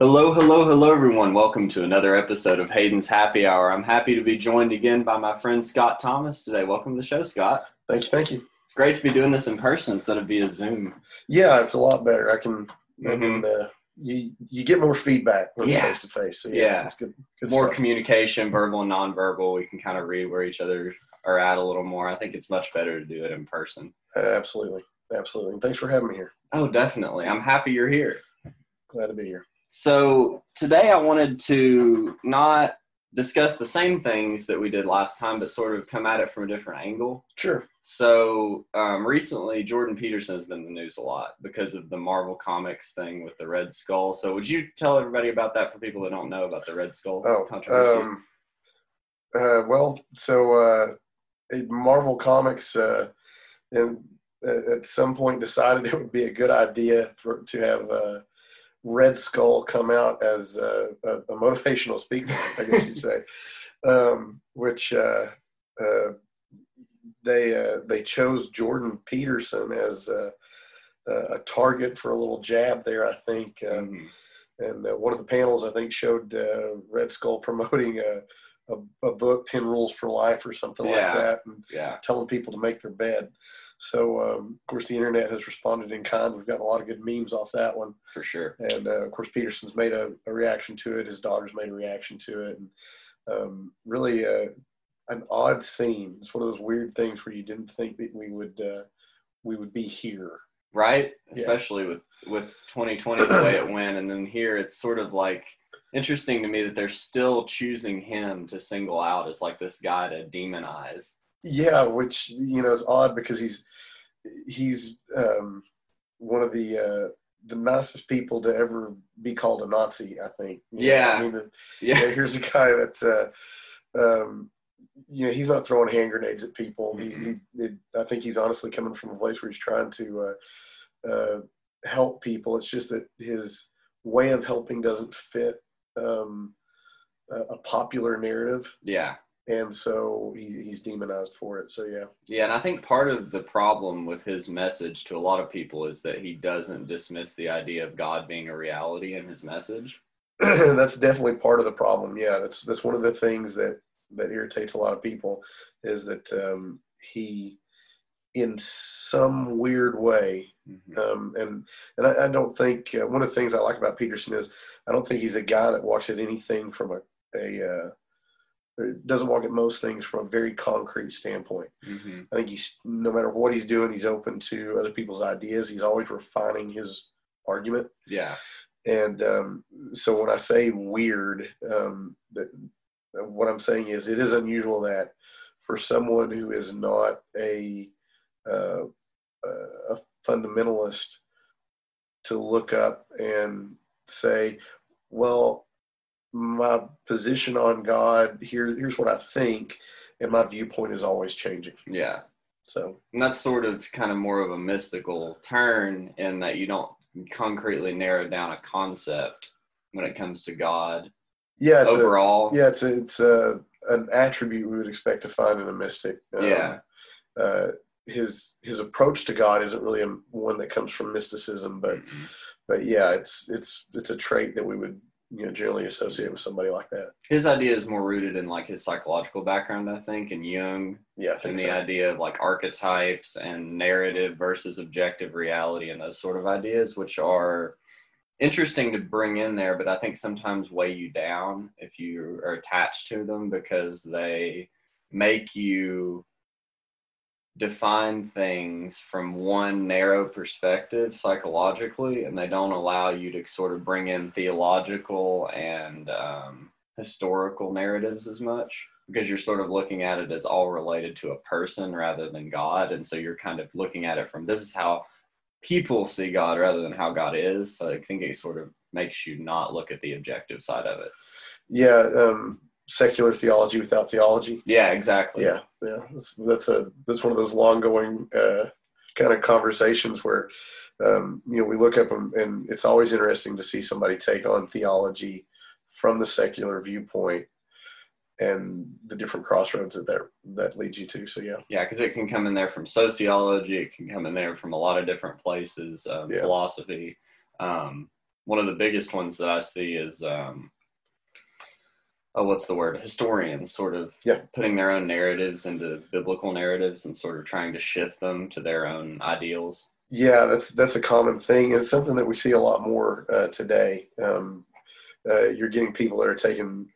Hello, hello, hello, everyone. Welcome to another episode of Hayden's Happy Hour. I'm happy to be joined again by my friend Scott Thomas today. Welcome to the show, Scott. Thank you, thank you. It's great to be doing this in person instead of via Zoom. Yeah, it's a lot better. I can, I Mhm. can uh, you you get more feedback when it's Yeah. face to face. So yeah, Yeah. it's good. Good More stuff. communication, verbal and nonverbal. We can kind of read where each other are at a little more. I think it's much better to do it in person. Uh, absolutely, absolutely. And thanks for having me here. Oh, definitely. I'm happy you're here. Glad to be here. So today I wanted to not discuss the same things that we did last time, but sort of come at it from a different angle. Sure. So um, recently, Jordan Peterson has been in the news a lot because of the Marvel Comics thing with the Red Skull. So would you tell everybody about that for people that don't know about the Red Skull Oh, controversy? um, uh, well, so uh, Marvel Comics, uh, and at some point decided it would be a good idea for to have uh, Red Skull come out as uh, a, a motivational speaker, I guess you'd say, um, which uh, uh, they uh, they chose Jordan Peterson as uh, a target for a little jab there. I think. Um, Mhm. and uh, one of the panels I think showed uh, Red Skull promoting a, a, a book, Ten Rules for Life, or something Yeah. like that, and Yeah, telling people to make their bed. So um, of course the internet has responded in kind. We've gotten a lot of good memes off that one, for sure. and uh, of course Peterson's made a, a reaction to it. His daughter's made a reaction to it, and um, really uh, an odd scene. It's one of those weird things where you didn't think that we would uh, we would be here. Right? Yeah. Especially with with 2020 the way it went, and then here it's sort of like interesting to me that they're still choosing him to single out as like this guy to demonize. Yeah, which you know is odd because he's he's um, one of the uh, the nicest people to ever be called a Nazi. I think. You Yeah. I mean, the, Yeah, yeah, here's a guy that uh, um, you know he's not throwing hand grenades at people. He, he, it, I think he's honestly coming from a place where he's trying to uh, uh, help people. It's just that his way of helping doesn't fit um, a, a popular narrative, yeah. And so he, he's demonized for it. So yeah. Yeah, and I think part of the problem with his message to a lot of people is that he doesn't dismiss the idea of God being a reality in his message. that's definitely part of the problem. Yeah, that's that's one of the things that that irritates a lot of people is that um, he, in some weird way, Mhm. um, and and I, I don't think uh, one of the things I like about Peterson is I don't think he's a guy that walks at anything from a a uh, doesn't walk at most things from a very concrete standpoint. Mhm. I think he's no matter what he's doing, he's open to other people's ideas. He's always refining his argument. Yeah, And um, so when I say weird, um, that what I'm saying is it is unusual that for someone who is not a uh, a fundamentalist to look up and say, well, my position on God here here's what I think, and my viewpoint is always changing. yeah. So And that's sort of kind of more of a mystical turn in that you don't concretely narrow down a concept when it comes to God yeah, it's a, overall. Yeah, it's a, it's a, an attribute we would expect to find in a mystic. Um, Yeah. Uh, his his approach to God isn't really a, one that comes from mysticism, but Mhm. but yeah, it's it's it's a trait that we would you know generally associate with somebody like that. His idea is more rooted in like his psychological background, I think, and Jung Yeah, I and the so. idea of like archetypes and narrative versus objective reality and those sort of ideas, which are interesting to bring in there, but I think sometimes weigh you down if you are attached to them because they make you define things from one narrow perspective psychologically, and they don't allow you to sort of bring in theological and um, historical narratives as much because you're sort of looking at it as all related to a person rather than God. And so you're kind of looking at it from this is how people see God rather than how God is. So I think it sort of makes you not look at the objective side of it. Yeah, um, secular theology without theology. Yeah, exactly. Yeah, yeah, that's that's a that's one of those long going uh, kind of conversations where um, you know we look up and, and it's always interesting to see somebody take on theology from the secular viewpoint and the different crossroads that that, that leads you to. So yeah, Yeah, because it can come in there from sociology. It can come in there from a lot of different places, um, Yeah. philosophy. Um, one of the biggest ones that I see is um, oh, what's the word? Historians sort of Yeah. putting their own narratives into biblical narratives and sort of trying to shift them to their own ideals. Yeah, that's that's a common thing. It's something that we see a lot more uh, today. Um, uh, you're getting people that are taking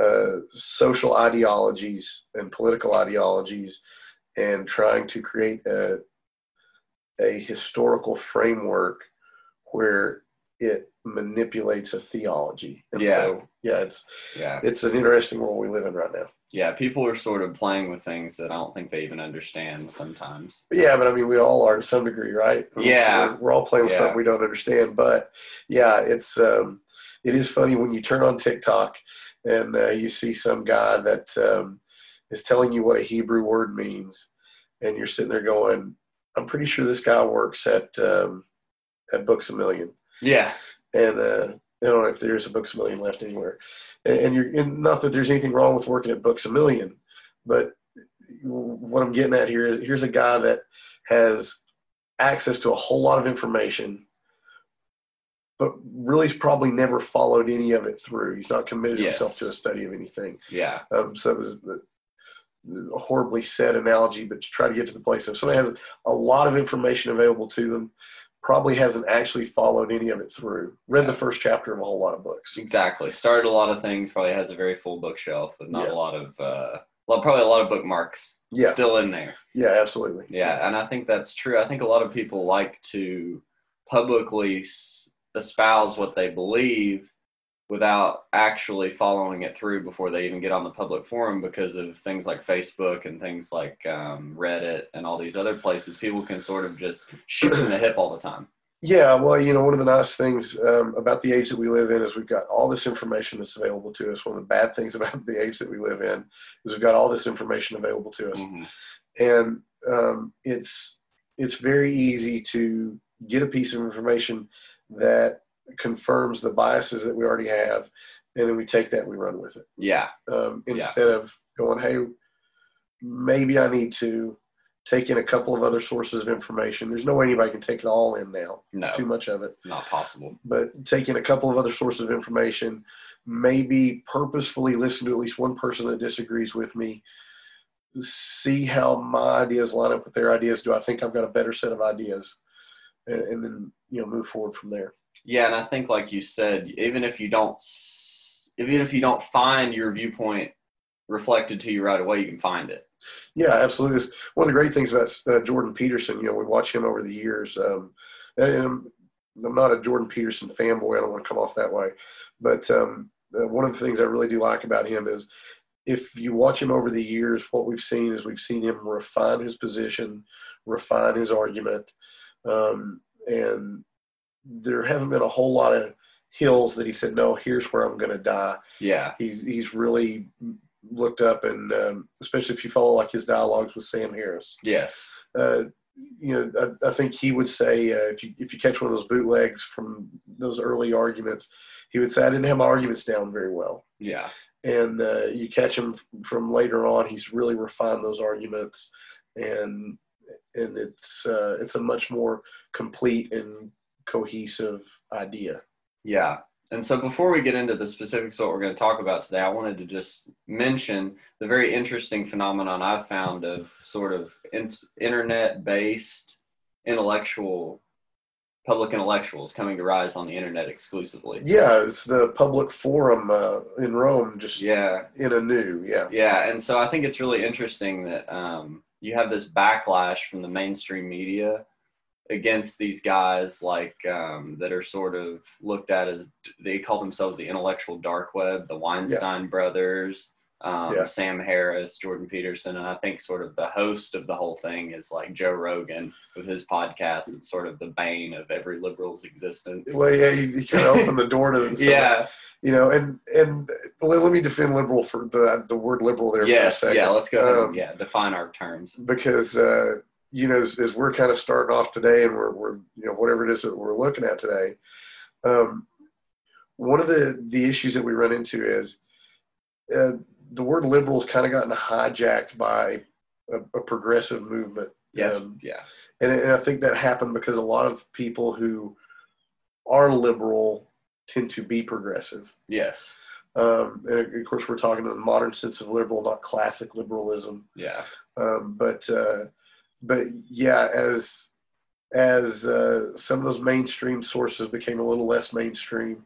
uh, social ideologies and political ideologies and trying to create a a historical framework where it manipulates a theology. And Yeah. so, yeah, it's Yeah. it's an interesting world we live in right now. Yeah. People are sort of playing with things that I don't think they even understand sometimes. Yeah, but I mean, we all are to some degree, right? Yeah. we're, we're all playing with Yeah. something we don't understand. But yeah, it's um, it is funny when you turn on TikTok and uh, you see some guy that um, is telling you what a Hebrew word means, and you're sitting there going, "I'm pretty sure this guy works at um, at Books a Million." Yeah. and uh, I don't know if there's a Books a Million left anywhere. And, and you're and not that there's anything wrong with working at Books a Million, but what I'm getting at here is here's a guy that has access to a whole lot of information, but really's probably never followed any of it through. He's not committed Yes. himself to a study of anything. Yeah. Um, so it was a horribly said analogy, but to try to get to the place of somebody has a lot of information available to them, probably hasn't actually followed any of it through. Read Yeah. the first chapter of a whole lot of books. Exactly. Started a lot of things. Probably has a very full bookshelf with not Yeah. a lot of, uh, well, probably a lot of bookmarks Yeah, still in there. yeah, absolutely. Yeah, and I think that's true. I think a lot of people like to publicly espouse what they believe without actually following it through before they even get on the public forum because of things like Facebook and things like um, Reddit and all these other places. People can sort of just shoot from the hip all the time. Yeah, well, you know, one of the nice things um, about the age that we live in is we've got all this information that's available to us. One of the bad things about the age that we live in is we've got all this information available to us. Mhm. and um, it's it's very easy to get a piece of information that confirms the biases that we already have, and then we take that and we run with it Yeah, um, instead of going, "Hey, maybe I need to take in a couple of other sources of information." There's no way anybody can take it all in now. No. It's too much of it. not possible. But taking a couple of other sources of information, maybe purposefully listen to at least one person that disagrees with me see how my ideas line up with their ideas. Do I think I've got a better set of ideas? And, and then, you know, move forward from there. Yeah, and I think, like you said, even if you don't, even if you don't find your viewpoint reflected to you right away, you can find it. Yeah, absolutely. It's one of the great things about uh, Jordan Peterson, you know, we watch him over the years. Um, and, I'm, I'm not a Jordan Peterson fanboy. I don't want to come off that way. But um, uh, one of the things I really do like about him is if you watch him over the years, what we've seen is we've seen him refine his position, refine his argument. Um, and there haven't been a whole lot of hills that he said, no, here's where I'm going to die. Yeah, He's, he's really looked up and um, especially if you follow like his dialogues with Sam Harris, yes, uh, you know, I, I think he would say uh, if you if you catch one of those bootlegs from those early arguments, he would say I didn't have my arguments down very well, yeah, and uh, you catch him from later on, he's really refined those arguments, and and it's uh, it's a much more complete and cohesive idea. yeah. And so, before we get into the specifics of what we're going to talk about today, I wanted to just mention the very interesting phenomenon I've found of sort of in- internet-based intellectual public intellectuals coming to rise on the internet exclusively. Yeah, it's the public forum uh, in Rome, just Yeah, in a new, yeah. Yeah, and so I think it's really interesting that um, you have this backlash from the mainstream media against these guys like um, that are sort of looked at as they call themselves the intellectual dark web, the Weinstein brothers, um, Yeah. Sam Harris, Jordan Peterson, and I think sort of the host of the whole thing is like Joe Rogan with his podcast. It's sort of the bane of every liberal's existence. Well, yeah, you, you kind of open the door to some- yeah. you know, and and let, me defend liberal for the the word liberal there Yes. for a second. Yeah. Let's go. ahead and, Um, yeah. Define our terms. because uh, you know as, as we're kind of starting off today and we're, we're you know whatever it is that we're looking at today um, one of the the issues that we run into is uh, the word liberal has kind of gotten hijacked by a, a progressive movement Yes. Um, yeah. and, and i think that happened because a lot of people who are liberal tend to be progressive. Yes. Um, and of course, we're talking in the modern sense of liberal, not classic liberalism. Yeah. Um, but uh, but yeah, as as uh, some of those mainstream sources became a little less mainstream,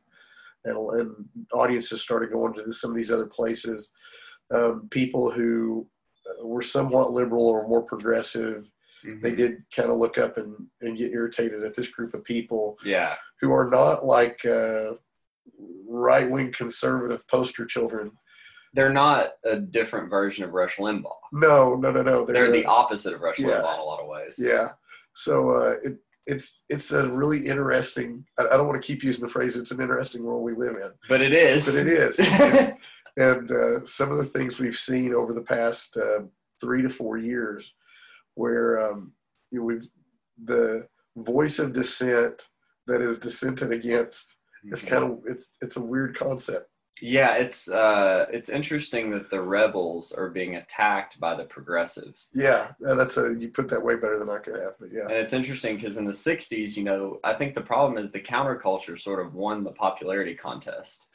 and, and audiences started going to some of these other places, um, people who were somewhat liberal or more progressive, Mhm. they did kind of look up and, and get irritated at this group of people Yeah. who are not like uh, right wing conservative poster children. They're not a different version of Rush Limbaugh. No, no, no, no. They're the opposite of Rush Yeah. Limbaugh in a lot of ways. Yeah. So uh, it, it's it's a really interesting. I, I don't want to keep using the phrase. It's an interesting world we live in, But it is. but it is. and uh, some of the things we've seen over the past uh, three to four years, where um, you know, we've the voice of dissent that is dissented against. It's kind of it's it's a weird concept. Yeah, it's uh, it's interesting that the rebels are being attacked by the progressives, Yeah, that's a you put that way better than I could have. But yeah, and it's interesting because in the '60s, you know, I think the problem is the counterculture sort of won the popularity contest.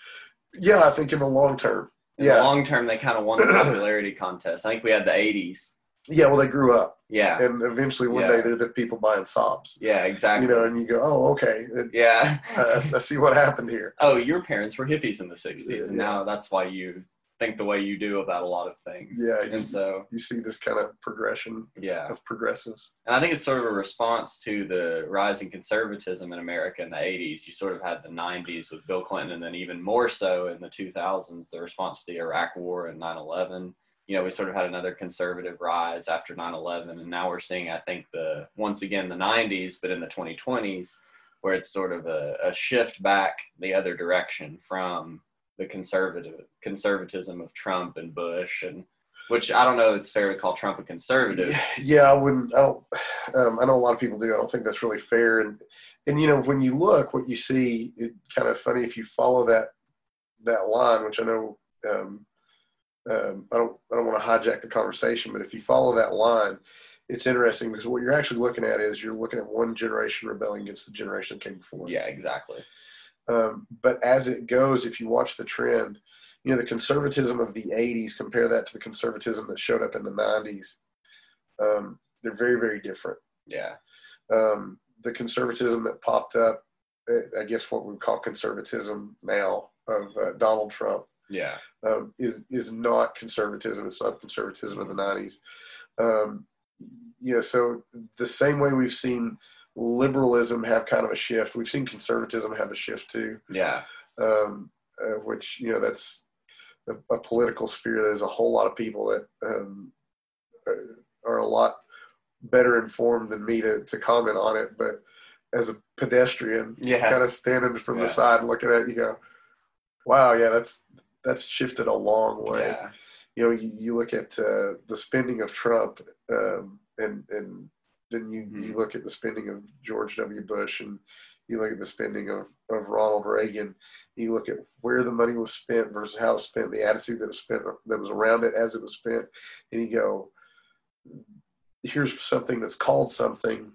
yeah, I think in the long term. In Yeah, the long term, they kind of won the popularity contest. I think we had the '80s. Yeah. Well, they grew up, Yeah, and eventually one Yeah. day they're the people buying sobs. yeah, exactly. You know, and you go, oh, okay, it- yeah. I, I see what happened here. oh, your parents were hippies in the '60s, Yeah, and now that's why you think the way you do about a lot of things. Yeah, you, And so, you see this kind of progression yeah. of progressives. And I think it's sort of a response to the rising conservatism in America in the 80s. You sort of had the 90s with Bill Clinton, and then even more so in the 2000s, the response to the Iraq War and 9 11. You know, we sort of had another conservative rise after 9 11. And now we're seeing, I think, the once again the 90s, but in the 2020s, where it's sort of a, a shift back the other direction from the conservative conservatism of Trump and Bush and which I don't know it's fair to call Trump a conservative. Yeah, I wouldn't. I don't. Um, I know a lot of people do. I don't think that's really fair. And and you know, when you look, what you see, it kind of funny if you follow that that line, which I know. Um, um, I don't. I don't want to hijack the conversation, but if you follow that line, it's interesting because what you're actually looking at is you're looking at one generation rebelling against the generation that came before. Yeah, exactly. Um, but as it goes, if you watch the trend, you know, the conservatism of the 80s, compare that to the conservatism that showed up in the 90s. Um, they're very, very different. Yeah. Um, the conservatism that popped up, uh, I guess what we would call conservatism now of uh, Donald Trump, Yeah. um, is is not conservatism. It's not conservatism of the '90s. Um, yeah, so the same way we've seen liberalism have kind of a shift, we've seen conservatism have a shift too. Yeah. Um, uh, which you know that's a, a political sphere. There's a whole lot of people that um, are- a lot better informed than me to, to comment on it, but as a pedestrian, Yeah. kind of standing from Yeah. the side and looking at it, you go, "Wow, yeah, that's that's shifted a long way." Yeah. You know, you, you look at uh, the spending of Trump, um, and and then you, Mhm. you look at the spending of George W. Bush, and you look at the spending of, of Ronald Reagan. You look at where the money was spent versus how it was spent, the attitude that was spent that was around it as it was spent, and you go, "Here's something that's called something."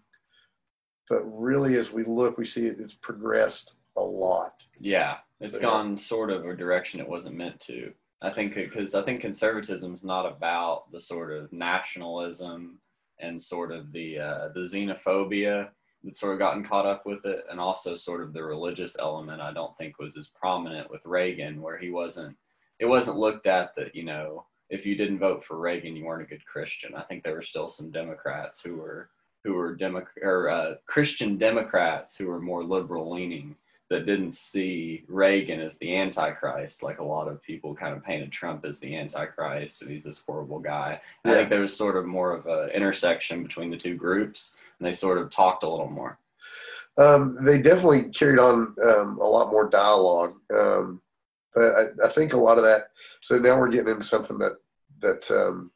But really, as we look, we see it, it's progressed a lot. Yeah. It's So, gone sort of a direction it wasn't meant to. I think because I think conservatism is not about the sort of nationalism and sort of the uh, the xenophobia that's sort of gotten caught up with it, and also sort of the religious element. I don't think was as prominent with Reagan, where he wasn't. It wasn't looked at that you know if you didn't vote for Reagan, you weren't a good Christian. I think there were still some Democrats who were who were Demo- or uh, Christian Democrats who were more liberal leaning that didn't see Reagan as the Antichrist, like a lot of people kind of painted Trump as the Antichrist and he's this horrible guy. I Yeah. think there was sort of more of an intersection between the two groups, and they sort of talked a little more. Um, they definitely carried on um, a lot more dialogue, um, but I, I think a lot of that. So now we're getting into something that that um,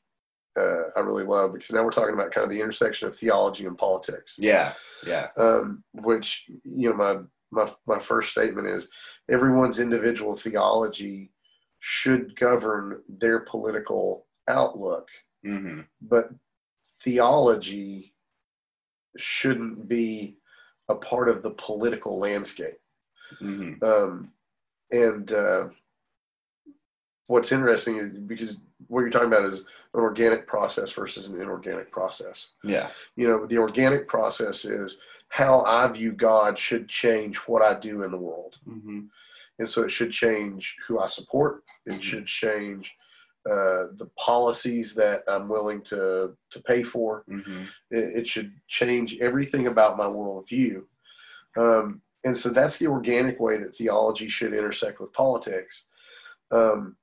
uh, I really love because now we're talking about kind of the intersection of theology and politics. Yeah, yeah, Um, which you know, my my my first statement is everyone's individual theology should govern their political outlook, hmm but theology shouldn't be a part of the political landscape. hmm Um, and uh, what's interesting is because what you're talking about is an organic process versus an inorganic process. Yeah. You know, the organic process is how I view God should change what I do in the world. hmm And so it should change who I support. It should change uh, the policies that I'm willing to, to pay for. hmm It, it should change everything about my worldview. Um, and so that's the organic way that theology should intersect with politics. Um,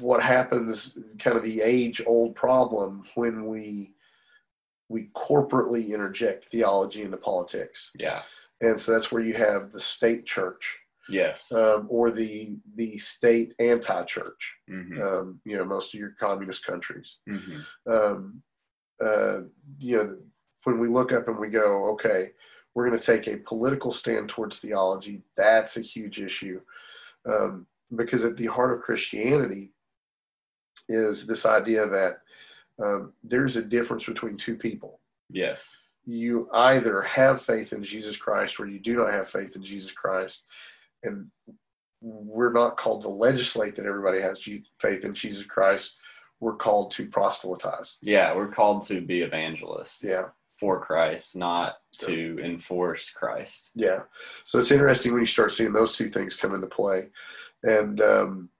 what happens, kind of the age old problem when we we corporately interject theology into politics. Yeah. And so that's where you have the state church Yes. um, or the the state anti-church. hmm Um, you know, most of your communist countries. hmm Um, uh, you know, when we look up and we go, okay, we're going to take a political stand towards theology. That's a huge issue um, because at the heart of Christianity is this idea that um, there's a difference between two people. Yes. You either have faith in Jesus Christ or you do not have faith in Jesus Christ. And we're not called to legislate that everybody has faith in Jesus Christ. We're called to proselytize. Yeah. We're called to be evangelists. Yeah. For Christ, not to enforce Christ. Yeah. So it's interesting when you start seeing those two things come into play. And, um,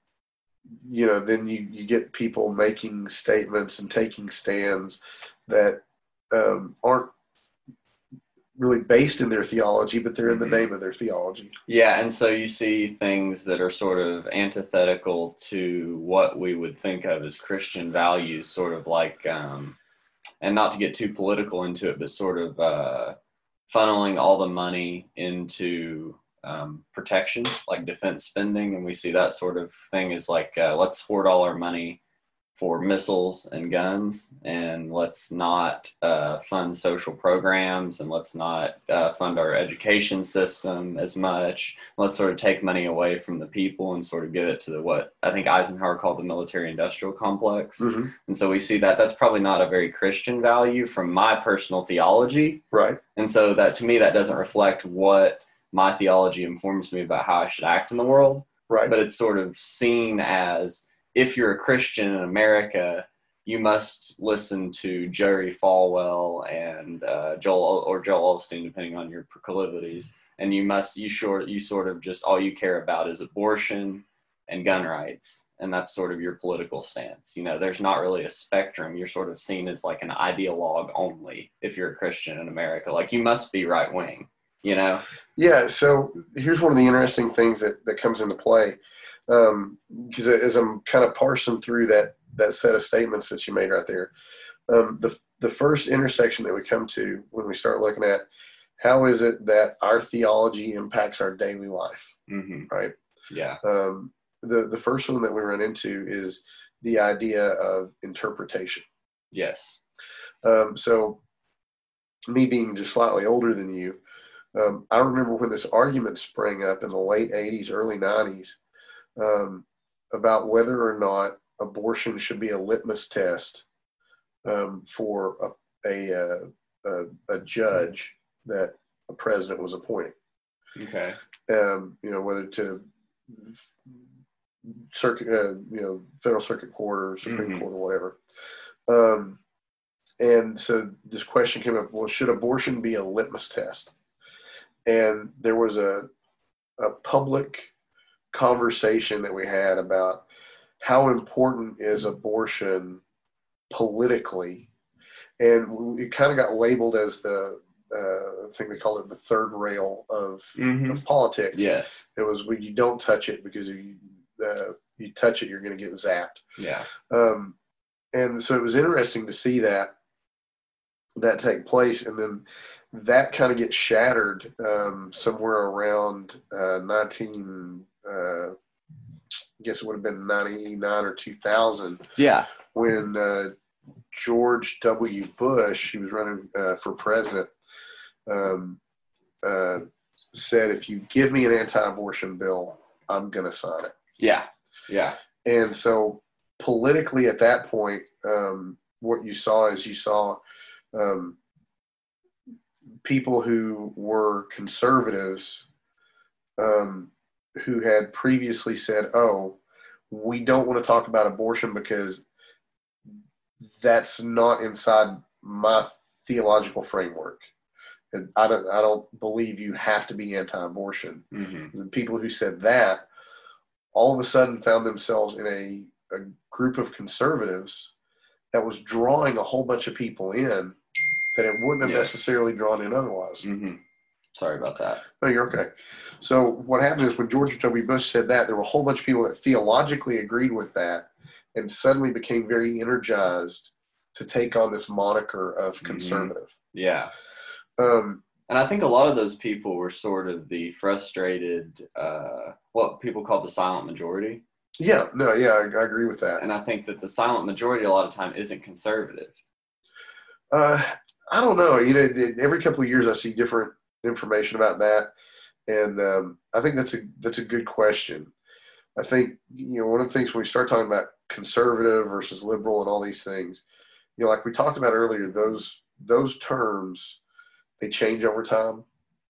you know, then you, you get people making statements and taking stands that um, aren't really based in their theology, but they're in the Mhm. name of their theology. Yeah, and so you see things that are sort of antithetical to what we would think of as Christian values, sort of like, um, and not to get too political into it, but sort of uh, funneling all the money into um, protection, like defense spending. And we see that sort of thing is like, uh, let's hoard all our money for missiles and guns, and let's not uh, fund social programs, and let's not uh, fund our education system as much. Let's sort of take money away from the people and sort of give it to the what I think Eisenhower called the military-industrial complex. Mm-hmm. And so we see that that's probably not a very Christian value from my personal theology. Right. And so that to me that doesn't reflect what my theology informs me about how I should act in the world Right. but it's sort of seen as if you're a Christian in America, you must listen to Jerry Falwell and uh, Joel or Joel Osteen, depending on your proclivities, and you must you short you sort of just all you care about is abortion and gun rights, and that's sort of your political stance. You know, there's not really a spectrum. You're sort of seen as like an ideologue only if you're a Christian in America. Like you must be right wing. You know. Yeah. So here's one of the interesting things that, that comes into play. Because as I'm kind of parsing through that, that set of statements that you made right there, um, the, the first intersection that we come to when we start looking at how is it that our theology impacts our daily life, hmm right? Yeah. Um, the, the first one that we run into is the idea of interpretation. Yes. Um, so, me being just slightly older than you, um, I remember when this argument sprang up in the late 80s, early 90s um, about whether or not abortion should be a litmus test um, for a, a, uh, a, a judge that a president was appointing. Okay. Um, you know, whether to circuit, uh, you know, federal circuit court or Supreme Mhm. Court or whatever. Um, and so this question came up: Well, should abortion be a litmus test? And there was a a public conversation that we had about how important is abortion politically, and it kind of got labeled as the uh, I think they called it the third rail of, hmm of politics. Yes. It was well, you don't touch it because if you uh, you touch it, you're going to get zapped. Yeah. Um, and so it was interesting to see that that take place, and then that kind of gets shattered um, somewhere around uh, 19. Uh, I guess it would have been 99 or 2000 Yeah. when uh, George W. Bush, he was running uh, for president, um, uh, said, "If you give me an anti-abortion bill, I'm going to sign it." Yeah. Yeah. And so, politically, at that point, um, what you saw is you saw um, people who were conservatives um, who had previously said, "Oh, we don't want to talk about abortion because that's not inside my theological framework." And I don't, I don't believe you have to be anti-abortion. Mm-hmm. The people who said that all of a sudden found themselves in a, a group of conservatives that was drawing a whole bunch of people in that it wouldn't have Yeah. necessarily drawn in otherwise. Mm-hmm. Sorry about that. No, you're okay. So what happened is when George W. Bush said that, there were a whole bunch of people that theologically agreed with that and suddenly became very energized to take on this moniker of Mhm. conservative. Yeah. Um, And I think a lot of those people were sort of the frustrated, uh, what people call the silent majority. yeah, no, yeah, I, I agree with that. And I think that the silent majority a lot of time isn't conservative. Uh, I don't know. You know, every couple of years I see different information about that, and um, I think that's a that's a good question. I think you know one of the things when we start talking about conservative versus liberal and all these things, you know, like we talked about earlier, those those terms they change over time.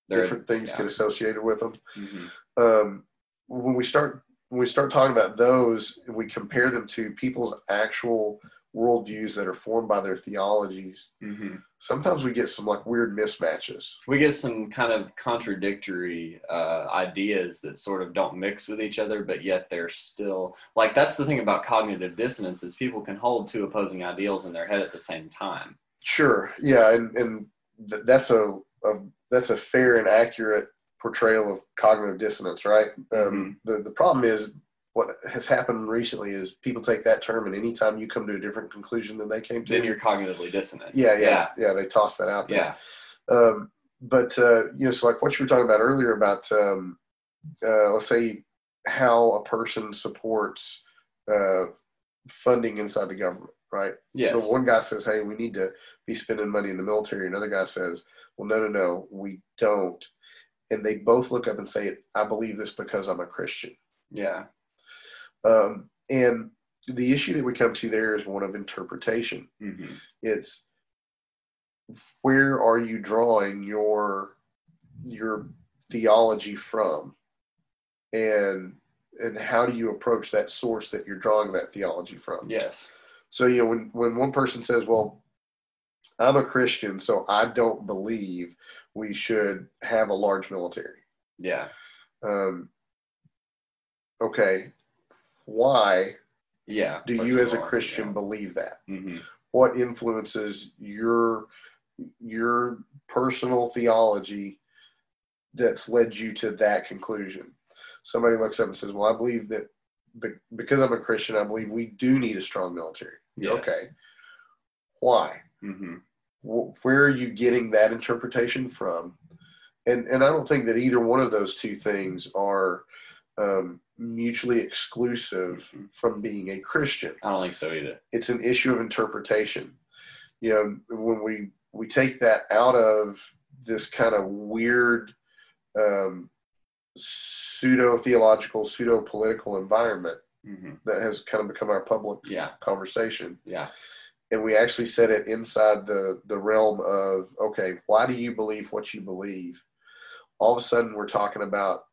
They're- different things yeah. get associated with them. Mhm. Um, when we start when we start talking about those, and we compare them to people's actual worldviews that are formed by their theologies Mhm. sometimes we get some like weird mismatches. We get some kind of contradictory uh, ideas that sort of don't mix with each other, but yet they're still like that's the thing about cognitive dissonance is people can hold two opposing ideals in their head at the same time. Sure, yeah, and and th- that's a, a that's a fair and accurate portrayal of cognitive dissonance, right? Um, the the problem is what has happened recently is people take that term, and anytime you come to a different conclusion than they came to, Then you're cognitively dissonant. yeah, yeah, yeah, they toss that out there. yeah. Um, but uh, you know, so like what you were talking about earlier about um, uh, let's say how a person supports uh, funding inside the government, right? Yes. So one guy says, "Hey, we need to be spending money in the military." Another guy says, "Well, no, no, no, we don't." And they both look up and say, "I believe this because I'm a Christian." Yeah. Um, and the issue that we come to there is one of interpretation. hmm It's where are you drawing your your theology from, and and how do you approach that source that you're drawing that theology from? Yes. So you know when when one person says, "Well, I'm a Christian, so I don't believe we should have a large military." Yeah. Um, okay, why Yeah. do you as a Christian believe that? hmm what influences your your personal theology that's led you to that conclusion? Somebody looks up and says well i believe that be- because i'm a christian i believe we do need a strong military. Yes. okay. Why? Hmm Wh- where are you getting that interpretation from? And and i don't think that either one of those two things are um, mutually exclusive from being a christian I don't think so either. it's an issue of interpretation. You know, when we we take that out of this kind of weird um, pseudo theological, pseudo political environment hmm that has kind of become our public Yeah. conversation, Yeah. and we actually set it inside the the realm of okay, why do you believe what you believe? All of a sudden, we're talking about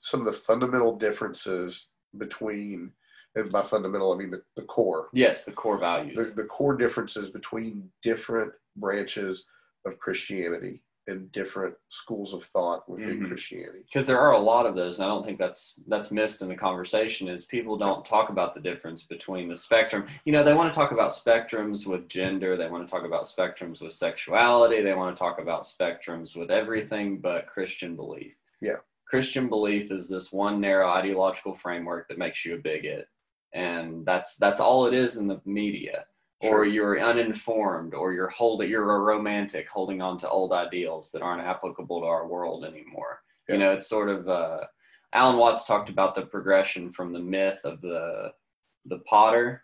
some of the fundamental differences between, and by fundamental I mean the, the core Yes. The core values. the, the core differences between different branches of Christianity and different schools of thought within Mhm. Christianity. because there are a lot of those and i don't think that's that's missed in the conversation is people don't talk about the difference between the spectrum you know they want to talk about spectrums with gender they want to talk about spectrums with sexuality they want to talk about spectrums with everything but christian belief Yeah. Christian belief is this one narrow ideological framework that makes you a bigot and that's that's all it is in the media Sure. or you're uninformed or you're holding you're a romantic holding on to old ideals that aren't applicable to our world anymore Yeah. you know it's sort of uh alan watts talked about the progression from the myth of the the potter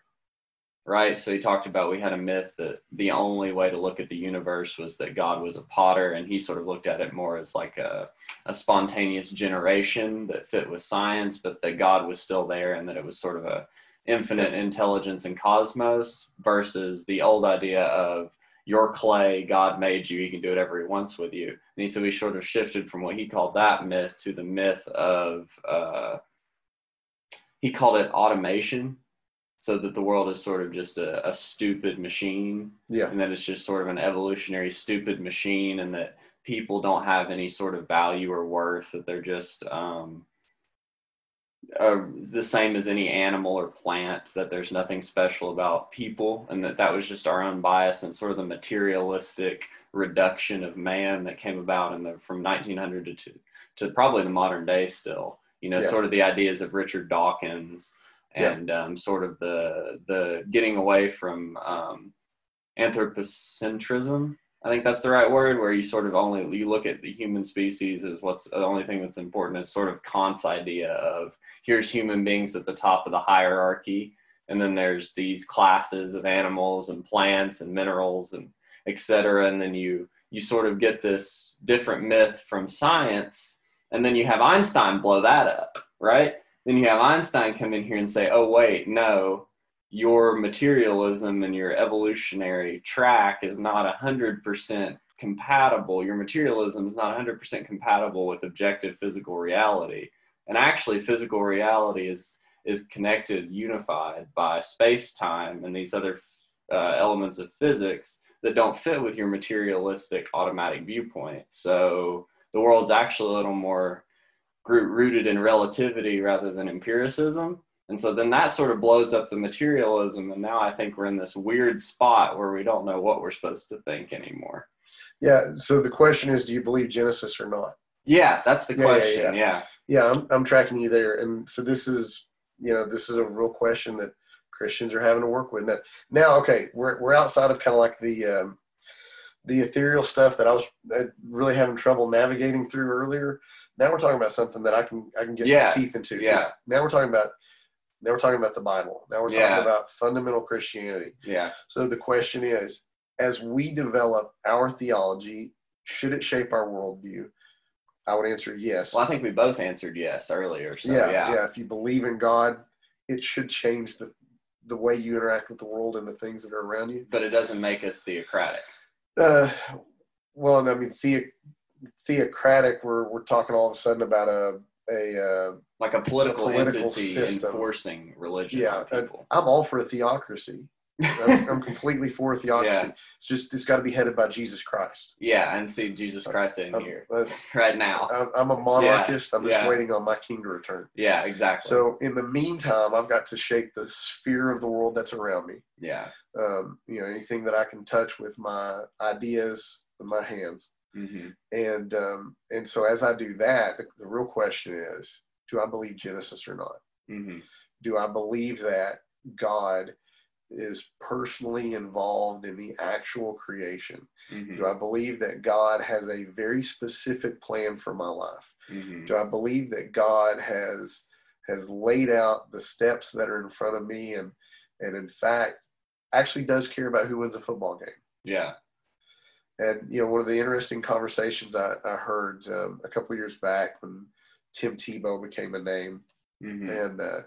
right so he talked about we had a myth that the only way to look at the universe was that god was a potter and he sort of looked at it more as like a, a spontaneous generation that fit with science but that god was still there and that it was sort of a infinite intelligence and cosmos versus the old idea of your clay, God made you, he can do whatever he wants with you. And he said we sort of shifted from what he called that myth to the myth of uh, he called it automation. So that the world is sort of just a, a stupid machine. Yeah. And that it's just sort of an evolutionary stupid machine and that people don't have any sort of value or worth, that they're just um, uh, the same as any animal or plant that there's nothing special about people and that that was just our own bias and sort of the materialistic reduction of man that came about in the from 1900 to to, to probably the modern day still you know Yeah. sort of the ideas of richard dawkins and um, sort of the the getting away from um, anthropocentrism I think that's the right word, where you sort of only you look at the human species as what's the only thing that's important. Is sort of Kant's idea of here's human beings at the top of the hierarchy, and then there's these classes of animals and plants and minerals and et cetera, and then you you sort of get this different myth from science, and then you have Einstein blow that up, right? Then you have Einstein come in here and say, oh wait, no, your materialism and your evolutionary track is not 100% compatible. Your materialism is not 100% compatible with objective physical reality. And actually, physical reality is, is connected, unified by space time and these other uh, elements of physics that don't fit with your materialistic automatic viewpoint. So the world's actually a little more rooted in relativity rather than empiricism. And so then that sort of blows up the materialism. And now I think we're in this weird spot where we don't know what we're supposed to think anymore. Yeah. So the question is, do you believe Genesis or not? Yeah, that's the Yeah, yeah, question. Yeah. Yeah, I'm, I'm tracking you there. And so this is, you know, this is a real question that Christians are having to work with. Now, now okay, we're, we're outside of kind of like the, um, the ethereal stuff that I was uh, really having trouble navigating through earlier. Now we're talking about something that I can, I can get Yeah, my teeth into. yeah. Now we're talking about, now we're talking about the Bible. Now we're talking Yeah. about fundamental Christianity. Yeah. So the question is, as we develop our theology, should it shape our worldview? I would answer yes. Well, I think we both answered yes earlier. So yeah, yeah. yeah, If you believe in God, it should change the the way you interact with the world and the things that are around you. But it doesn't make us theocratic. Uh, well, I mean, the, theocratic. We're we're talking all of a sudden about a a. Uh, Like a political, political entity system. enforcing religion yeah, uh, people. I'm all for a theocracy. I'm, I'm completely for a theocracy. Yeah. It's just it's got to be headed by Jesus Christ. yeah, and see Jesus Christ in I'm, here uh, right now. I'm, a monarchist. I'm just yeah. waiting on my king to return. Yeah, exactly. So in the meantime, I've got to shape the sphere of the world that's around me. yeah. um, you know anything that I can touch with my ideas with my hands hmm and um, and so as I do that the, the real question is do I believe Genesis or not? Hmm do I believe that God is personally involved in the actual creation? Hmm do I believe that God has a very specific plan for my life? Hmm do I believe that God has has laid out the steps that are in front of me and and in fact actually does care about who wins a football game? Yeah. And you know, one of the interesting conversations I, I heard um, a couple of years back when Tim Tebow became a name, hmm and uh,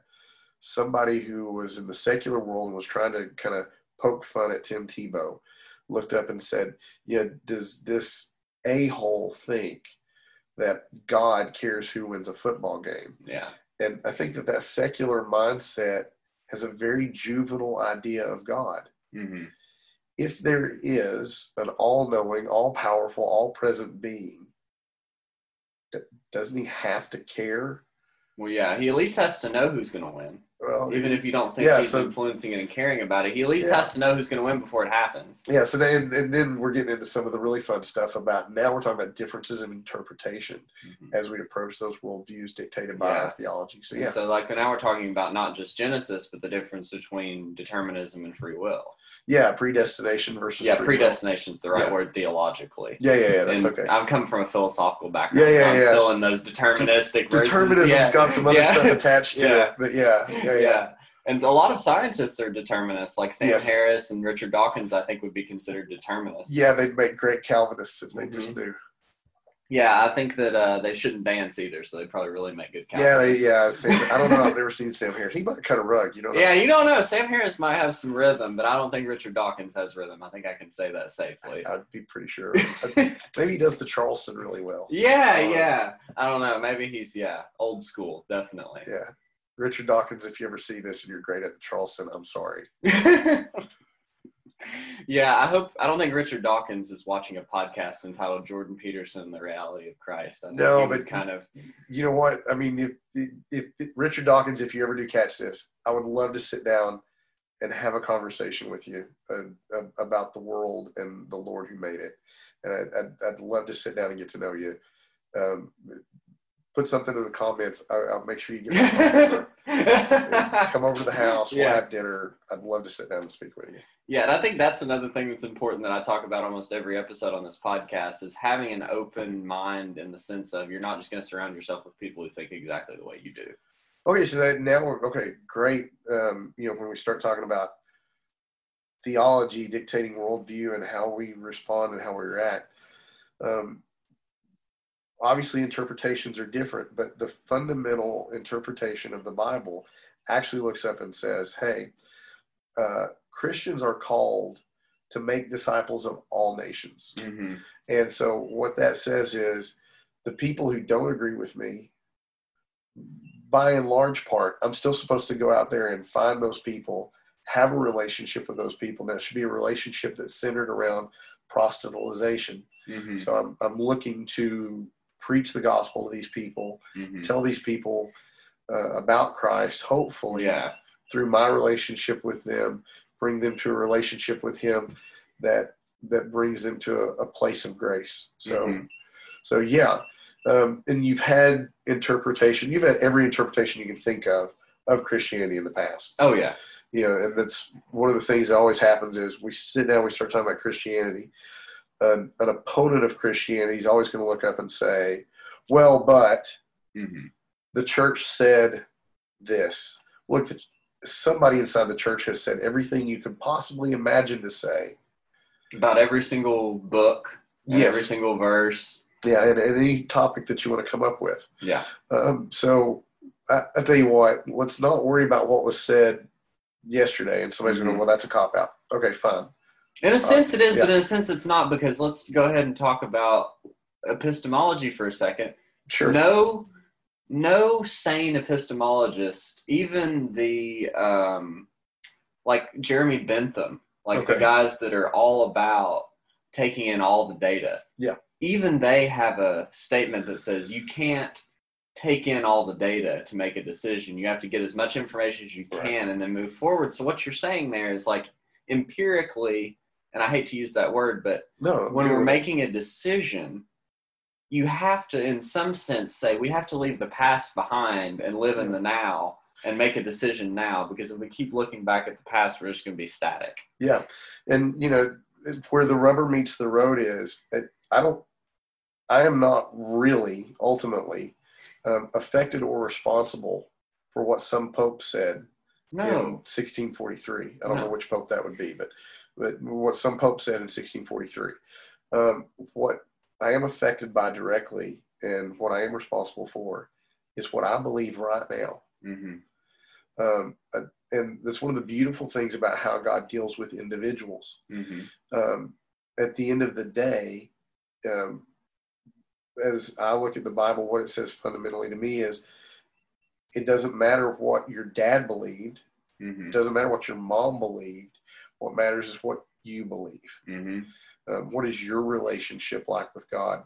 somebody who was in the secular world and was trying to kind of poke fun at Tim Tebow looked up and said, "Yeah, does this a hole think that God cares who wins a football game?" Yeah. And I think that that secular mindset has a very juvenile idea of God hmm if there is an all-knowing, all-powerful, all-present being, doesn't he have to care? Well, yeah. He at least has to know who's going to win, Well, even if you don't think Yeah, he's so- influencing it and caring about it. He at least Yeah. has to know who's going to win before it happens. yeah. So then, and then we're getting into some of the really fun stuff about now we're talking about differences in interpretation Mhm. as we approach those worldviews dictated by Yeah. our theology. So And yeah, So, like now we're talking about not just Genesis, but the difference between determinism and free will. yeah, predestination versus Yeah, predestination is the right Yeah. word theologically. Yeah, yeah, yeah. That's and okay. I've come from a philosophical background. Yeah, yeah, so I'm yeah. still in those deterministic versus- Determinism's yeah. got some other Yeah. stuff attached to Yeah. it, but yeah, yeah, yeah. And a lot of scientists are determinists, like Sam Yes. Harris and Richard Dawkins. I think would be considered determinists. Yeah, they'd make great Calvinists if they Mhm. just knew. Yeah, I think that uh, they shouldn't dance either, so they probably really make good. Yeah, they, yeah. Sam, I don't know. I've never seen Sam Harris. He might cut a rug. You don't know. Yeah, you don't know. Sam Harris might have some rhythm, but I don't think Richard Dawkins has rhythm. I think I can say that safely. I'd be pretty sure. Maybe he does the Charleston really well. Yeah, Um, yeah. I don't know. Maybe he's yeah, old school, definitely. Yeah. Richard Dawkins, if you ever see this and you're great at the Charleston, I'm sorry. yeah, I hope. I don't think Richard Dawkins is watching a podcast entitled "Jordan Peterson: The Reality of Christ." No, but- kind of. You know what? I mean, if, if if Richard Dawkins, if you ever do catch this, I would love to sit down and have a conversation with you uh, uh, about the world and the Lord who made it. And I, I'd, I'd love to sit down and get to know you. Um, put something in the comments. I, I'll make sure you get come over to the house. We'll Yeah. have dinner. I'd love to sit down and speak with you. Yeah, and I think that's another thing that's important that I talk about almost every episode on this podcast is having an open mind in the sense of you're not just going to surround yourself with people who think exactly the way you do. Okay, so that now we're okay. Great. Um, you know, when we start talking about theology dictating worldview and how we respond and how we react, um, obviously interpretations are different, but the fundamental interpretation of the Bible actually looks up and says, "Hey, uh, Christians are called to make disciples of all nations." Mm-hmm. And so what that says is the people who don't agree with me, by and large part, I'm still supposed to go out there and find those people, have a relationship with those people. Now it should be a relationship that's centered around proselytization. Mm-hmm. So I'm, I'm looking to preach the gospel to these people, Mm-hmm. tell these people uh, about Christ, hopefully Yeah. through my relationship with them, bring them to a relationship with Him that that brings them to a, a place of grace. So, Mhm. so yeah, um, and you've had interpretation. You've had every interpretation you can think of of Christianity in the past. Oh yeah. You know, and that's one of the things that always happens is we sit down, we start talking about Christianity. An, an opponent of Christianity is always going to look up and say, "Well, but." Mm-hmm. the church said this. Look, the, somebody inside the church has said everything you could possibly imagine to say. About every single book, Yes. every single verse. Yeah, and, and any topic that you want to come up with. Yeah. Um, so I, I tell you what, let's not worry about what was said yesterday. And somebody's going, Mhm. well, that's a cop out. Okay, fine. In a sense, it is, yeah. but in a sense, it's not because let's go ahead and talk about epistemology for a second. Sure. No, no sane epistemologist, even the um, like Jeremy Bentham, like the guys that are all about taking in all the data. Yeah. Even they have a statement that says you can't take in all the data to make a decision. You have to get as much information as you Right. can and then move forward. So what you're saying there is like empirically, and I hate to use that word, but No. when we're making a decision, you have to, in some sense, say we have to leave the past behind and live in the now and make a decision now. Because if we keep looking back at the past, we're just going to be static. Yeah, and you know where the rubber meets the road is. it- I don't. I am not really ultimately um, affected or responsible for what some pope said in No. 1643. I don't know which pope that would be, but what some pope said in 1643. Um, what I am affected by directly and what I am responsible for is what I believe right now. hmm Um, uh, and that's one of the beautiful things about how God deals with individuals hmm um, at the end of the day, um, as I look at the Bible, what it says fundamentally to me is it doesn't matter what your dad believed, hmm it doesn't matter what your mom believed. What matters is what you believe. hmm Um, what is your relationship like with God?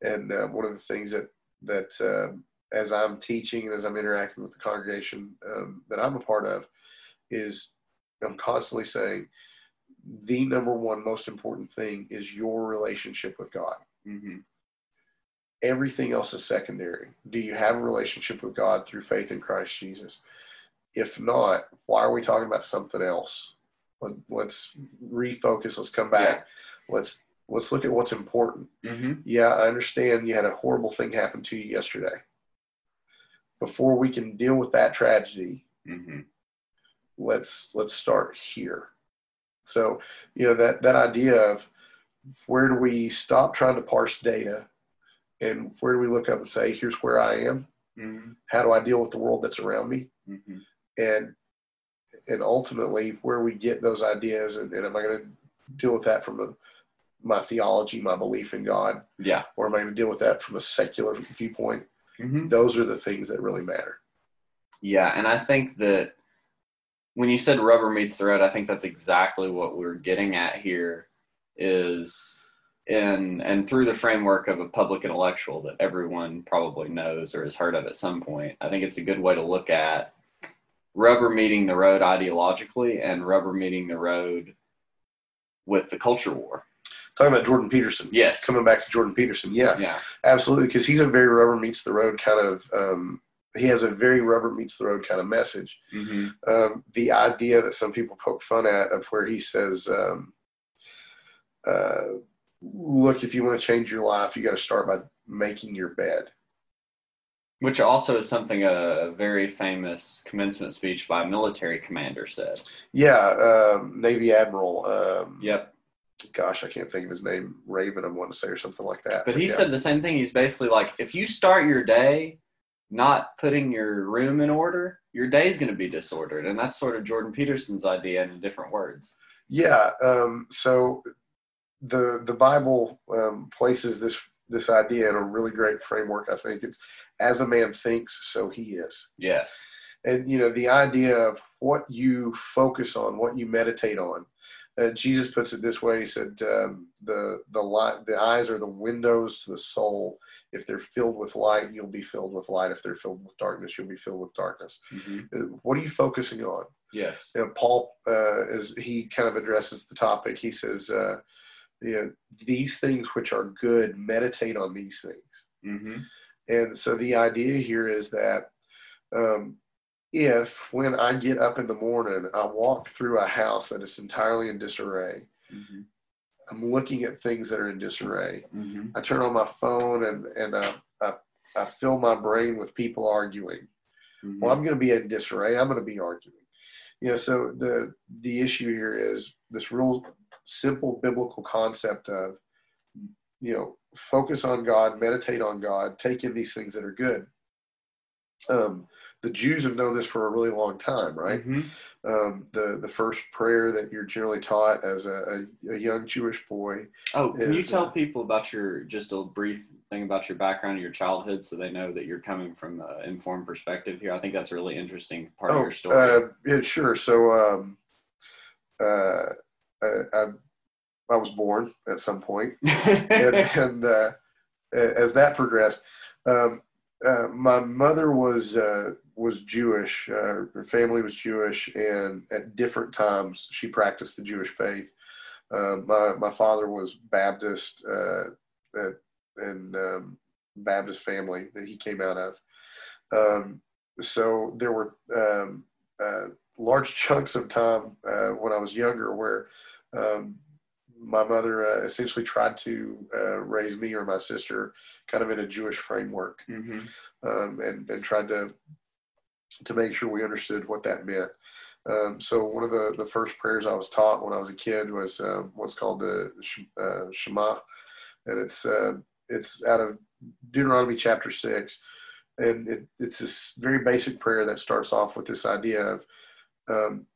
And uh, one of the things that that um as I'm teaching and as I'm interacting with the congregation um, that I'm a part of, is I'm constantly saying the number one most important thing is your relationship with God. hmm Everything else is secondary. Do you have a relationship with God through faith in Christ Jesus? If not, why are we talking about something else? Let, let's refocus. Let's come back. Let's let's look at what's important. hmm Yeah, I understand you had a horrible thing happen to you yesterday. Before we can deal with that tragedy, hmm let's let's start here. So, you know, that that idea of where do we stop trying to parse data and where do we look up and say, here's where I am. Mm-hmm. How do I deal with the world that's around me? Mm-hmm. And and ultimately, where we get those ideas, and, and am I going to deal with that from a, my theology, my belief in God, Yeah. or am I going to deal with that from a secular viewpoint? Mm-hmm. Those are the things that really matter. Yeah, and I think that when you said rubber meets the road, I think that's exactly what we're getting at here is in and through the framework of a public intellectual that everyone probably knows or has heard of at some point. I think it's a good way to look at rubber meeting the road ideologically and rubber meeting the road with the culture war. Talking about Jordan Peterson. Yes. Coming back to Jordan Peterson, yeah, Yeah. absolutely, because he's a very rubber meets the road kind of. Um, he has a very rubber meets the road kind of message. hmm um, the idea that some people poke fun at of where he says, um, uh, "Look, if you want to change your life, you got to start by making your bed." Which also is something a very famous commencement speech by a military commander said. Yeah, um, Navy Admiral. Um, Yep. Gosh, I can't think of his name. Raven, I want to say, or something like that. But he yeah. said the same thing. He's basically like, if you start your day not putting your room in order, your day's going to be disordered. And that's sort of Jordan Peterson's idea in different words. Yeah. Um, so the the Bible um, places this this idea in a really great framework. I think it's as a man thinks, so he is. Yes. and you know the idea of what you focus on what you meditate on uh, jesus puts it this way. He said um, the the light the eyes are the windows to the soul. If they're filled with light you'll be filled with light. If they're filled with darkness you'll be filled with darkness. Hmm Uh, what are you focusing on? Yes. you know, paul uh, is he kind of addresses the topic. He says uh, you know, these things which are good meditate on these things. Hmm and so the idea here is that um, if when I get up in the morning, I walk through a house that is entirely in disarray, hmm I'm looking at things that are in disarray. hmm I turn on my phone and, and I, I, I fill my brain with people arguing. Well, I'm going to be in disarray. I'm going to be arguing. You know, so the the issue here is this real simple biblical concept of, you know, focus on God, meditate on God, take in these things that are good. Um, the Jews have known this for a really long time, right? hmm Um, the the first prayer that you're generally taught as a, a, a young Jewish boy. Oh, can you tell uh, people about your, just a brief thing about your background and your childhood so they know that you're coming from an informed perspective here? I think that's a really interesting part of your story. uh, yeah, sure. So, um, uh, uh, I, I was born at some point, and, and uh, as that progressed, um, uh, my mother was uh, was Jewish. Uh, her family was Jewish, and at different times she practiced the Jewish faith. Uh, my my father was Baptist, uh, at, and um, Baptist family that he came out of. Um, so there were um, uh, large chunks of time uh, when I was younger where um, my mother uh, essentially tried to uh, raise me or my sister kind of in a Jewish framework hmm um, and, and tried to to make sure we understood what that meant. Um, so one of the, the first prayers I was taught when I was a kid was um, what's called the uh, Shema, and it's uh, it's out of Deuteronomy chapter six, and it, it's this very basic prayer that starts off with this idea of um,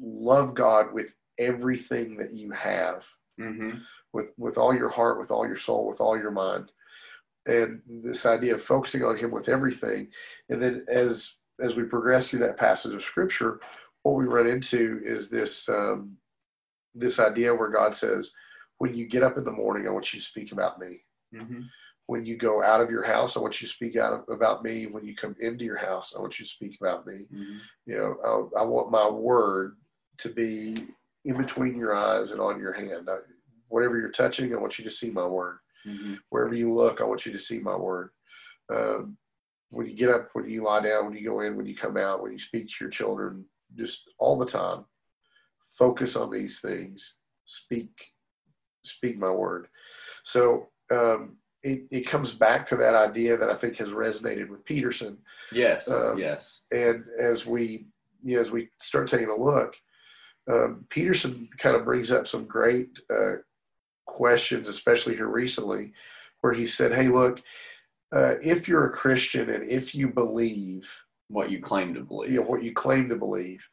love God with everything that you have hmm with with all your heart, with all your soul, with all your mind, and this idea of focusing on Him with everything. And then as as we progress through that passage of Scripture, what we run into is this um, this idea where God says, "When you get up in the morning, I want you to speak about me. hmm When you go out of your house, I want you to speak out about me. When you come into your house, I want you to speak about me. hmm You know, I, I want my word to be in between your eyes and on your hand. I, whatever you're touching, I want you to see my word. hmm Wherever you look, I want you to see my word. Um, when you get up, when you lie down, when you go in, when you come out, when you speak to your children, just all the time, focus on these things. Speak, speak my word. So um, it, it comes back to that idea that I think has resonated with Peterson Yes. Um, yes. and as we you know, as we start taking a look, um, Peterson kind of brings up some great uh, questions, especially here recently, where he said, "Hey, look, uh, if you're a Christian and if you believe what you claim to believe. you know, what you claim to believe,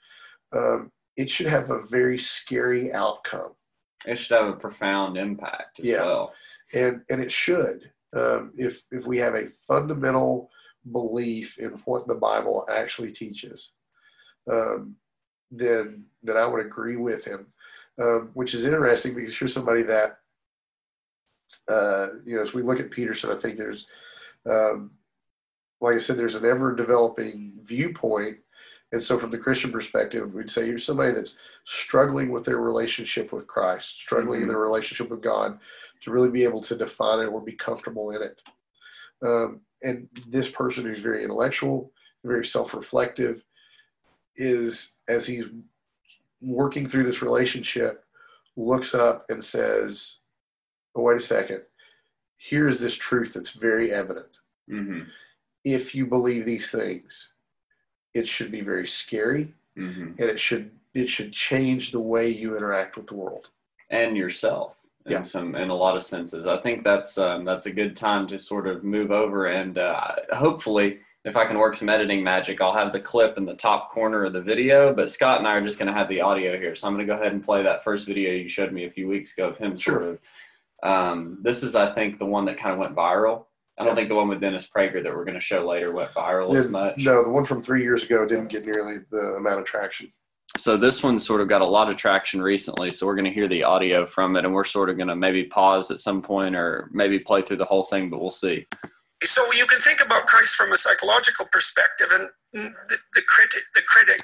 um, it should have a very scary outcome, It should have a profound impact as Yeah. well. and and it should. Um, if if we have a fundamental belief in what the Bible actually teaches, um, then then I would agree with him. Um, which is interesting because you're somebody that, uh, you know, as we look at Peterson, I think there's, um, like I said, there's an ever developing viewpoint. And so, from the Christian perspective, we'd say you're somebody that's struggling with their relationship with Christ, struggling in Mhm. their relationship with God to really be able to define it or be comfortable in it. Um, and this person who's very intellectual, very self reflective, is as he's working through this relationship, looks up and says, oh, wait a second, here's this truth that's very evident. hmm If you believe these things, it should be very scary hmm and it should it should change the way you interact with the world. And yourself in Yeah. some in a lot of senses. I think that's um, that's a good time to sort of move over and uh, hopefully. If I can work some editing magic, I'll have the clip in the top corner of the video. But Scott and I are just going to have the audio here, so I'm going to go ahead and play that first video you showed me a few weeks ago of him sort of. Um, this is, I think, the one that kind of went viral. I don't Yeah. think the one with Dennis Prager that we're going to show later went viral as much. No, the one from three years ago didn't get nearly the amount of traction. So this one sort of got a lot of traction recently. So we're going to hear the audio from it, and we're sort of going to maybe pause at some point, or maybe play through the whole thing, but we'll see. So you can think about Christ from a psychological perspective, and the, the critic, the critic,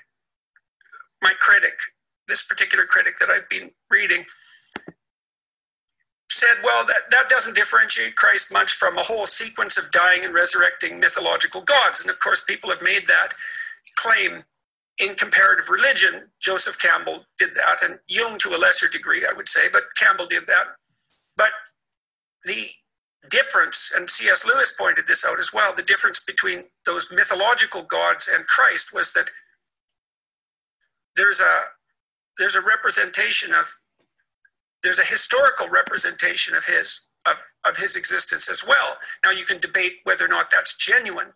my critic, this particular critic that I've been reading, said, well, that, that doesn't differentiate Christ much from a whole sequence of dying and resurrecting mythological gods. And of course, people have made that claim in comparative religion. Joseph Campbell did that, and Jung to a lesser degree, I would say, but Campbell did that. But the difference, and C.S. Lewis pointed this out as well, the difference between those mythological gods and Christ was that there's a there's a representation of there's a historical representation of his of, of his existence as well. Now you can debate whether or not that's genuine.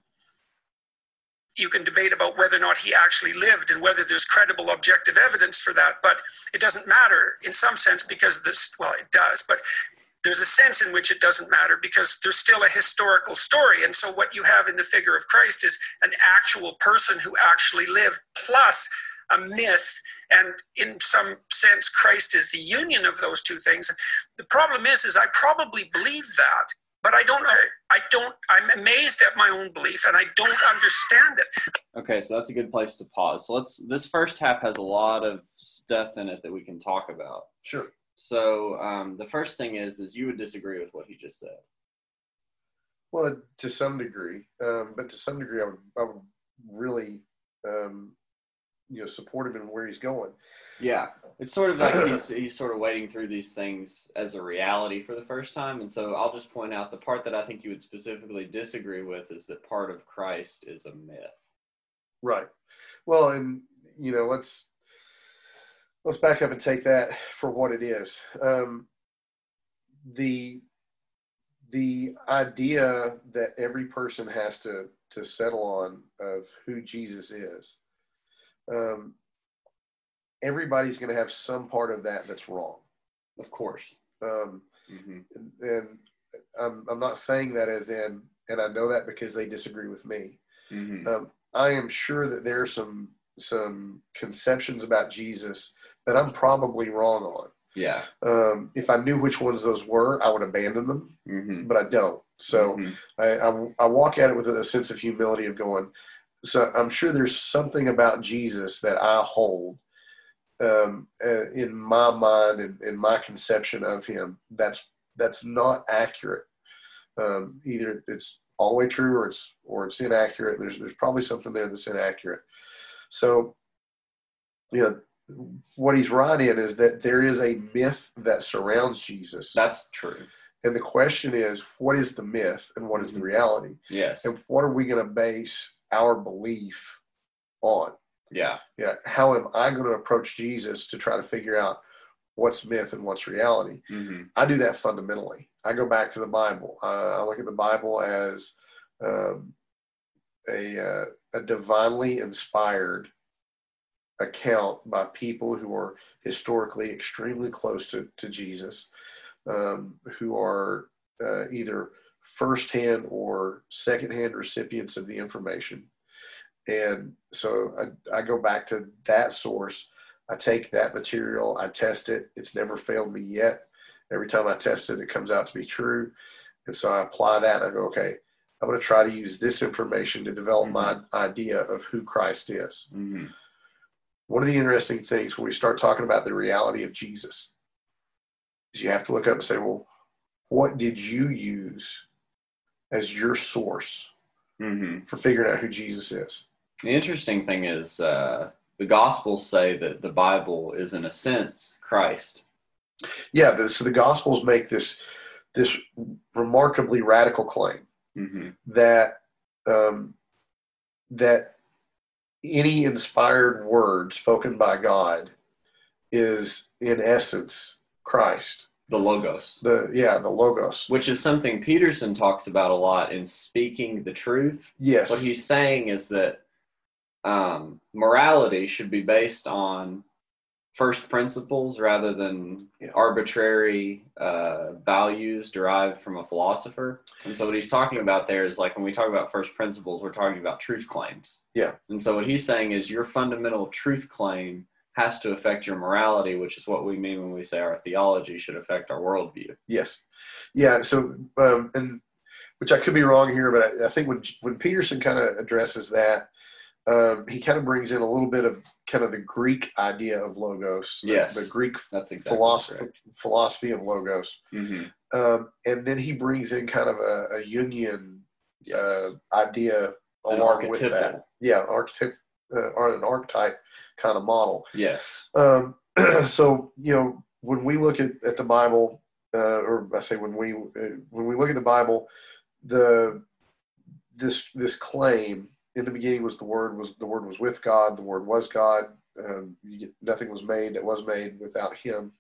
You can debate about whether or not he actually lived and whether there's credible objective evidence for that, but it doesn't matter in some sense because this well it does, but there's a sense in which it doesn't matter because there's still a historical story. And so, what you have in the figure of Christ is an actual person who actually lived, plus a myth. And in some sense, Christ is the union of those two things. The problem is, is I probably believe that, but I don't. I don't. I'm amazed at my own belief, and I don't understand it. Okay, so that's a good place to pause. So let's. This first half has a lot of stuff in it that we can talk about. Sure. So um, the first thing is, is you would disagree with what he just said. Well, to some degree, um, but to some degree, I would, I would really, um, you know, support him in where he's going. Yeah, it's sort of like he's he's sort of wading through these things as a reality for the first time, and so I'll just point out the part that I think you would specifically disagree with is that part of Christ is a myth. Right. Well, and you know, let's let's back up and take that for what it is. Um, the the idea that every person has to to settle on of who Jesus is. Um, everybody's going to have some part of that that's wrong. Of course. Um, hmm and I'm, I'm not saying that as in, and I know that because they disagree with me. hmm Um, I am sure that there are some some conceptions about Jesus that I'm probably wrong on. Yeah. Um, if I knew which ones those were, I would abandon them, hmm but I don't. So Mhm. I, I, I walk at it with a sense of humility of going. So I'm sure there's something about Jesus that I hold um, uh, in my mind and in my conception of him that's that's not accurate. Um, either it's all the way true or it's or it's inaccurate. There's there's probably something there that's inaccurate. So, you know, what he's right in is that there is a myth that surrounds Jesus, that's true. and the question is, what is the myth and what is the Mhm. reality, Yes. and what are we going to base our belief on? Yeah. Yeah, how am I going to approach Jesus to try to figure out what's myth and what's reality? hmm I do that fundamentally. I go back to the Bible. Uh, I look at the Bible as um, a, uh, a divinely inspired account by people who are historically extremely close to, to Jesus, um, who are uh, either firsthand or secondhand recipients of the information. And so I, I go back to that source. I take that material, I test it. It's never failed me yet. Every time I test it, it comes out to be true. And so I apply that I go, okay, I'm going to try to use this information to develop mm-hmm. my idea of who Christ is. Mm-hmm. One of the interesting things when we start talking about the reality of Jesus is you have to look up and say, well, what did you use as your source mm-hmm. for figuring out who Jesus is? The interesting thing is uh, the Gospels say that the Bible is, in a sense, Christ. Yeah, the, so the Gospels make this this remarkably radical claim mm-hmm. that um, that any inspired word spoken by God is in essence Christ. The logos. The yeah, the logos. Which is something Peterson talks about a lot in speaking the truth. Yes. What he's saying is that um, morality should be based on first principles rather than yeah. arbitrary uh, values derived from a philosopher. And so what he's talking about there is like when we talk about first principles, we're talking about truth claims. Yeah. And so what he's saying is your fundamental truth claim has to affect your morality, which is what we mean when we say our theology should affect our worldview. Yes. Yeah. So, um, and which I could be wrong here, but I, I think when when Peterson kind of addresses that, um, he kind of brings in a little bit of kind of the Greek idea of logos. Yes, the, Greek that's exactly philosophy philosophy of logos, mm-hmm. um, and then he brings in kind of a, a Jungian yes. uh, idea an along with that. Yeah, archetype uh, or an archetype kind of model. Yes. Um, so you know when we look at, at the Bible, uh, or I say when we uh, when we look at the Bible, the this this claim in the beginning was the word was the word was with God. The word was God. Um, get, nothing was made that was made without Him.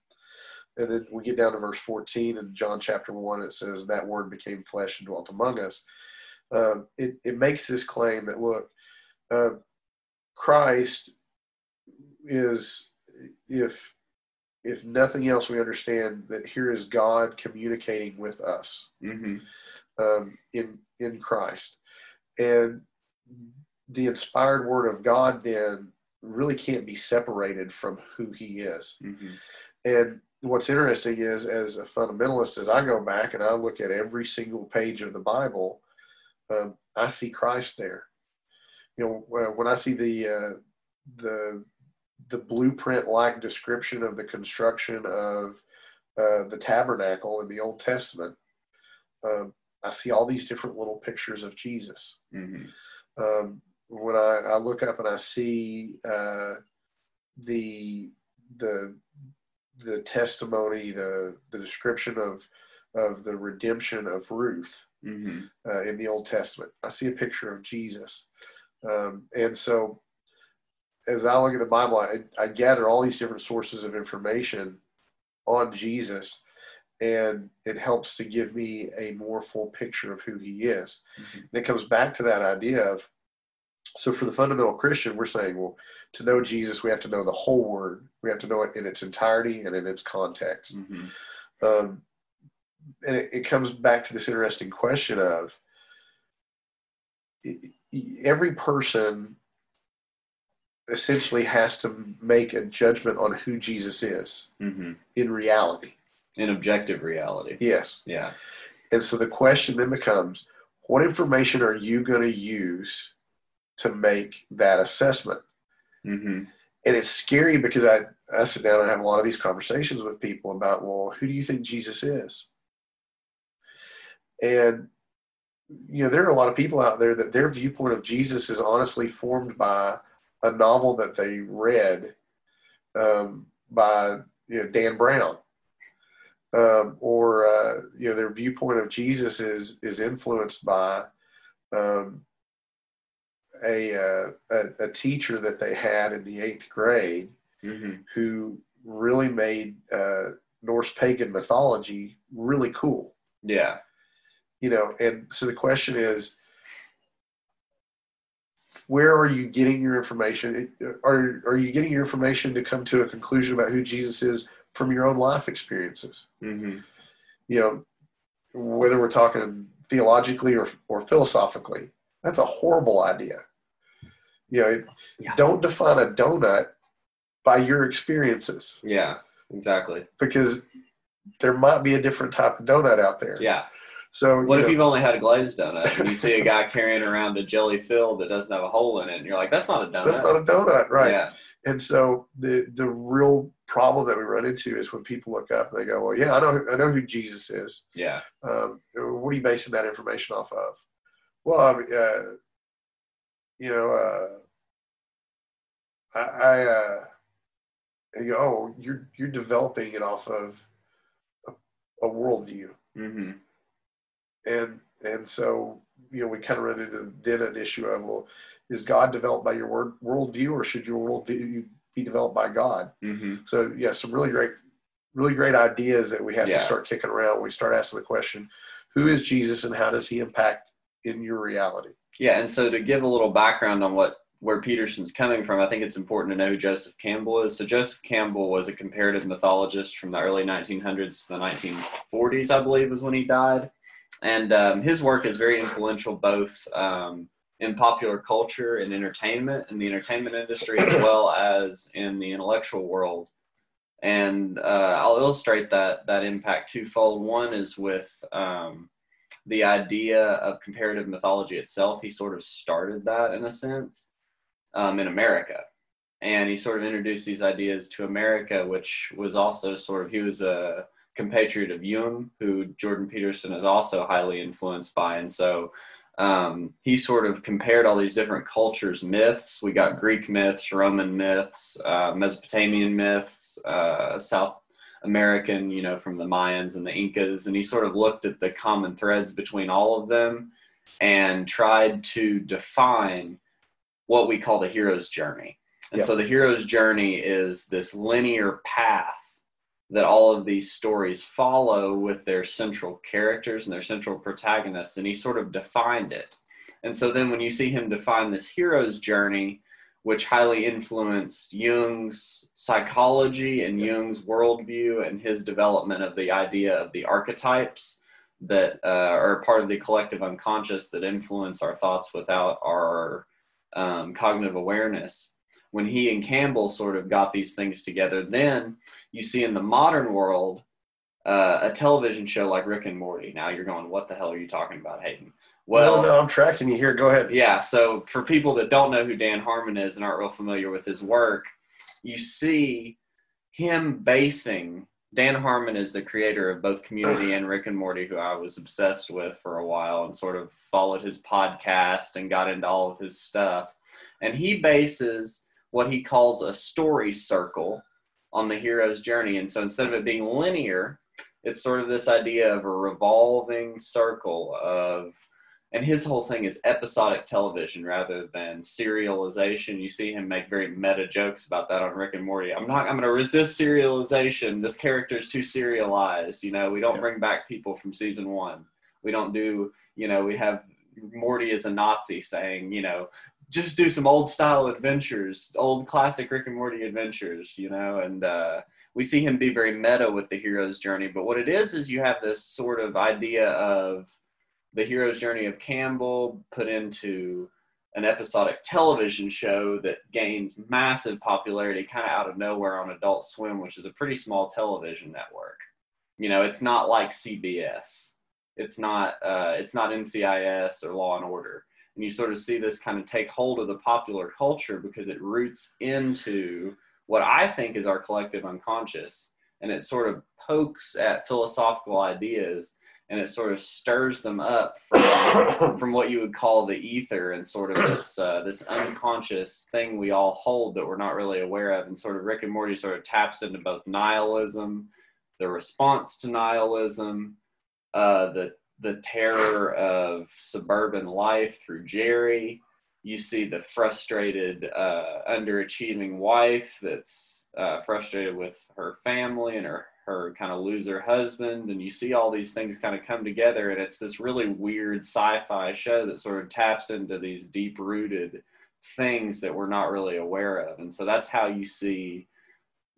And then we get down to verse 14 in John chapter 1, it says, That word became flesh and dwelt among us. Uh, it, it makes this claim that, look, uh, Christ is, if, if nothing else, we understand that here is God communicating with us mm-hmm. um, in, in Christ. And the inspired word of God then really can't be separated from who he is. Mm-hmm. And what's interesting is, as a fundamentalist, as I go back and I look at every single page of the Bible, um, I see Christ there. You know, when I see the uh, the the blueprint-like description of the construction of uh, the tabernacle in the Old Testament, um, I see all these different little pictures of Jesus. Mm-hmm um, when I, I, look up and I see uh, the the the testimony, the the description of of the redemption of Ruth mm-hmm. uh, in the Old Testament, I see a picture of Jesus, um, and so as I look at the Bible, I, I gather all these different sources of information on Jesus and it helps to give me a more full picture of who he is. Mm-hmm. And it comes back to that idea of so for the fundamental Christian, we're saying, well, to know Jesus, we have to know the whole word. We have to know it in its entirety and in its context. Mm-hmm. Um, and it, it, comes back to this interesting question of every person essentially has to make a judgment on who Jesus is mm-hmm. in reality in objective reality. Yes. Yeah. And so the question then becomes what information are you going to use to make that assessment? Mm-hmm. And it's scary because I, I sit down and have a lot of these conversations with people about, well, who do you think Jesus is? And, you know, there are a lot of people out there that their viewpoint of Jesus is honestly formed by a novel that they read um, by you know, Dan Brown um, or uh, you know their viewpoint of Jesus is is influenced by um, a, uh, a, a teacher that they had in the eighth grade mm-hmm. who really made uh, Norse pagan mythology really cool. Yeah, you know, and so the question is, where are you getting your information? Are are you getting your information to come to a conclusion about who Jesus is from your own life experiences? Mm-hmm. You know, whether we're talking theologically or or philosophically, that's a horrible idea. You know, Yeah. don't define a donut by your experiences Yeah, exactly. because there might be a different type of donut out there. Yeah. So What you if know, you've only had a glazed donut and you see a guy carrying around a jelly fill that doesn't have a hole in it, and you're like, "That's not a donut." that's not a donut, right? Yeah. And so the the real problem that we run into is when people look up and they go, "Well, yeah, I know I know who Jesus is. Yeah. Um, what are you basing that information off of?" Well, I mean, uh, you know, uh, I, I uh, and you go, "Oh, you're you're developing it off of a, a worldview." Mm-hmm. And and so you know we kind of run into then an issue of well is god developed by your word worldview or should your worldview be developed by god Mm-hmm. so yeah some really great really great ideas that we have Yeah. to start kicking around when we start asking the question who is jesus and how does he impact in your reality Yeah, and so to give a little background on what where Peterson's coming from, I think it's important to know who Joseph Campbell is. So Joseph Campbell was a comparative mythologist from the early 1900s to the 1940s, I believe, was when he died. And um, his work is very influential both um, in popular culture and entertainment, in the entertainment industry, as well as in the intellectual world. And uh, I'll illustrate that that impact twofold. One is with um, the idea of comparative mythology itself. He sort of started that in a sense um, in America. And he sort of introduced these ideas to America, which was also sort of, he was a compatriot of Jung, who Jordan Peterson is also highly influenced by. And so um, he sort of compared all these different cultures' myths. We got Greek myths, Roman myths, uh, Mesopotamian myths, uh, South American, you know, from the Mayans and the Incas, and he sort of looked at the common threads between all of them and tried to define what we call the hero's journey. And Yeah. so the hero's journey is this linear path that all of these stories follow with their central characters and their central protagonists, and he sort of defined it. And so then when you see him define this hero's journey, which highly influenced Jung's psychology and Jung's worldview and his development of the idea of the archetypes that uh, are part of the collective unconscious that influence our thoughts without our um, cognitive awareness. When he and Campbell sort of got these things together, then you see in the modern world uh, a television show like Rick and Morty. Now you're going, what the hell are you talking about, Hayden? Well, no, no i'm tracking you here go ahead yeah, so for people that don't know who Dan Harmon is and aren't real familiar with his work, you see him basing Dan Harmon is the creator of both Community and Rick and Morty, who I was obsessed with for a while and sort of followed his podcast and got into all of his stuff. And he bases what he calls a story circle on the hero's journey. And so instead of it being linear, it's sort of this idea of a revolving circle of and his whole thing is episodic television rather than serialization. You see him make very meta jokes about that on Rick and Morty. I'm not. I'm going to resist serialization. This character is too serialized. You know, we don't Yeah. bring back people from season one. We don't do. You know, we have Morty as a Nazi saying, you know, just do some old style adventures, old classic Rick and Morty adventures. You know, and uh, we see him be very meta with the hero's journey. But what it is is you have this sort of idea of the hero's journey of Campbell put into an episodic television show that gains massive popularity kind of out of nowhere on Adult Swim, which is a pretty small television network. You know, it's not like CBS. It's not uh, it's not NCIS or Law and Order. And you sort of see this kind of take hold of the popular culture because it roots into what I think is our collective unconscious, and it sort of pokes at philosophical ideas and it sort of stirs them up from from what you would call the ether and sort of this uh, this unconscious thing we all hold that we're not really aware of and sort of Rick and Morty sort of taps into both nihilism, the response to nihilism, uh, the the terror of suburban life through Jerry. You see the frustrated, uh, underachieving wife that's uh, frustrated with her family and her her kind of loser husband and you see all these things kind of come together and it's this really weird sci-fi show that sort of taps into these deep rooted things that we're not really aware of. And so that's how you see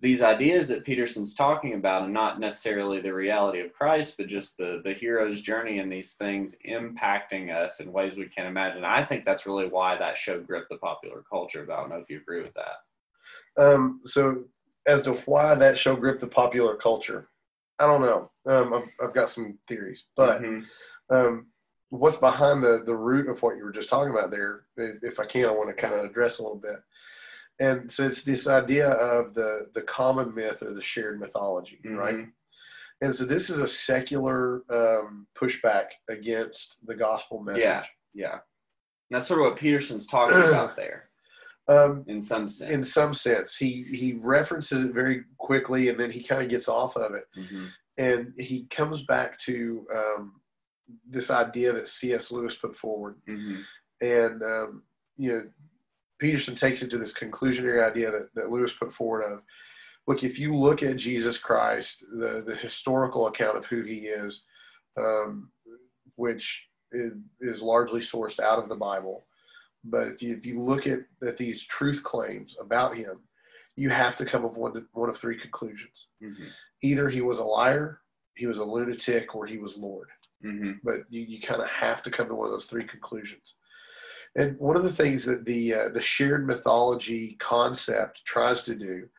these ideas that Peterson's talking about and not necessarily the reality of Christ, but just the the hero's journey and these things impacting us in ways we can't imagine. I think that's really why that show gripped the popular culture. But I don't know if you agree with that. Um, so as to why that show gripped the popular culture, I don't know. Um, I've, I've, got some theories, but mm-hmm. um, what's behind the the root of what you were just talking about there? If I can, I want to kind of address a little bit. And so it's this idea of the the common myth or the shared mythology, mm-hmm. right? And so this is a secular um, pushback against the gospel message. Yeah, yeah. That's sort of what Peterson's talking about there. Um, in some sense. In some sense, he he references it very quickly, and then he kind of gets off of it, mm-hmm. and he comes back to um, this idea that C.S. Lewis put forward, mm-hmm. and um, you know, Peterson takes it to this conclusionary idea that that Lewis put forward of, look, if you look at Jesus Christ, the the historical account of who he is, um, which is, largely sourced out of the Bible but if you if you look at, at these truth claims about him, you have to come of one one of three conclusions. Mm-hmm. Either he was a liar, he was a lunatic, or he was Lord. Mm-hmm. But you, you kind of have to come to one of those three conclusions. And one of the things that the uh, the shared mythology concept tries to do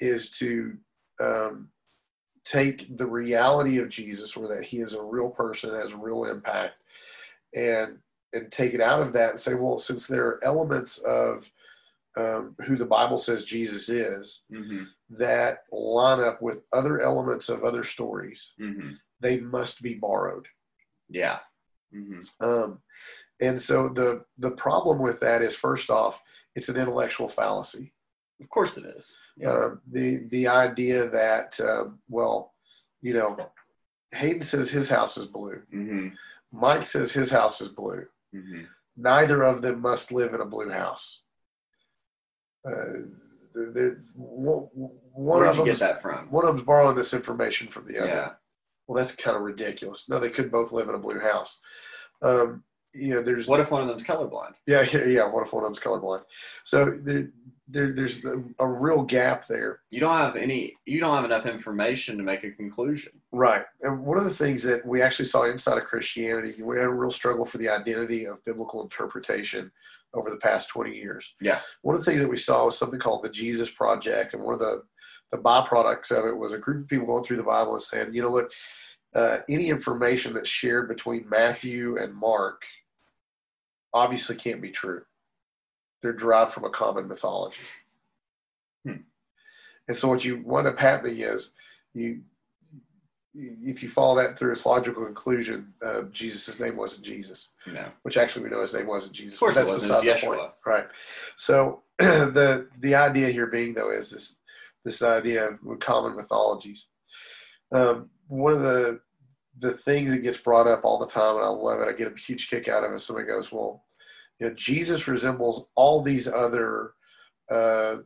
is to um, take the reality of Jesus, or that he is a real person, has a real impact, and and take it out of that and say, well, since there are elements of um, who the Bible says Jesus is mm-hmm. that line up with other elements of other stories, mm-hmm. they must be borrowed. Yeah. Mm-hmm. Um, and so the the problem with that is, first off, it's an intellectual fallacy. Of course, it is. Yeah. Uh, the the idea that uh, well, you know, Hayden says his house is blue. Mm-hmm. Mike says his house is blue. Mm-hmm. Neither of them must live in a blue house. Uh, one, of you get that from? One of them's borrowing this information from the other. Yeah. Well, that's kind of ridiculous. No, they could both live in a blue house. Um, you know, there's. What if one of them's colorblind? Yeah, yeah, yeah. What if one of them's colorblind? So there, there, there's a real gap there. You don't have any. You don't have enough information to make a conclusion. Right. And one of the things that we actually saw inside of Christianity, we had a real struggle for the identity of biblical interpretation over the past 20 years. Yeah. One of the things that we saw was something called the Jesus Project, and one of the the byproducts of it was a group of people going through the Bible and saying, you know, look, uh, any information that's shared between Matthew and Mark obviously can't be true they're derived from a common mythology. Hmm. And so what you wind up happening is you if you follow that through its logical conclusion, uh, Jesus' name wasn't Jesus. No. Which actually we know his name wasn't Jesus. Of course that's it wasn't. Beside the point. Right. So the the idea here being though is this this idea of common mythologies. Um, one of the the things that gets brought up all the time, and I love it. I get a huge kick out of it. Somebody goes, "Well, you know, Jesus resembles all these other uh,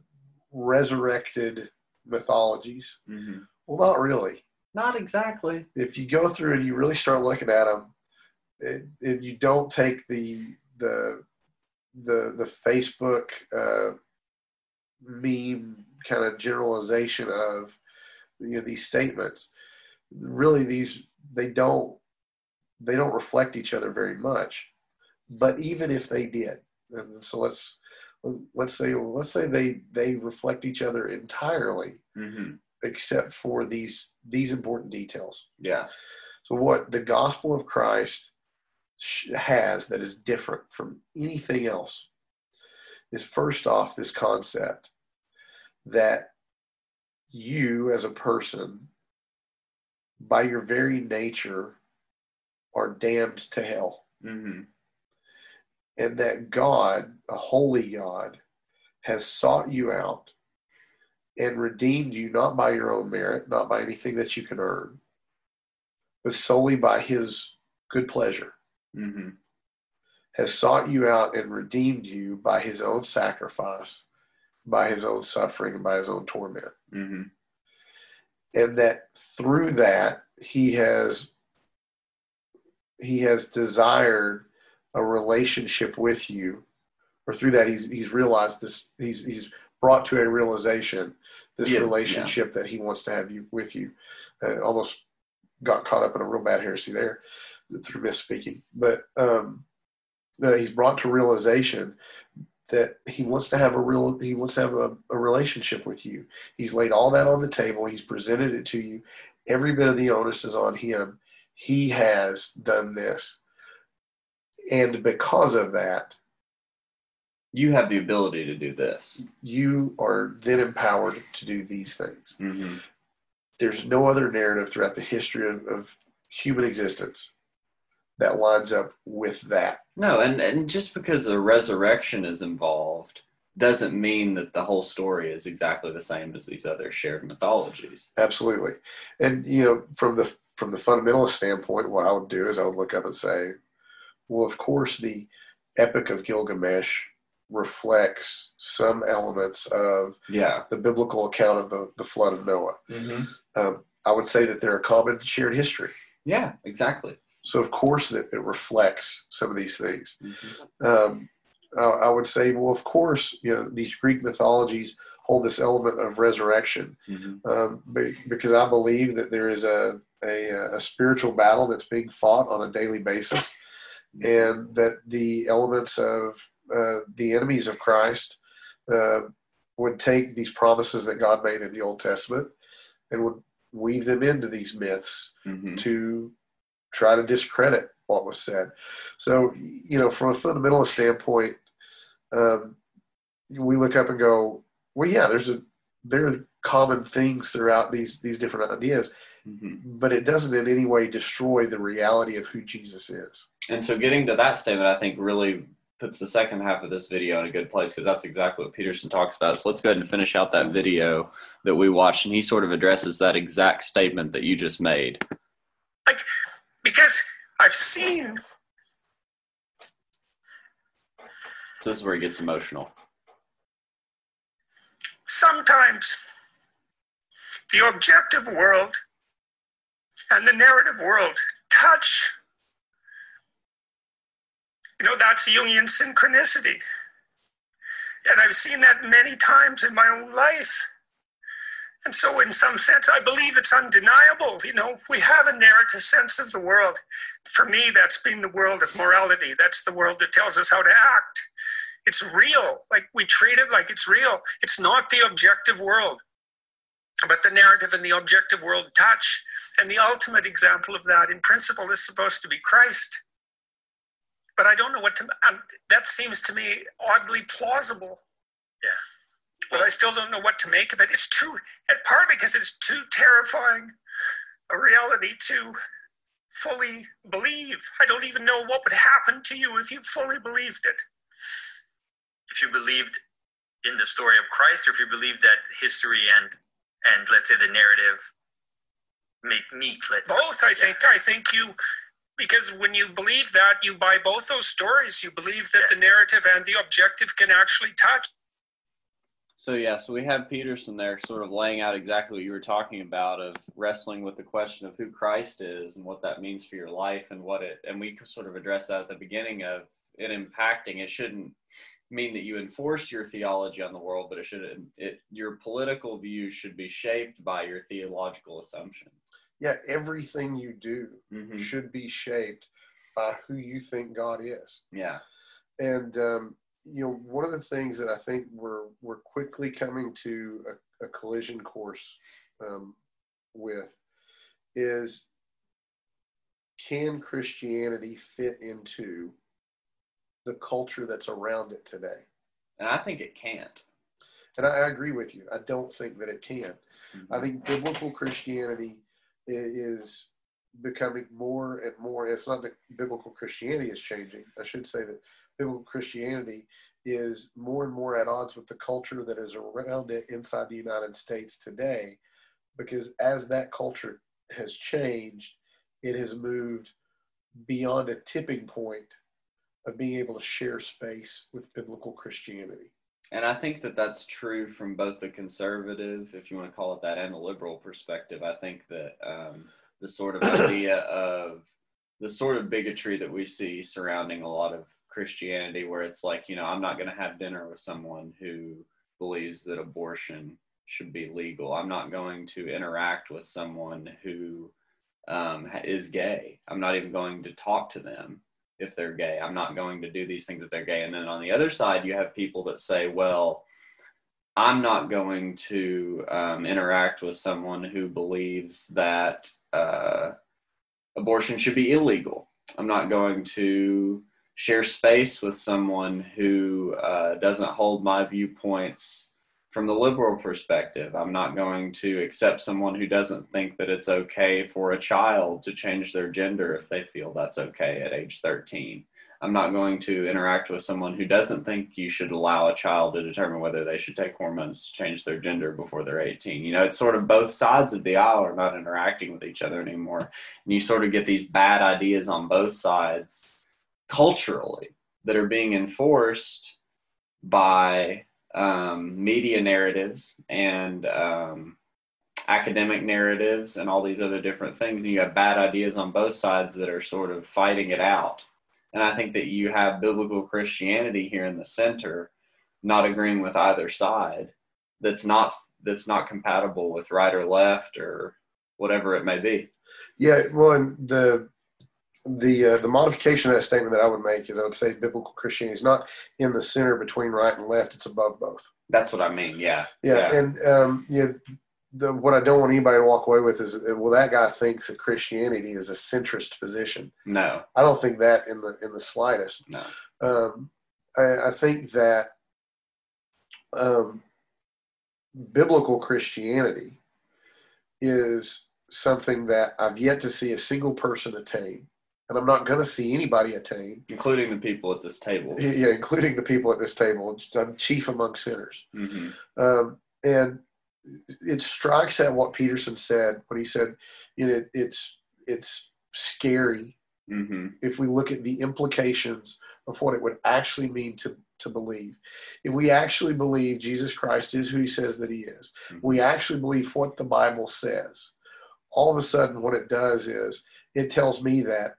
resurrected mythologies. Mm-hmm. Well, not really. Not exactly. If you go through and you really start looking at them, and you don't take the the the the Facebook uh, meme kind of generalization of you know these statements, really these they don't they don't reflect each other very much. But even if they did, and so let's let's say let's say they they reflect each other entirely, mm-hmm. except for these these important details. Yeah. So what the gospel of Christ has that is different from anything else is first off this concept that you as a person by your very nature are damned to hell mm-hmm and that God, a holy God, has sought you out and redeemed you not by your own merit, not by anything that you can earn, but solely by his good pleasure. Mm-hmm. Has sought you out and redeemed you by his own sacrifice, by his own suffering, and by his own torment. Mm-hmm. And that through that, he has he has desired a relationship with you or through that he's he's realized this he's he's brought to a realization this Yeah, relationship that he wants to have you with you. Uh, almost got caught up in a real bad heresy there through misspeaking, but um, uh, he's brought to realization that he wants to have a real he wants to have a, a relationship with you. He's laid all that on the table. He's presented it to you. Every bit of the onus is on him. He has done this, and because of that, You have the ability to do this. you are then empowered to do these things. Mm-hmm. there's no other narrative throughout the history of, of human existence that lines up with that. No, and, and just because the resurrection is involved doesn't mean that the whole story is exactly the same as these other shared mythologies. Absolutely. And you know, from the from the fundamentalist standpoint, what I would do is I would look up and say, well, of course the Epic of Gilgamesh reflects some elements of Yeah. the biblical account of the, the flood of Noah. Mm-hmm. Um, I would say that they're a common shared history. Yeah, exactly. So of course that it reflects some of these things. Mhm. um, I I would say, well, of course, you know, these Greek mythologies hold this element of resurrection Mhm. um, be- because I believe that there is a, a, a spiritual battle that's being fought on a daily basis, and that the elements of uh, the enemies of Christ uh, would take these promises that God made in the Old Testament and would weave them into these myths Mhm. to try to discredit what was said. So, you know, from a fundamentalist standpoint, um, we look up and go, well, yeah, there's a there are common things throughout these these different ideas, Mhm. but it doesn't in any way destroy the reality of who Jesus is. And so getting to that statement, I think really puts the second half of this video in a good place because that's exactly what Peterson talks about. So let's go ahead and finish out that video that we watched, and he sort of addresses that exact statement that you just made. Because I've seen this is where he gets emotional. sometimes the objective world and the narrative world touch. You know, that's Jungian synchronicity. And I've seen that many times in my own life. And so, in some sense, I believe it's undeniable. You know, we have a narrative sense of the world. For me, that's been the world of morality. That's the world that tells us how to act. It's real. Like we treat it like it's real. It's not the objective world. But the narrative and the objective world touch. And the ultimate example of that, in principle, is supposed to be Christ. But I don't know what to, um, that seems to me oddly plausible. Yeah. But I still don't know what to make of it. It's too, in part because it's too terrifying a reality to fully believe. I don't even know what would happen to you if you fully believed it. if you believed in the story of Christ, or if you believed that history and and let's say the narrative make meet. Let's say. Both, I think. I think you, because when you believe that, you buy both those stories. You believe that the narrative and the objective can actually touch. So yeah, so we have Peterson there sort of laying out exactly what you were talking about of wrestling with the question of who Christ is and what that means for your life and what it and we sort of address that at the beginning of it impacting it shouldn't mean that you enforce your theology on the world, but it should it your political views should be shaped by your theological assumptions. Yeah, everything you do Mm-hmm. should be shaped by who you think God is. Yeah. And um, you know, one of the things that I think we're we're quickly coming to a, a collision course um, with is can Christianity fit into the culture that's around it today? And I think it can't. And I, I agree with you. I don't think that it can. Mm-hmm. I think biblical Christianity is becoming more and more. It's not that biblical Christianity is changing. I should say that biblical Christianity is more and more at odds with the culture that is around it inside the United States today, because as that culture has changed, it has moved beyond a tipping point of being able to share space with biblical Christianity. And I think that that's true from both the conservative, if you want to call it that, and the liberal perspective. I think that um, the sort of idea of the sort of bigotry that we see surrounding a lot of Christianity where it's like, you know, I'm not going to have dinner with someone who believes that abortion should be legal. I'm not going to interact with someone who um, is gay. I'm not even going to talk to them if they're gay. I'm not going to do these things if they're gay. And then on the other side, you have people that say, well, I'm not going to um, interact with someone who believes that uh, abortion should be illegal. I'm not going to share space with someone who uh, doesn't hold my viewpoints from the liberal perspective. I'm not going to accept someone who doesn't think that it's okay for a child to change their gender if they feel that's okay at age 13. I'm not going to interact with someone who doesn't think you should allow a child to determine whether they should take hormones to change their gender before they're 18. You know, it's sort of both sides of the aisle are not interacting with each other anymore. And you sort of get these bad ideas on both sides culturally that are being enforced by um, media narratives and um, academic narratives and all these other different things. And you have bad ideas on both sides that are sort of fighting it out. And I think that you have biblical Christianity here in the center, not agreeing with either side. That's not that's not compatible with right or left or whatever it may be. Yeah, well, and the the uh, the modification of that statement that I would make is I would say biblical Christianity is not in the center between right and left; it's above both. That's what I mean. Yeah. Yeah, yeah. and um, you know, the, what I don't want anybody to walk away with is, well, that guy thinks that Christianity is a centrist position. No, I don't think that in the in the slightest. No, um, I, I, think that um, biblical Christianity is something that I've yet to see a single person attain and I'm not going to see anybody attain, including the people at this table. Yeah, including the people at this table. I'm chief among sinners, mm-hmm. um, and it strikes at what Peterson said when he said, "You know, it's it's scary mm-hmm. if we look at the implications of what it would actually mean to to believe. If we actually believe Jesus Christ is who He says that He is, mm-hmm. we actually believe what the Bible says. All of a sudden, what it does is it tells me that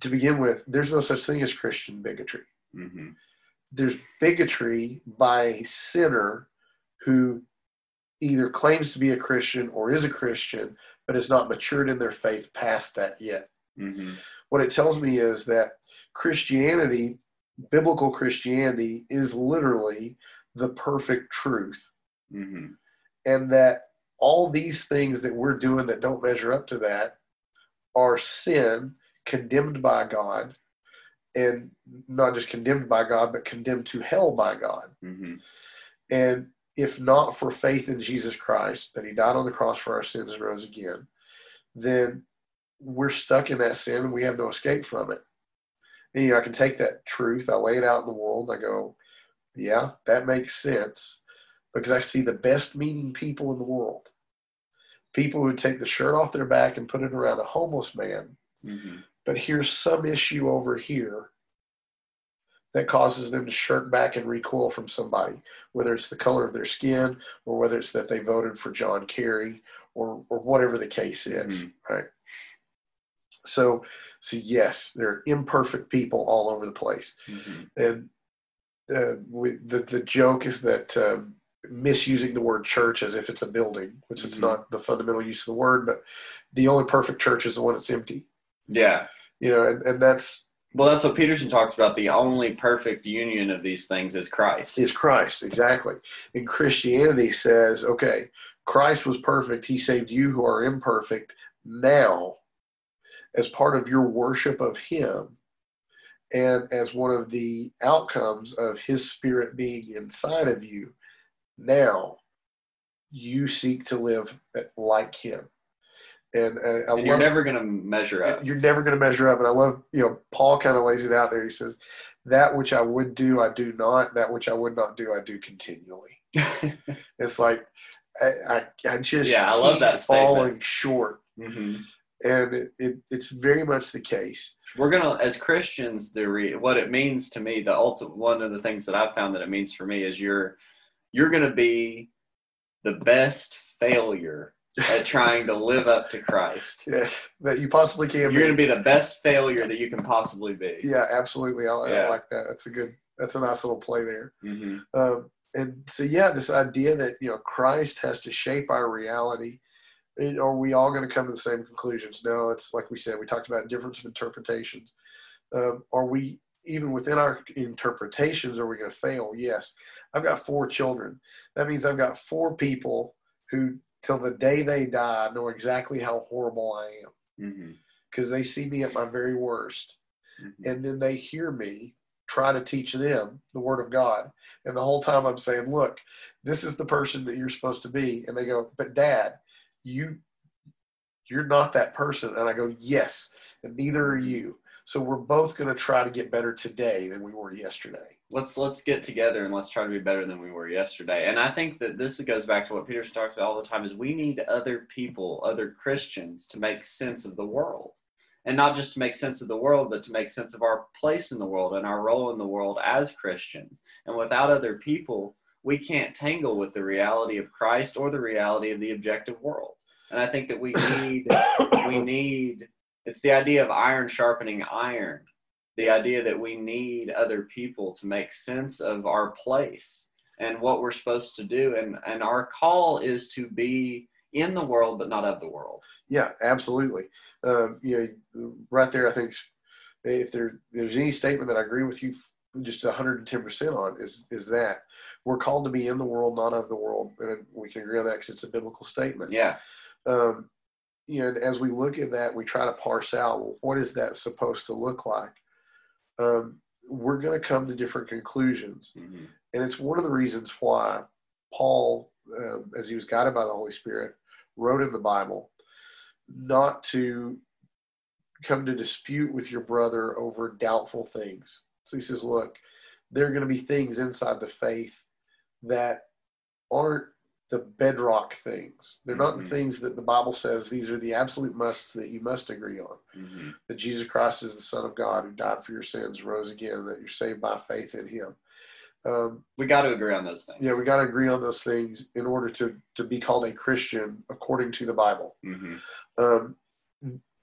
to begin with, there's no such thing as Christian bigotry. Mm-hmm. There's bigotry by a sinner who either claims to be a Christian or is a Christian, but has not matured in their faith past that yet. Mm-hmm. What it tells me is that Christianity, biblical Christianity, is literally the perfect truth. Mm-hmm. And that all these things that we're doing that don't measure up to that are sin condemned by God, and not just condemned by God, but condemned to hell by God. Mm-hmm. And if not for faith in Jesus Christ, that He died on the cross for our sins and rose again, then we're stuck in that sin and we have no escape from it. And you know, I can take that truth, I lay it out in the world, I go, yeah, that makes sense because I see the best meaning people in the world. People who take the shirt off their back and put it around a homeless man mm-hmm but here's some issue over here that causes them to shirk back and recoil from somebody, whether it's the color of their skin or whether it's that they voted for John Kerry or or whatever the case is, mm-hmm. right? So, so yes, there are imperfect people all over the place, mm-hmm. and uh, we, the the joke is that. Um, misusing the word church as if it's a building, which mm-hmm. is not the fundamental use of the word, but the only perfect church is the one that's empty. Yeah. You know, and, and that's well, that's what Peterson talks about. The only perfect union of these things is Christ. Is Christ, exactly. And Christianity says, okay, Christ was perfect. He saved you who are imperfect. Now, as part of your worship of Him, and as one of the outcomes of His Spirit being inside of you, now you seek to live like Him and, uh, and you're never going to measure up. You're never going to measure up. And I love, you know, Paul kind of lays it out there. He says, "That which I would do, I do not. That which I would not do, I do continually." it's like I, I, I just yeah, I love that falling statement. short. Mm-hmm. And it, it, it's very much the case. We're gonna, as Christians, the re, what it means to me, the ultimate one of the things that I've found that it means for me is you're you're gonna be the best failure at trying to live up to Christ. Yeah, that you possibly can. You're going to be the best failure that you can possibly be. Yeah, absolutely. I, I like that. That's a good. That's a nice little play there. hmm Um, and so, yeah, this idea that you know Christ has to shape our reality. And are we all going to come to the same conclusions? No, it's like we said. We talked about difference of interpretations. Um, are we even within our interpretations? Are we going to fail? Yes. I've got four children. That means I've got four people who, till the day they die, know exactly how horrible I am because they see me at my very worst hmm and then they hear me try to teach them the word of God. And the whole time I'm saying, look, this is the person that you're supposed to be. And they go, but dad, you, you're not that person. And I go, yes, and neither are you. So we're both going to try to get better today than we were yesterday. let's let's get together and let's try to be better than we were yesterday. And I think that this goes back to what Peter talks about all the time: is we need other people, other Christians, to make sense of the world, and not just to make sense of the world, but to make sense of our place in the world and our role in the world as Christians. And without other people, we can't tangle with the reality of Christ or the reality of the objective world. And I think that we need we need it's the idea of iron sharpening iron the idea that we need other people to make sense of our place and what we're supposed to do and and our call is to be in the world but not of the world Yeah, absolutely. Um, you know, right there, I think if there there's any statement that I agree with you just 110% on is is that we're called to be in the world, not of the world, and we can agree on that because it's a biblical statement. yeah Um, you know, and as we look at that, we try to parse out well, what is that supposed to look like. Um, we're going to come to different conclusions, Mhm. and it's one of the reasons why Paul, um, as he was guided by the Holy Spirit, wrote in the Bible not to come to dispute with your brother over doubtful things. So he says, look, there are going to be things inside the faith that aren't the bedrock things. They're not the Mhm. things that the Bible says these are the absolute musts that you must agree on. Mhm. That Jesus Christ is the Son of God who died for your sins, rose again, that you're saved by faith in Him. Um, we got to agree on those things yeah, we got to agree on those things in order to to be called a Christian according to the Bible. Mhm. Um,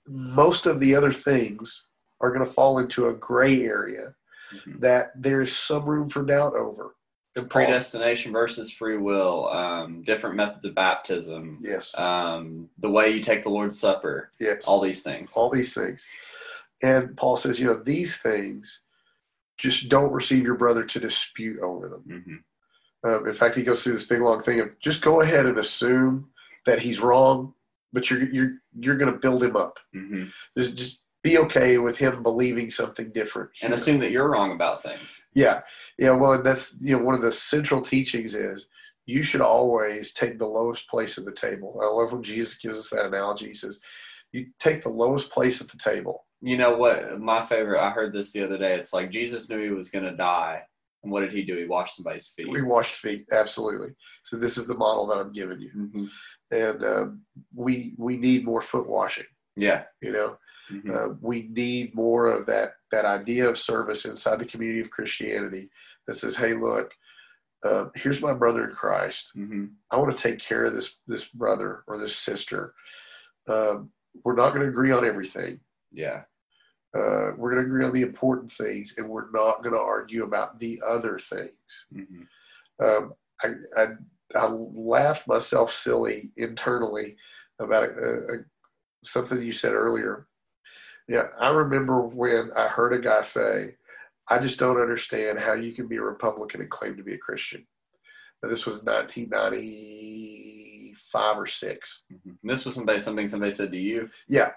most of the other things are going to fall into a gray area Mhm. that there's some room for doubt over. Predestination versus free will um, different methods of baptism yes, um, the way you take the lord's supper yes, all these things all these things. And Paul says, you know, these things, just don't receive your brother to dispute over them. Mhm. Um, in fact, he goes through this big long thing of just go ahead and assume that he's wrong, but you're you're you're going to build him up. Mhm. Just just be okay with him believing something different. and assume that you're wrong about things Yeah, yeah. Well, that's you know one of the central teachings is you should always take the lowest place at the table. I love when Jesus gives us that analogy. He says, "You take the lowest place at the table." You know what? My favorite. I heard this the other day. It's like Jesus knew he was going to die, and what did he do? He washed somebody's feet. We washed feet, absolutely. So this is the model that I'm giving you, Mhm. and um, we we need more foot washing. Yeah. You know, Mhm. uh, we need more of that that idea of service inside the community of Christianity that says, "Hey, look, uh, here's my brother in Christ. Mhm. I want to take care of this this brother or this sister. Um, we're not going to agree on everything. Yeah. Uh, we're going to agree on the important things, and we're not going to argue about the other things. Mhm. Um, I, I I laughed myself silly internally about a, a, something you said earlier. Yeah, I remember when I heard a guy say, "I just don't understand how you can be a Republican and claim to be a Christian." Now, this was 1995 or six. Mhm. And this was somebody something somebody said to you. Yeah,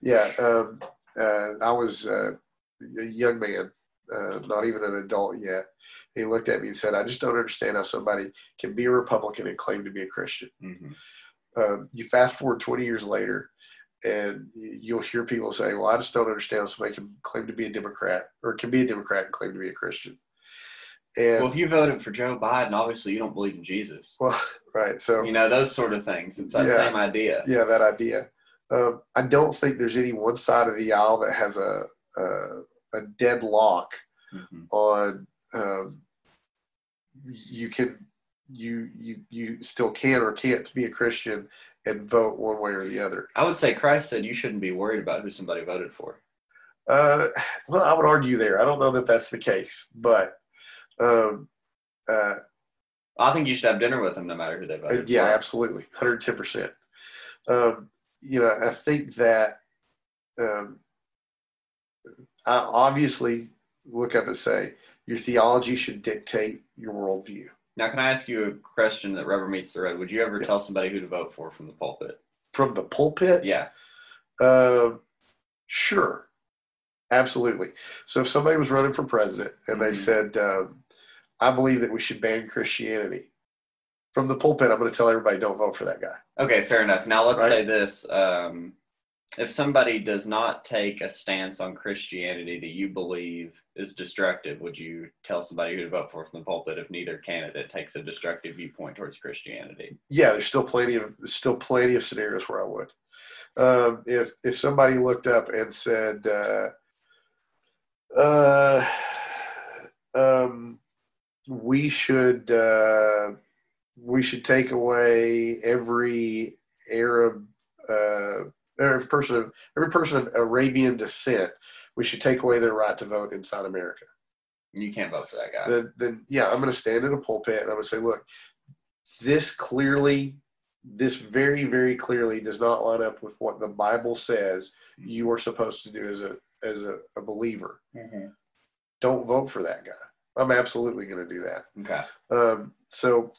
yeah. Um, uh, I was uh, a young man, uh, not even an adult yet. He looked at me and said, "I just don't understand how somebody can be a Republican and claim to be a Christian." Mhm. Um, you fast forward 20 years later, and you'll hear people say, "Well, I just don't understand somebody can claim to be a Democrat or can be a Democrat and claim to be a Christian." And Well, if you voted for Joe Biden, obviously you don't believe in Jesus. well, right. So You know those sort of things. It's that Yeah. same idea. yeah, that idea. Um, I don't think there's any one side of the aisle that has a a, a deadlock Mhm. on um, you can you you you still can or can't be a Christian and vote one way or the other. I would say Christ said you shouldn't be worried about who somebody voted for. Uh, well, I would argue there. I don't know that that's the case, but um, uh, I think you should have dinner with them no matter who they voted for. yeah, for. absolutely, hundred ten percent. Um, you know, I think that um, I obviously look up and say your theology should dictate your worldview. Now, can I ask you a question that rubber meets the road? Would you ever Yeah. tell somebody who to vote for from the pulpit? From the pulpit, Yeah. Um, sure, absolutely. So if somebody was running for president and they Mhm. said, um, "I believe that we should ban Christianity," from the pulpit, I'm going to tell everybody, "Don't vote for that guy." Okay, fair enough. Now let's Right. say this: um, if somebody does not take a stance on Christianity that you believe is destructive, would you tell somebody who to vote for from the pulpit if neither candidate takes a destructive viewpoint towards Christianity? Yeah, there's still plenty of still plenty of scenarios where I would. Um, if if somebody looked up and said, uh, uh, um, "We should uh, we should take away every Arab uh, every person of every person of Arabian descent. We should take away their right to vote inside America." You can't vote for that guy. then, then yeah, I'm going to stand in a pulpit and I'm going to say, look, this clearly, this very, very clearly does not line up with what the Bible says you are supposed to do as a as a, a believer. Mhm. Don't vote for that guy. I'm absolutely going to do that. Okay. Um, so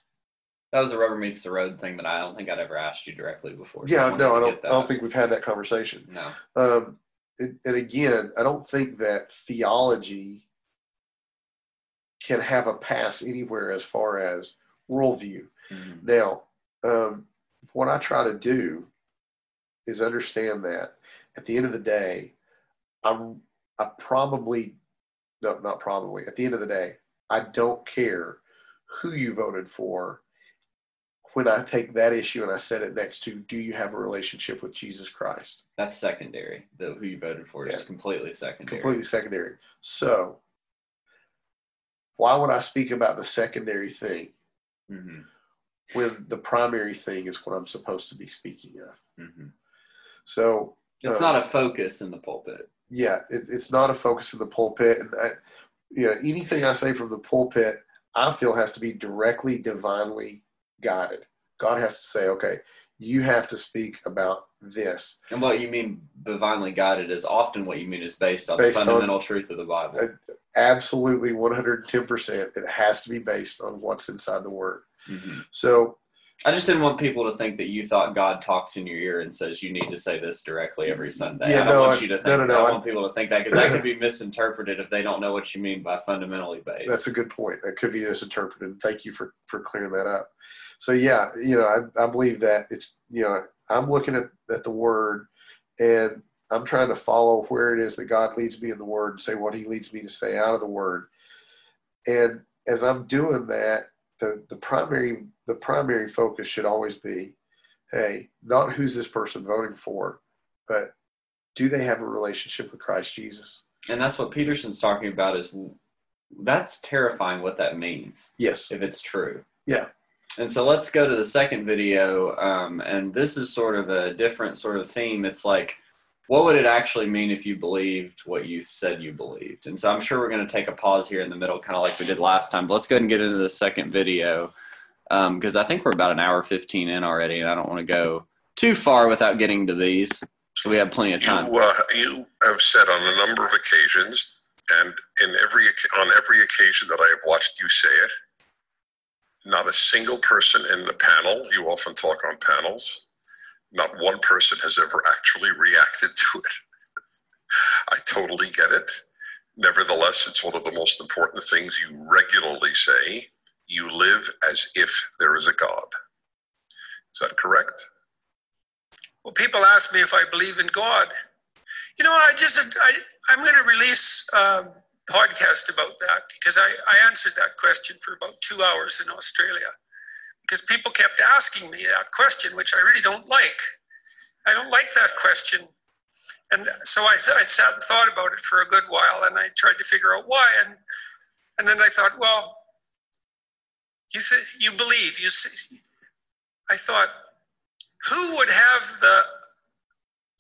That was a rubber meets the road thing that I don't think I'd ever asked you directly before. so yeah, wanted no, I don't. I don't think we've had that conversation. No. Um, and, and again, I don't think that theology can have a pass anywhere as far as worldview. Mhm. Now, um, what I try to do is understand that at the end of the day, I'm I probably no not probably at the end of the day, I don't care who you voted for when I take that issue and I set it next to do you have a relationship with Jesus Christ? That's secondary. The who you voted for is completely secondary. Completely secondary. So why would I speak about the secondary thing hmm when the primary thing is what I'm supposed to be speaking of? hmm So It's uh, not a focus in the pulpit. yeah, it, it's not a focus in the pulpit, and I, you know, anything I say from the pulpit, I feel has to be directly divinely guided. God has to say, okay, you have to speak about this. And what you mean divinely guided is often what you mean is based on Based the on- fundamental truth of the Bible. Uh, Absolutely, one hundred ten percent. It has to be based on what's inside the Word. Mhm. So I just didn't want people to think that you thought God talks in your ear and says you need to say this directly every Sunday. Yeah, I don't no, want I- you to think no, no, that. I I- want people to think that because that could be misinterpreted if they don't know what you mean by fundamentally based. That's a good point. That could be misinterpreted. Thank you for, for clearing that up. So yeah, you know, I, I believe that it's you know, I'm looking at, at the word and I'm trying to follow where it is that God leads me in the word and say what he leads me to say out of the word. And as I'm doing that, the, the primary the primary focus should always be, hey, not who's this person voting for, but do they have a relationship with Christ Jesus? and that's what Peterson's talking about is that's terrifying what that means. Yes. if it's true. Yeah. And so let's go to the second video. Um, and this is sort of a different sort of theme. It's like, what would it actually mean if you believed what you said you believed? And so I'm sure we're going to take a pause here in the middle, kind of like we did last time. But let's go ahead and get into the second video because I think we're about an hour 15 in already, and I don't want to go too far without getting to these. So we have plenty of time. You, uh, you have said on a number of occasions, and in every on every occasion that I have watched you say it, not a single person in the panel. You often talk on panels. Not one person has ever actually reacted to it. I totally get it. Nevertheless, it's one of the most important things you regularly say. You live as if there is a God. Is that correct? Well, people ask me if I believe in God. You know, I just I, I'm going to release a podcast about that because I, I answered that question for about two hours in Australia because people kept asking me that question, which I really don't like. I don't like that question. And so I, th- I sat and thought about it for a good while and I tried to figure out why. And, and then I thought, well, you, say, you believe, you say, I thought, Who would have the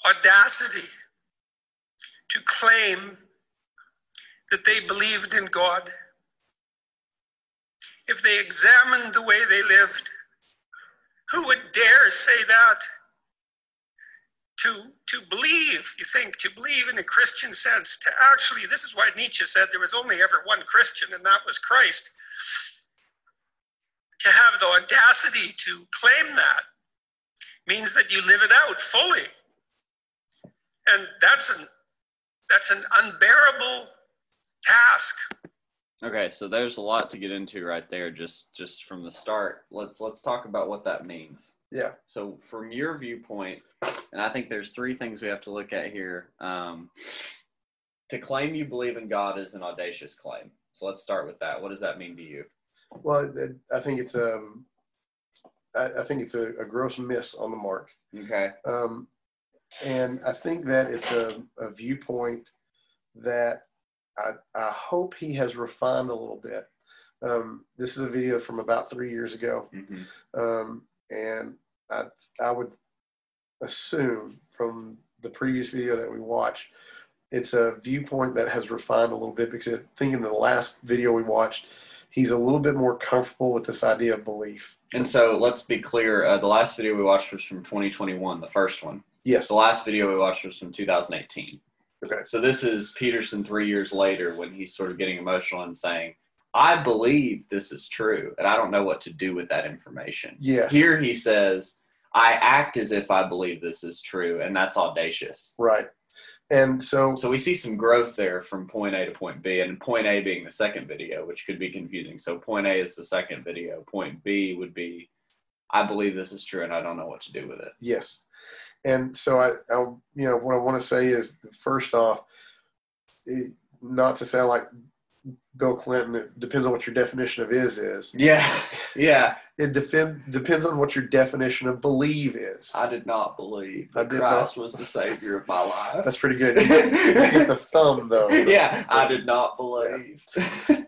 audacity to claim that they believed in God? If they examined the way they lived, who would dare say that? To, to believe, you think, to believe in a Christian sense, to actually, this is why Nietzsche said there was only ever one Christian, and that was Christ. To have the audacity to claim that means that you live it out fully. And that's an, that's an unbearable task. Okay, so there's a lot to get into right there just just from the start. Let's let's talk about what that means. Yeah. So from your viewpoint, and I think there's three things we have to look at here. Um, to claim you believe in God is an audacious claim. So let's start with that. What does that mean to you? Well, I think it's um, I, think it's a, a, gross miss on the mark. Okay. Um, and I think that it's a, a viewpoint that I, I hope he has refined a little bit. Um, this is a video from about three years ago, mm-hmm. um, and I I would assume from the previous video that we watched, it's a viewpoint that has refined a little bit because I think in the last video we watched, he's a little bit more comfortable with this idea of belief. And so let's be clear: uh, the last video we watched was from 2021, the first one. Yes. The last video we watched was from 2018. Okay. So this is Peterson three years later when he's sort of getting emotional and saying, I believe this is true, and I don't know what to do with that information. Yes. Here he says, I act as if I believe this is true, and that's audacious. Right. And so So we see some growth there from point A to point B, and point A being the second video, which could be confusing. So point A is the second video. Point B would be, I believe this is true, and I don't know what to do with it. yes. And so I, I you know, what I want to say is first off, it, not to sound like Bill Clinton. It depends on what your definition of is is. Yeah, yeah. It defend, depends on what your definition of believe is. I did not believe I that Christ not. was the savior of my life. That's pretty good. You get, the thumb though. yeah, I did not believe.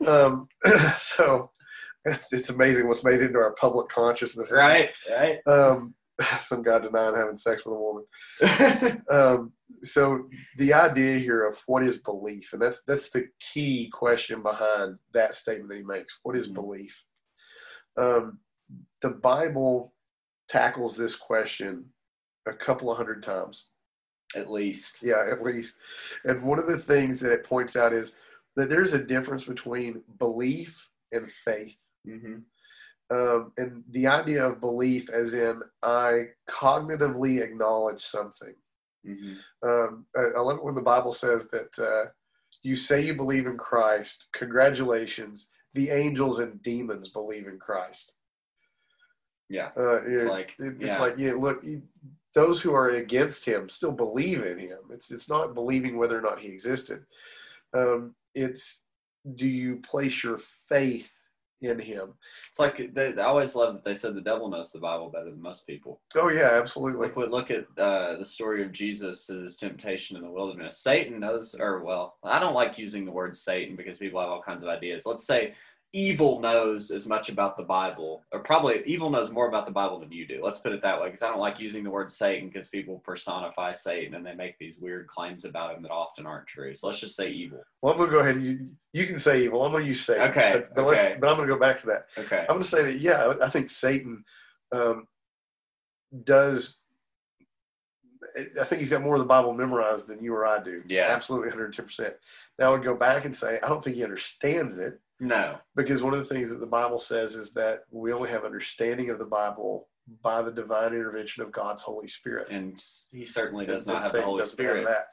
Um, so it's, it's amazing what's made into our public consciousness. right, right. Um, some guy denying having sex with a woman. Um, so the idea here of what is belief, and that's that's the key question behind that statement that he makes. What is Mhm. belief? Um, the Bible tackles this question a couple of hundred times. At least. Yeah, at least. And one of the things that it points out is that there's a difference between belief and faith. Mm-hmm. Um, and the idea of belief, as in I cognitively acknowledge something. Mm-hmm. Um, I, I love it when the Bible says that uh, you say you believe in Christ. Congratulations, the angels and demons believe in Christ. Yeah. Uh, It's it- like, it- it's like yeah, look, those who are against him still believe in him. It's it's not believing whether or not he existed. Um, it's do you place your faith in him? It's like they, I always love that they said the devil knows the Bible better than most people. Oh yeah, absolutely. Look, look at uh, the story of Jesus' and his temptation in the wilderness. Satan knows, or well, I don't like using the word Satan because people have all kinds of ideas. Let's say evil knows as much about the Bible, or probably evil knows more about the Bible than you do. Let's put it that way, because I don't like using the word Satan because people personify Satan and they make these weird claims about him that often aren't true. So let's just say evil. Well, I'm gonna go ahead. And you you can say evil. I'm gonna use Satan. Okay, But, but, let's, okay. but I'm gonna go back to that. Okay. I'm gonna say that yeah, I think Satan um, does. I think he's got more of the Bible memorized than you or I do. Yeah. absolutely, 110. percent Now I would go back and say I don't think he understands it No. because one of the things that the Bible says is that we only have understanding of the Bible by the divine intervention of God's Holy Spirit. And he certainly does And- not have the Holy Spirit. that.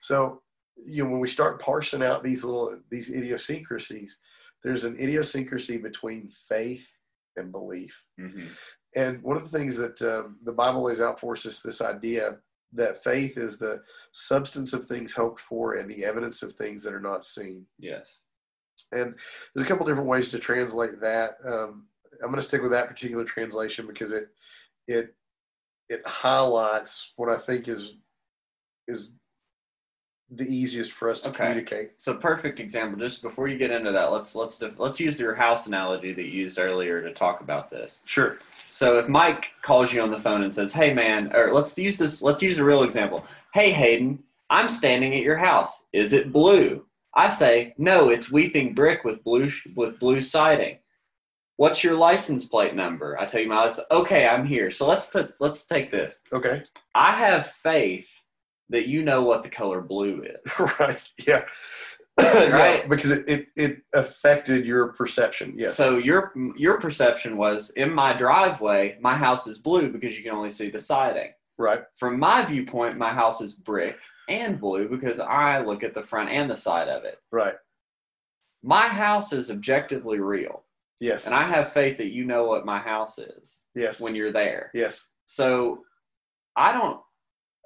So, you know, when we start parsing out these little these idiosyncrasies, there's an idiosyncrasy between faith and belief. hmm And one of the things that um, the Bible lays out for us is this idea that faith is the substance of things hoped for and the evidence of things that are not seen. Yes. And there's a couple different ways to translate that. Um, I'm going to stick with that particular translation because it it it highlights what I think is is the easiest for us to Okay. communicate. So perfect example. Just before you get into that, let's let's def- let's use your house analogy that you used earlier to talk about this. Sure. So if Mike calls you on the phone and says, "Hey man," or let's use this. Let's use a real example. Hey Hayden, I'm standing at your house. Is it blue? I say, "No, it's weeping brick with blue sh- with blue siding." What's your license plate number? I tell you my license. Okay, I'm here. So let's put let's take this. Okay. I have faith that you know what the color blue is. right. Yeah. Right. Because it, it, it affected your perception. Yes. So your your perception was in my driveway, my house is blue because you can only see the siding. right. From my viewpoint, my house is brick and blue because I look at the front and the side of it. Right. My house is objectively real, Yes. and I have faith that you know what my house is yes. when you're there. yes. So I don't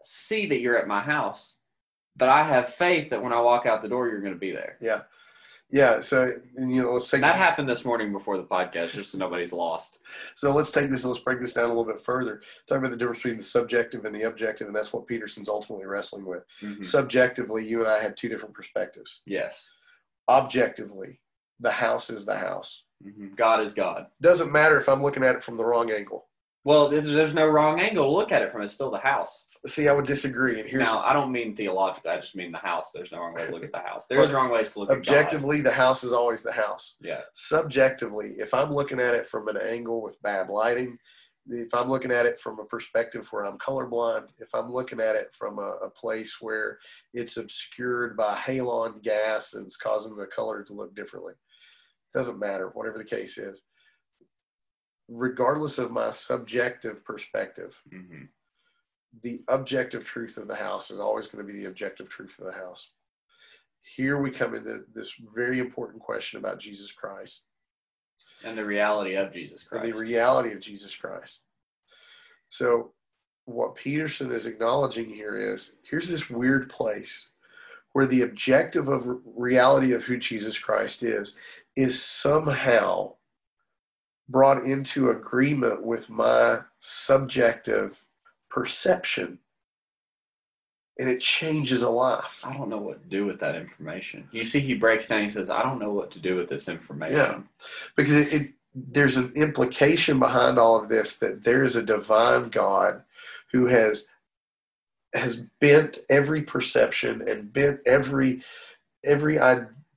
see that you're at my house, but I have faith that when I walk out the door, you're going to be there. Yeah. Yeah. So and, you know, let's take That this, happened this morning before the podcast, just so nobody's lost. so let's take this. Let's break this down a little bit further. Talk about the difference between the subjective and the objective, and that's what Peterson's ultimately wrestling with. Mhm. Subjectively, you and I had two different perspectives. Yes. Objectively, the house is the house. Mhm. God is God. Doesn't matter if I'm looking at it from the wrong angle. Well, there's, there's no wrong angle to look at it from. It's still the house. See, I would disagree. And here's now, I don't mean theologically. I just mean the house. There's no wrong way to look at the house. There's wrong ways to look objectively, the house is always the house. Yeah. Subjectively, if I'm looking at it from an angle with bad lighting, if I'm looking at it from a perspective where I'm colorblind, if I'm looking at it from a, a place where it's obscured by halon gas and it's causing the color to look differently, doesn't matter, whatever the case is. Regardless of my subjective perspective, hmm the objective truth of the house is always going to be the objective truth of the house. Here we come into this very important question about Jesus Christ And the reality of Jesus and Christ. the reality of Jesus Christ. So, what Peterson is acknowledging here is here's this weird place where the objective of reality of who Jesus Christ is is somehow brought into agreement with my subjective perception and it changes a life. I don't know what to do with that information. You see, he breaks down. He says, "I don't know what to do with this information." Yeah. because it, it there's an implication behind all of this that there is a divine God who has has bent every perception and bent every every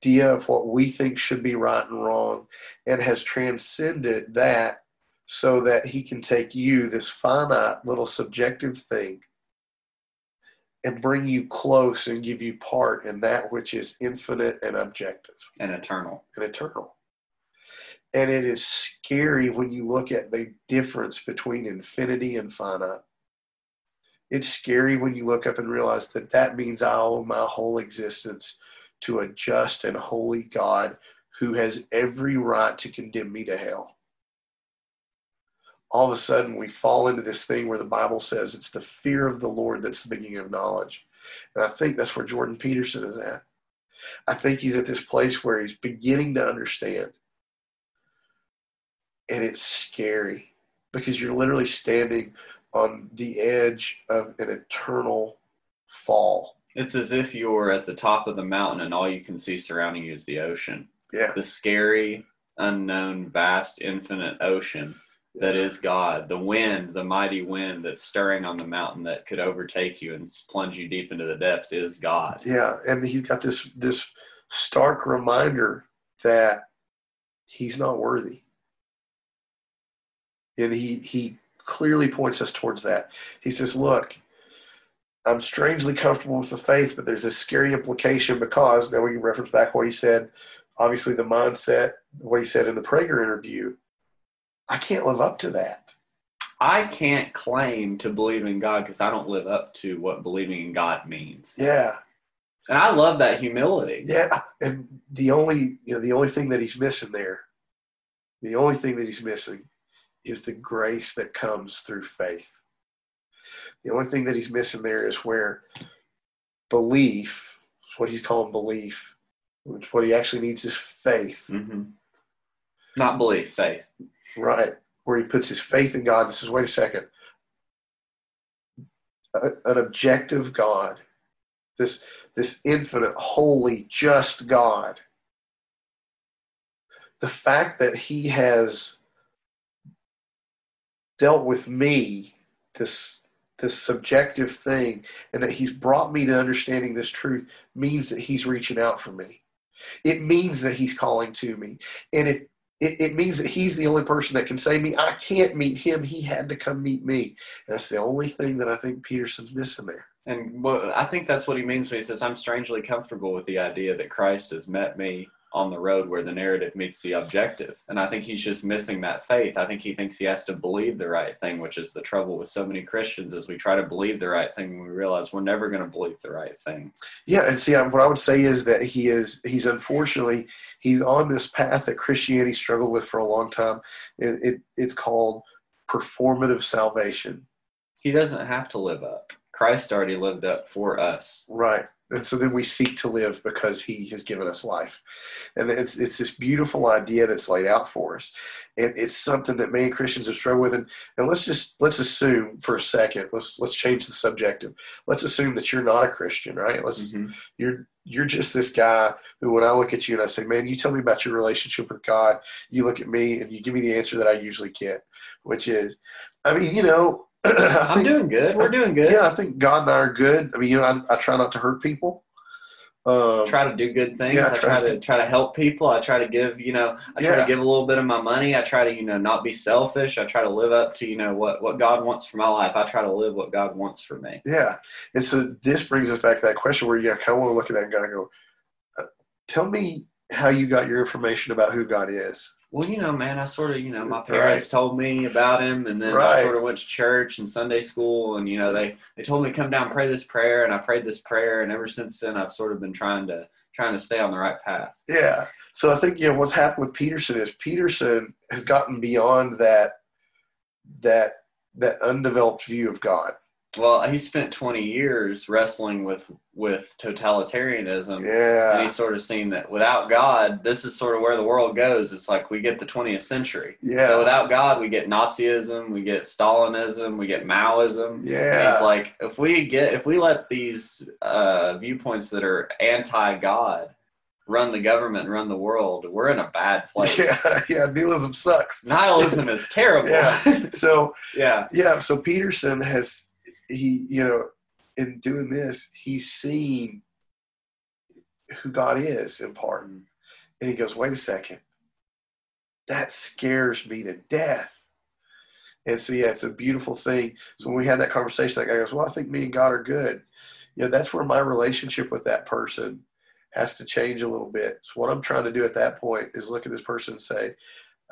idea of what we think should be right and wrong and has transcended that so that he can take you this finite little subjective thing and bring you close and give you part in that which is infinite and objective And eternal. and eternal. And it is scary when you look at the difference between infinity and finite. It's scary when you look up and realize that that means I owe my whole existence to a just and holy God who has every right to condemn me to hell. All of a sudden, we fall into this thing where the Bible says it's the fear of the Lord that's the beginning of knowledge. And I think that's where Jordan Peterson is at. I think he's at this place where he's beginning to understand. And it's scary because you're literally standing on the edge of an eternal fall. It's as if you're at the top of the mountain and all you can see surrounding you is the ocean. Yeah. The scary, unknown, vast, infinite ocean that is God. The wind, the mighty wind that's stirring on the mountain that could overtake you and plunge you deep into the depths is God. Yeah. And he's got this this stark reminder that he's not worthy. And he he clearly points us towards that. He says, Look, I'm strangely comfortable with the faith, but there's this scary implication because now we can reference back what he said, obviously the mindset, what he said in the Prager interview. I can't live up to that. I can't claim to believe in God because I don't live up to what believing in God means. Yeah. And I love that humility. Yeah. And the only you know, the only thing that he's missing there, the only thing that he's missing is the grace that comes through faith. The only thing that he's missing there is where belief, what he's calling belief, which what he actually needs is faith, hmm Not belief, faith. right? Where he puts his faith in God and says, wait a second, a, an objective God, this this infinite, holy, just God, the fact that He has dealt with me, this this subjective thing, and that He's brought me to understanding this truth means that He's reaching out for me. It means that He's calling to me, and it, it, means that he's the only person that can save me. I can't meet him. He had to come meet me. That's the only thing that I think Peterson's missing there. And well, I think that's what he means when he says, I'm strangely comfortable with the idea that Christ has met me on the road where the narrative meets the objective. And I think he's just missing that faith. I think he thinks he has to believe the right thing, which is the trouble with so many Christians is we try to believe the right thing and we realize we're never going to believe the right thing. Yeah, and see what I would say is that he is he's unfortunately he's on this path that Christianity struggled with for a long time. It, it it's called performative salvation. He doesn't have to live up. Christ already lived up for us. Right. And so then we seek to live because he has given us life. And it's, it's this beautiful idea that's laid out for us. And it's something that many Christians have struggled with. And, and let's just, let's assume for a second, let's, let's change the subjective. Let's assume that you're not a Christian, right? Let's, mm-hmm. you're, you're just this guy who, when I look at you and I say, man, you tell me about your relationship with God, you look at me and you give me the answer that I usually get, which is, I mean, you know, I'm doing good. We're doing good. Yeah, I think God and I are good. I mean, you know, I, I try not to hurt people. Um, try to do good things. Yeah, I try to, to try to help people. I try to give, you know, I try to give a little bit of my money. I try to, you know, not be selfish. I try to live up to, you know, what what God wants for my life. I try to live what God wants for me. Yeah, and so this brings us back to that question where you kind of want to look at that guy and go, uh, "Tell me how you got your information about who God is." Well, you know, man, I sort of, you know, my parents right. told me about him, and then right. I sort of went to church and Sunday school, and you know, they they told me to come down and pray this prayer, and I prayed this prayer, and ever since then, I've sort of been trying to trying to stay on the right path. Yeah. So I think you know what's happened with Peterson is Peterson has gotten beyond that that that undeveloped view of God. Well, he spent 20 years wrestling with with totalitarianism. Yeah. And he's sort of seen that without God, this is sort of where the world goes. It's like we get the 20th century. Yeah. So without God, we get Nazism, we get Stalinism, we get Maoism. Yeah. He's like, if we get, if we let these uh, viewpoints that are anti-God run the government and run the world, we're in a bad place. Yeah, yeah, nihilism sucks. Nihilism is terrible. Yeah. So yeah, yeah. So Peterson has he, you know, in doing this, he's seen who God is in part. Mm-hmm. And he goes, wait a second. That scares me to death. And so, yeah, it's a beautiful thing. So when we had that conversation, that guy goes, well, I think me and God are good. You know, that's where my relationship with that person has to change a little bit. So what I'm trying to do at that point is look at this person and say,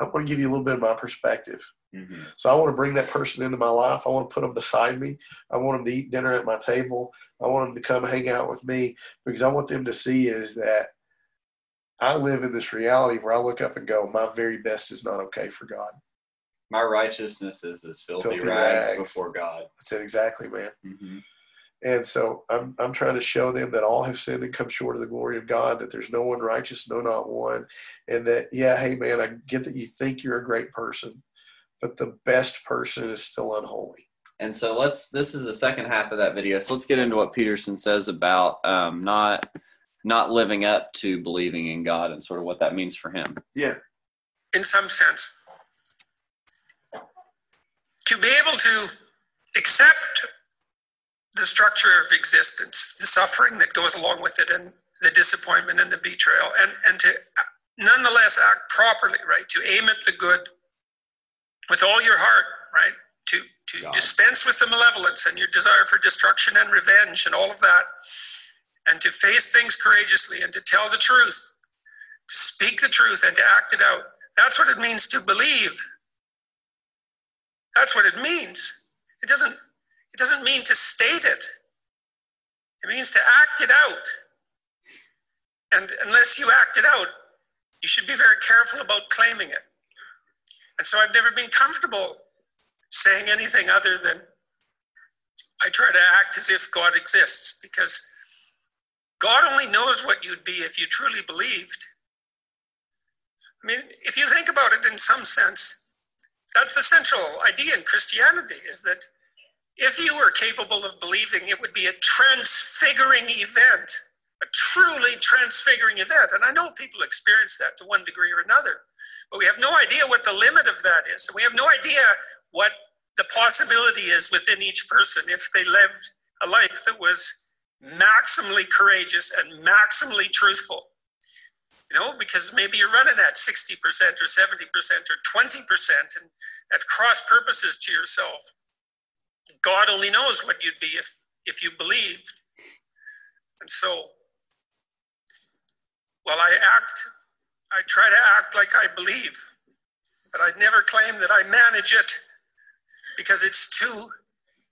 I want to give you a little bit of my perspective. Mm-hmm. So I want to bring that person into my life. I want to put them beside me. I want them to eat dinner at my table. I want them to come hang out with me because I want them to see is that I live in this reality where I look up and go, my very best is not okay for God. My righteousness is as filthy, filthy rags, rags, before God. That's it exactly, man. Mm-hmm. And so I'm, I'm trying to show them that all have sinned and come short of the glory of God, that there's no one righteous, no, not one. And that, yeah, hey, man, I get that you think you're a great person, but the best person is still unholy. And so let's, this is the second half of that video. So let's get into what Peterson says about um, not, not living up to believing in God and sort of what that means for him. Yeah. In some sense. To be able to accept the structure of existence, the suffering that goes along with it, and the disappointment and the betrayal, and, and to nonetheless act properly, right? To aim at the good with all your heart, right? To, to God. dispense with the malevolence and your desire for destruction and revenge and all of that, and to face things courageously and to tell the truth, to speak the truth and to act it out. That's what it means to believe. That's what it means. It doesn't it doesn't mean to state it, it means to act it out. And unless you act it out, you should be very careful about claiming it. And so I've never been comfortable saying anything other than I try to act as if God exists because God only knows what you'd be if you truly believed. I mean, if you think about it in some sense, that's the central idea in Christianity is that if you were capable of believing, it would be a transfiguring event a truly transfiguring event. And I know people experience that to one degree or another, but we have no idea what the limit of that is. And we have no idea what the possibility is within each person if they lived a life that was maximally courageous and maximally truthful. You know, because maybe you're running at 60% or 70% or 20% and at cross purposes to yourself. God only knows what you'd be if, if you believed. And so, while I act, I try to act like I believe, but I never claim that I manage it because it's too,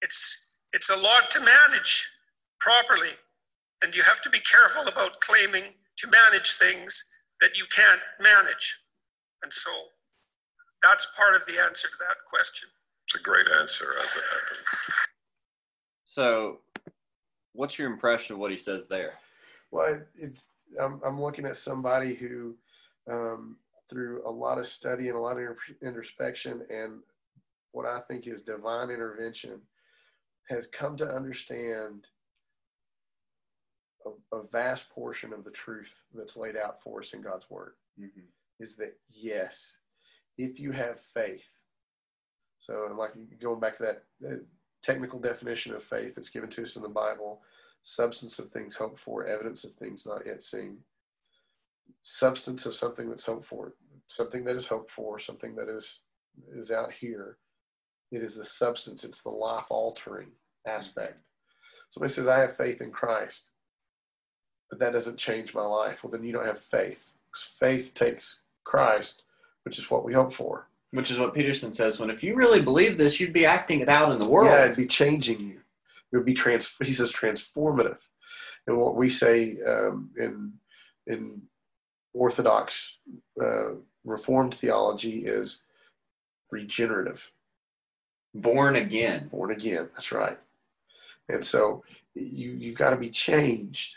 it's, it's a lot to manage properly. And you have to be careful about claiming to manage things that you can't manage. And so that's part of the answer to that question. It's a great answer as it happens. So, what's your impression of what he says there? Well, it's I'm, I'm looking at somebody who, um, through a lot of study and a lot of introspection and what I think is divine intervention, has come to understand a, a vast portion of the truth that's laid out for us in God's Word. Mm-hmm. Is that yes, if you have faith, so like going back to that technical definition of faith that's given to us in the Bible, substance of things hoped for, evidence of things not yet seen. Substance of something that's hoped for, something that is hoped for, something that is is out here. It is the substance, it's the life altering aspect. Somebody says, I have faith in Christ, but that doesn't change my life. Well, then you don't have faith. Faith takes Christ, which is what we hope for. Which is what Peterson says when if you really believe this, you'd be acting it out in the world. Yeah, it'd be changing you it would be trans. He says transformative, and what we say um, in in Orthodox uh, Reformed theology is regenerative, born again. Born again. That's right. And so you you've got to be changed,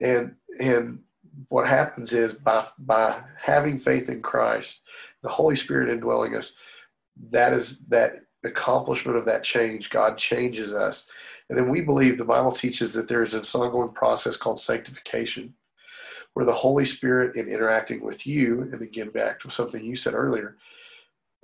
and and what happens is by by having faith in Christ, the Holy Spirit indwelling us, that is that accomplishment of that change, God changes us. And then we believe the Bible teaches that there is this ongoing process called sanctification, where the Holy Spirit, in interacting with you, and again back to something you said earlier,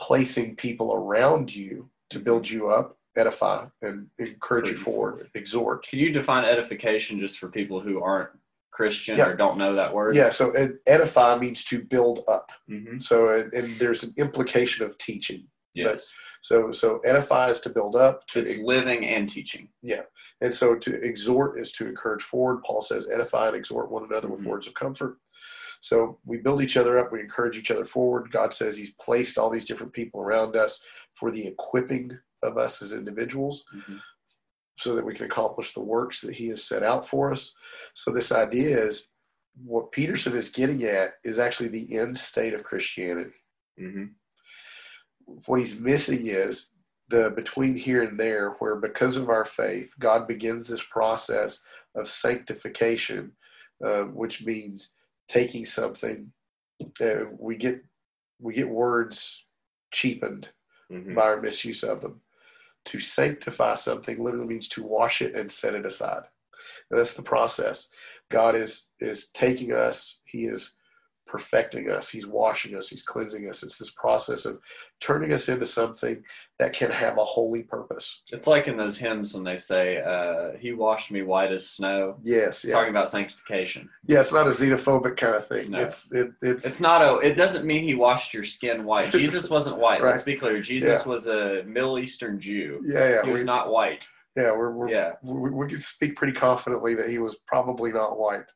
placing people around you to build you up, edify, and encourage you forward, exhort. Can you define edification just for people who aren't Christian yeah. or don't know that word? Yeah, so edify means to build up. Mm-hmm. So, and there's an implication of teaching. Yes. But, so so edify is to build up. To it's living and teaching. Yeah, and so to exhort is to encourage forward. Paul says, edify and exhort one another mm-hmm. with words of comfort. So we build each other up. We encourage each other forward. God says He's placed all these different people around us for the equipping of us as individuals. Mm-hmm. So that we can accomplish the works that he has set out for us. So, this idea is what Peterson is getting at is actually the end state of Christianity. Mm-hmm what he's missing is the between here and there, where because of our faith, God begins this process of sanctification, uh, which means taking something. Uh, we get we get words cheapened mm-hmm. by our misuse of them. To sanctify something literally means to wash it and set it aside. And that's the process. God is is taking us. He is perfecting us. He's washing us. He's cleansing us. It's this process of turning us into something that can have a holy purpose. It's like in those hymns when they say, uh, "He washed me white as snow." Yes, yeah. talking about sanctification. Yeah, it's not a xenophobic kind of thing. No. It's it, it's it's not a. It doesn't mean he washed your skin white. Jesus wasn't white. right. Let's be clear. Jesus yeah. was a Middle Eastern Jew. Yeah, yeah. He was we, not white. Yeah, we're, we're yeah. We, we can speak pretty confidently that he was probably not white.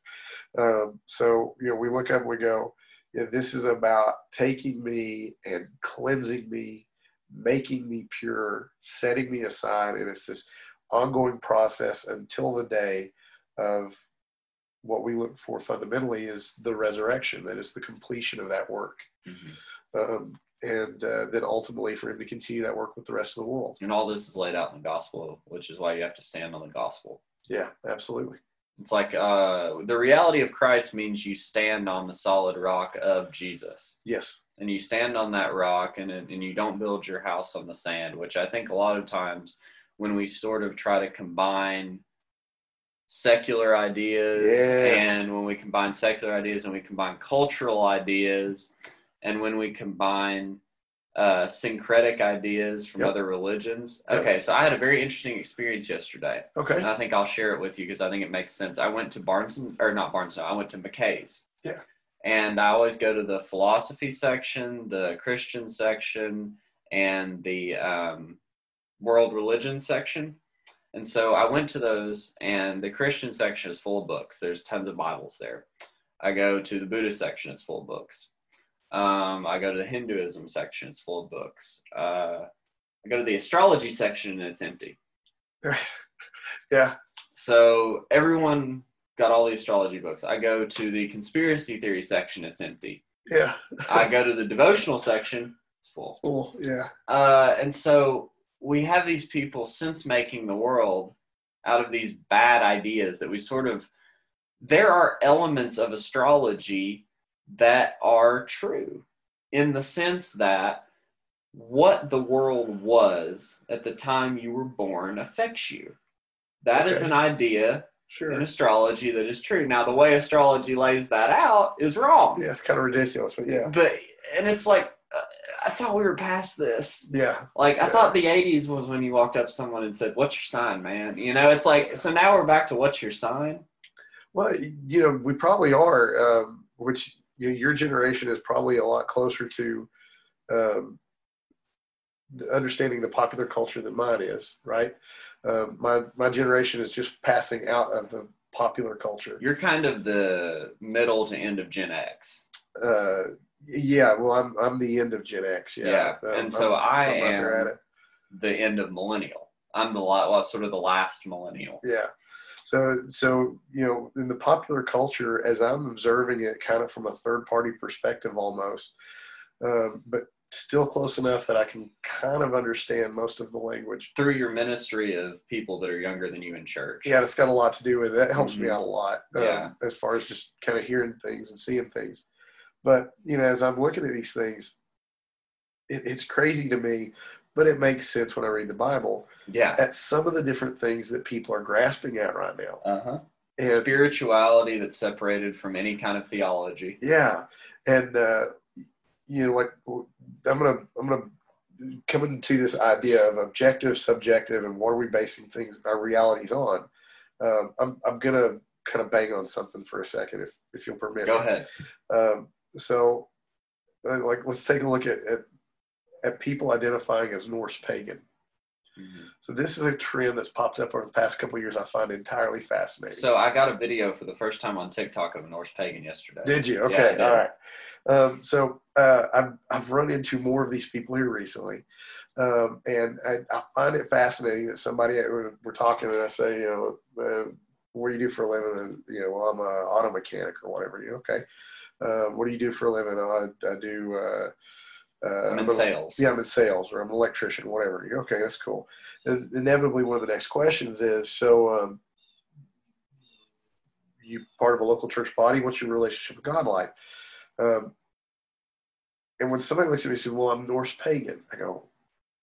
Um, so you know, we look up, we go, yeah, this is about taking me and cleansing me, making me pure, setting me aside, and it's this ongoing process until the day of what we look for fundamentally is the resurrection. That is the completion of that work. Mm-hmm. Um, and uh, then ultimately for him to continue that work with the rest of the world. And all this is laid out in the gospel, which is why you have to stand on the gospel. Yeah, absolutely. It's like uh, the reality of Christ means you stand on the solid rock of Jesus. Yes. And you stand on that rock and, and you don't build your house on the sand, which I think a lot of times when we sort of try to combine secular ideas Yes. and when we combine secular ideas and we combine cultural ideas and when we combine uh, syncretic ideas from Yep. other religions. Yep. Okay, so I had a very interesting experience yesterday, Okay. and I think I'll share it with you because I think it makes sense. I went to Barnes and, or not Barnes, I went to McKay's. Yeah. And I always go to the philosophy section, the Christian section, and the um, world religion section. And so I went to those, and the Christian section is full of books. There's tons of Bibles there. I go to the Buddhist section, it's full of books. Um, I go to the Hinduism section, it's full of books. Uh, I go to the astrology section, and it's empty. yeah. So everyone got all the astrology books. I go to the conspiracy theory section, it's empty. Yeah. I go to the devotional section, it's full. Cool. Yeah. Uh, and so we have these people since making the world out of these bad ideas that we sort of there are elements of astrology that are true in the sense that what the world was at the time you were born affects you. That is Okay. an idea in astrology that is true. Now, the way astrology lays that out is wrong. Yeah. It's kind of ridiculous, but yeah. But, and it's like, uh, I thought we were past this. Yeah. Like I Yeah. thought the '80s was when you walked up to someone and said, "What's your sign, man?" You know, it's like so now we're back to "What's your sign?" Well, you know, we probably are, um, which you your generation is probably a lot closer to um, the- understanding the popular culture than mine is, right? Um, my my generation is just passing out of the popular culture. You're kind of the middle to end of Gen X. Uh, yeah, well, I'm I'm the end of Gen X. Yeah, Yeah, Um, and so I'm- I am-. The end of millennial. I'm the well, sort of the last millennial. Yeah. So, so you know, in the popular culture, as I'm observing it, kind of from a third party perspective, almost, um, but still close enough that I can kind of understand most of the language. Through your ministry of people that are younger than you in church. Yeah, it's got a lot to do with it. That helps me Mhm. out a lot, um, Yeah. as far as just kind of hearing things and seeing things. But you know, as I'm looking at these things, it, it's crazy to me, but it makes sense when I read the Bible. Yeah. At some of the different things that people are grasping at right now, Uh huh. Spirituality that's separated from any kind of theology. Yeah, and uh, you know, like I'm gonna I'm gonna come into this idea of objective, subjective, and what are we basing things our realities on. Um, I'm I'm gonna kind of bang on something for a second, if if you'll permit. Go ahead. Um, so, uh, like, let's take a look at, at at people identifying as Norse pagan. Mhm. So this is a trend that's popped up over the past couple of years. I find entirely fascinating. So I got a video for the first time on TikTok of a Norse pagan yesterday. Did you? Yeah, Okay, did. all right. Um, so uh, I've I've run into more of these people here recently, um, and I, I find it fascinating that somebody we're we're talking and I say, you know, uh, what do you do for a living? And you know, well, I'm a auto mechanic or whatever. You okay? Um, what do you do for a living? Oh, I, I do. Uh, I'm in sales. yeah, I'm in sales or I'm an electrician, whatever. You're, okay, that's cool. And inevitably, one of the next questions is so, um, you part of a local church body? What's your relationship with God like? Um, and when somebody looks at me and says, Well, I'm Norse pagan, I go,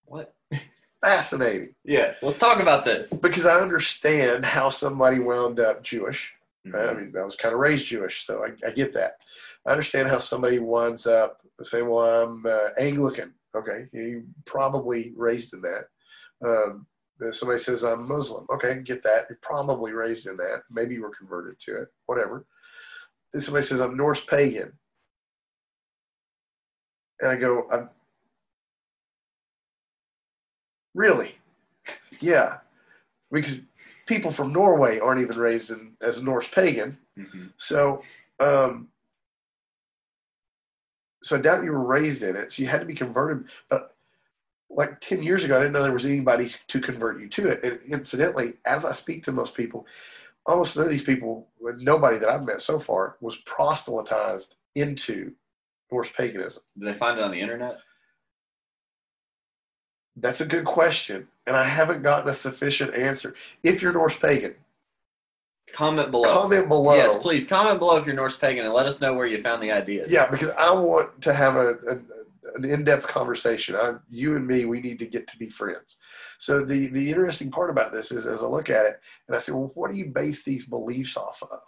What? Fascinating. Yes. Let's talk about this. Because I understand how somebody wound up Jewish. Right? I mean, I was kind of raised Jewish, so I, I get that. I understand how somebody winds up saying, "Well, I'm uh, Anglican." Okay, you probably raised in that. Um, somebody says I'm Muslim. Okay, get that. You're probably raised in that. Maybe you were converted to it. Whatever. If somebody says I'm Norse pagan, and I go, I'm really, yeah, because people from Norway aren't even raised in, as Norse pagan. Mhm. So, um, so I doubt you were raised in it. So you had to be converted. But like 10 years ago, I didn't know there was anybody to convert you to it. And incidentally, as I speak to most people, almost none of these people, nobody that I've met so far, was proselytized into Norse paganism. Did they find it on the internet? That's a good question. And I haven't gotten a sufficient answer. If you're Norse pagan, Comment below. comment below. Yes, please comment below if you're Norse pagan and let us know where you found the ideas. Yeah, because I want to have a, a, an in-depth conversation. I, you and me, we need to get to be friends. So the the interesting part about this is, as I look at it, and I say, well, what do you base these beliefs off of?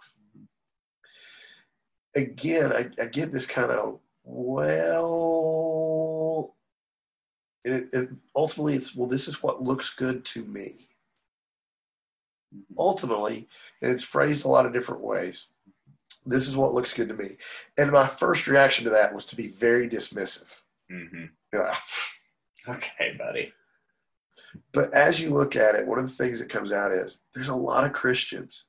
Again, I, I get this kind of well. It, it, ultimately, it's well. This is what looks good to me. Ultimately, and it's phrased a lot of different ways this is what looks good to me. And my first reaction to that was to be very dismissive. Mm-hmm. Yeah. Okay, buddy. But as you look at it, one of the things that comes out is there's a lot of Christians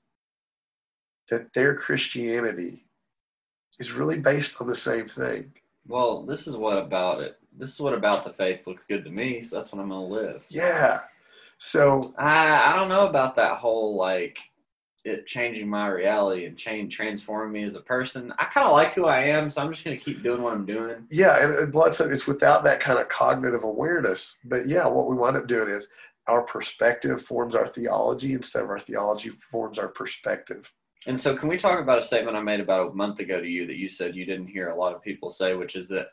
that their Christianity is really based on the same thing. Well, this is what about it. This is what about the faith looks good to me, so that's what I'm gonna live. Yeah. So I I don't know about that whole like it changing my reality and change transforming me as a person. I kind of like who I am, so I'm just gonna keep doing what I'm doing. yeah, and, and blood it's without that kind of cognitive awareness. But yeah, what we wind up doing is our perspective forms our theology instead of our theology forms our perspective. And so, can we talk about a statement I made about a month ago to you that you said you didn't hear a lot of people say, which is that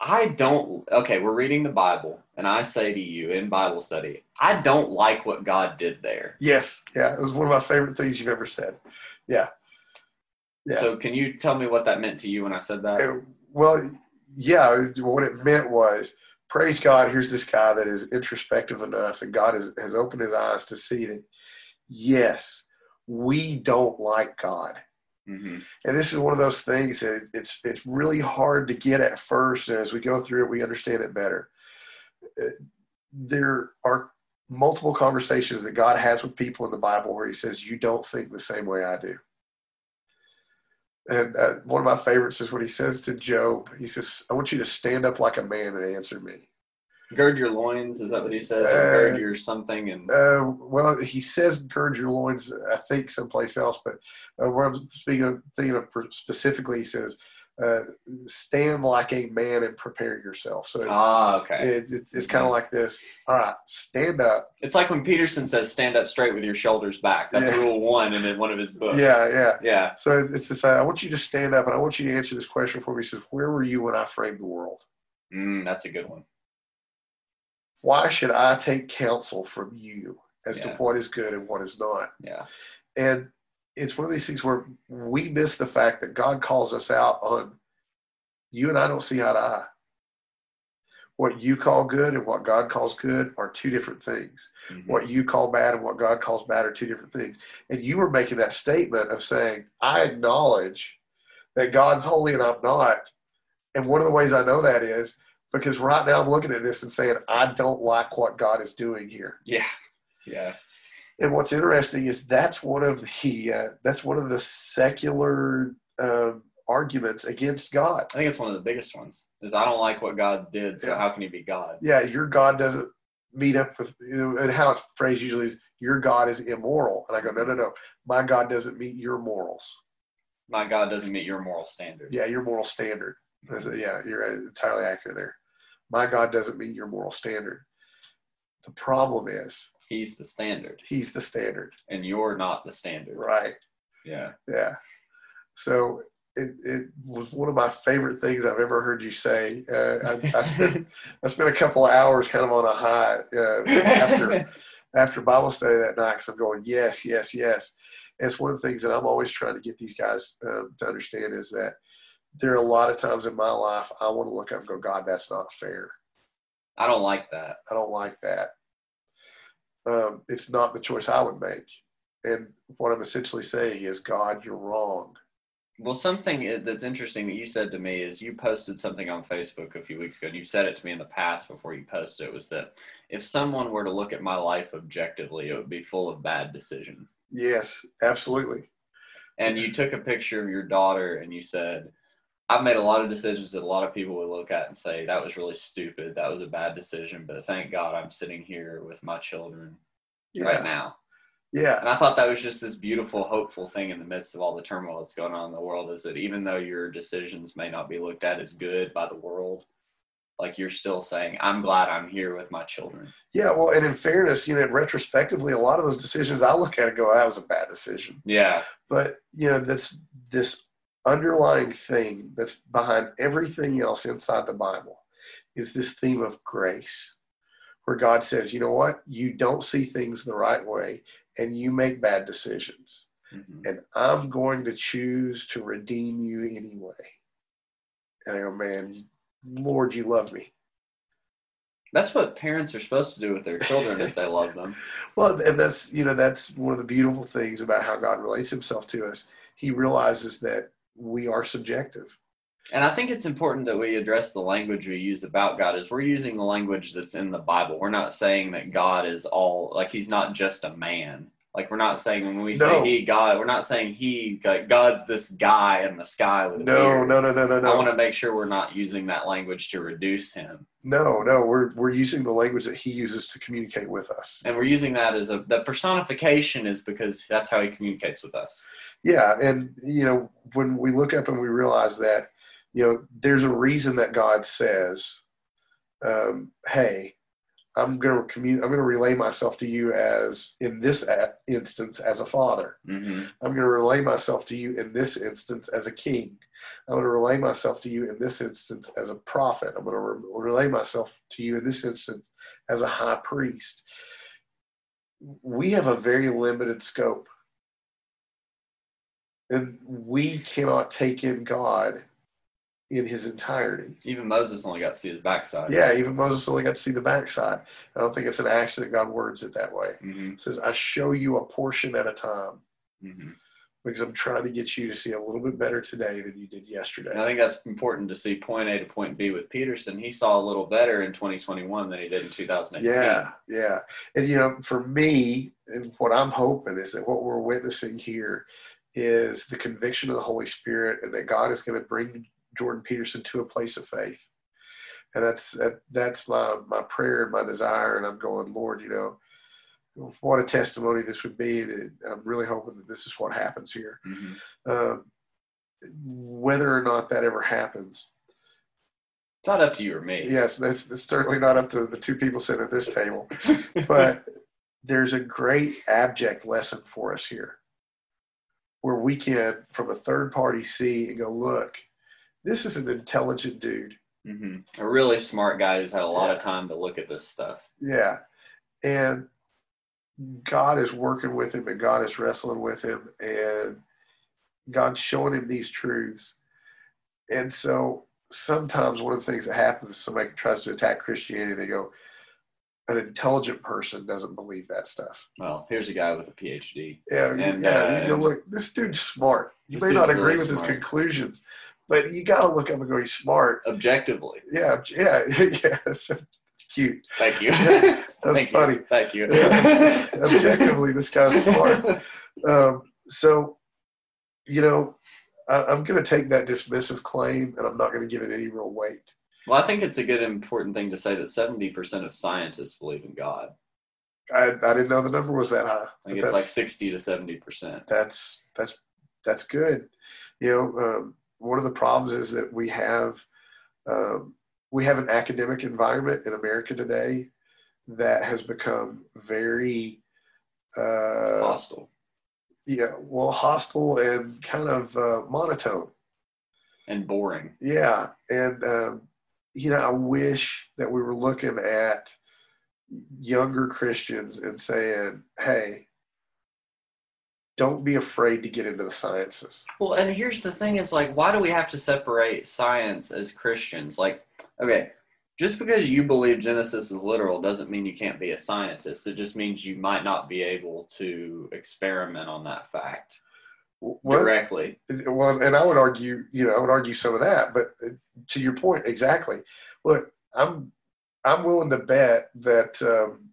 I don't. Okay, we're reading the Bible, and I say to you in Bible study, I don't like what God did there. Yes, yeah, it was one of my favorite things you've ever said. Yeah. Yeah. So, can you tell me what that meant to you when I said that? Uh, well, yeah, what it meant was praise God. Here's this guy that is introspective enough, and God has, has opened his eyes to see that, yes, we don't like God. Hmm And this is one of those things that it's it's really hard to get at first, and as we go through it, we understand it better. Uh, There are multiple conversations that God has with people in the Bible where He says, "You don't think the same way I do." And uh, one of my favorites is what He says to Job. He says, "I want you to stand up like a man and answer me." Gird your loins. Is that what he says? Uh, or gird your something. And Uh, well, he says gird your loins, I think someplace else, but uh, where I'm speaking of, thinking of specifically, he says, uh, stand like a man and prepare yourself. So ah, okay. it, it's, it's kind of like this. All right, stand up. It's like when Peterson says, "Stand up straight with your shoulders back." That's Yeah. rule one in one of his books. Yeah, yeah. yeah. So it's this, uh, I want you to stand up and I want you to answer this question for me. He says, where were you when I framed the world? Mm, that's a good one. Why should I take counsel from you as to what is good and what is not? Yeah. And it's one of these things where we miss the fact that God calls us out on you and I don't see eye to eye. What you call good and what God calls good are two different things. Mhm. What you call bad and what God calls bad are two different things. And you were making that statement of saying, I acknowledge that God's holy and I'm not. And one of the ways I know that is because right now I'm looking at this and saying, I don't like what God is doing here. Yeah. Yeah. And what's interesting is that's one of the uh, that's one of the secular um, arguments against God. I think it's one of the biggest ones. Is I don't like what God did, so Yeah. how can He be God? Yeah, your God doesn't meet up with you know, and how it's phrased usually is your God is immoral. And I go, no, no, no, my God doesn't meet your morals. My God doesn't meet your moral standard. Yeah, your moral standard. Yeah, you're entirely accurate there. My God doesn't meet your moral standard. The problem is He's the standard, he's the standard, and you're not the standard. right? Yeah. Yeah. So it, it was one of my favorite things I've ever heard you say. Uh, I, I, spent, I spent a couple of hours kind of on a high uh, after after Bible study that night because I'm going, yes, yes, yes. And it's one of the things that I'm always trying to get these guys um, to understand is that there are a lot of times in my life I want to look up and go, God, that's not fair. I don't like that. I don't like that. Um, it's not the choice I would make. And what I'm essentially saying is, God, you're wrong. Well, something that's interesting that you said to me is you posted something on Facebook a few weeks ago, and you said it to me in the past before you posted it, was that if someone were to look at my life objectively, it would be full of bad decisions. Yes, absolutely. And you took a picture of your daughter and you said, I've made a lot of decisions that a lot of people would look at and say, that was really stupid. That was a bad decision. But thank God I'm sitting here with my children Yeah. right now. Yeah. And I thought that was just this beautiful, hopeful thing in the midst of all the turmoil that's going on in the world is that even though your decisions may not be looked at as good by the world, like you're still saying, I'm glad I'm here with my children. Yeah. Well, and in fairness, you know, retrospectively, a lot of those decisions I look at and go, that was a bad decision. Yeah. But, you know, that's this underlying thing that's behind everything else inside the Bible is this theme of grace, where God says, you know what? You don't see things the right way and you make bad decisions. Mhm. And I'm going to choose to redeem you anyway. And I go, man, Lord, you love me. That's what parents are supposed to do with their children if they love them. Well, and that's you know that's one of the beautiful things about how God relates Himself to us. He realizes that we are subjective. And I think it's important that we address the language we use about God is we're using the language that's in the Bible. We're not saying that God is all like he's not just a man. Like we're not saying when we No. say he God, we're not saying he like, God's this guy in the sky with a No, no, no, no, no, I want to make sure we're not using that language to reduce him. no, no. We're we're using the language that He uses to communicate with us. And we're using that as a the personification is because that's how he communicates with us. Yeah, and you know when we look up and we realize that you know there's a reason that God says, um, "Hey, I'm going to commun- I'm to relay myself to you as in this a- instance as a father. hmm I'm going to relay myself to you in this instance as a king. I'm going to relay myself to you in this instance as a prophet. I'm going to re- relay myself to you in this instance as a high priest. We have a very limited scope. And we cannot take in God in his entirety. Even Moses only got to see his backside. Yeah, even Moses only got to see the backside. I don't think it's an accident God words it that way. hmm It says, I show you a portion at a time hmm because I'm trying to get you to see a little bit better today than you did yesterday. And I think that's important to see point A to point B with Peterson. He saw a little better in 2021 than he did in 2018. Yeah, yeah. And you know, for me, and what I'm hoping is that what we're witnessing here is the conviction of the Holy Spirit, and that God is going to bring Jordan Peterson to a place of faith. And that's that, that's my my prayer and my desire. And I'm going, Lord, you know, what a testimony this would be. And I'm really hoping that this is what happens here. hmm Um, whether or not that ever happens, It's not up to you or me. yes, that's, that's certainly not up to the two people sitting at this table. but there's a great abject lesson for us here where we can from a third party see and go look this is an intelligent dude Mm-hmm. A really smart guy who's had a lot of time to look at this stuff. yeah and god is working with him and god is wrestling with him and god's showing him these truths and so sometimes one of the things that happens is somebody tries to attack christianity they go an intelligent person doesn't believe that stuff Well, here's a guy with a PhD. Yeah, And, yeah. uh, you go, look, this dude's smart. You may not agree really with his conclusions, but you got to look up and go, he's smart. Objectively. Yeah, yeah, yeah. It's cute. Thank you. That's Thank funny. You. Thank you. Objectively, this guy's smart. Um, so, you know, I, I'm going to take that dismissive claim, and I'm not going to give it any real weight. Well, I think it's a good important thing to say that 70% of scientists believe in God. I, I didn't know the number was that high. I think it's like 60 to 70%. that's that's that's good. You know, um, one of the problems is that we have um, we have an academic environment in America today that has become very uh, Hostile. yeah, well, hostile and kind of uh, monotone. And boring. Yeah, and um, you know, I wish that we were looking at younger Christians and saying, "Hey, don't be afraid to get into the sciences." Well, and here's the thing is like, why do we have to separate science as Christians? Like, okay, just because you believe Genesis is literal doesn't mean you can't be a scientist. It just means you might not be able to experiment on that fact What- directly. Well, and I would argue, you know, I would argue some of that, but uh, to your point, exactly. Look, I'm I'm willing to bet that um,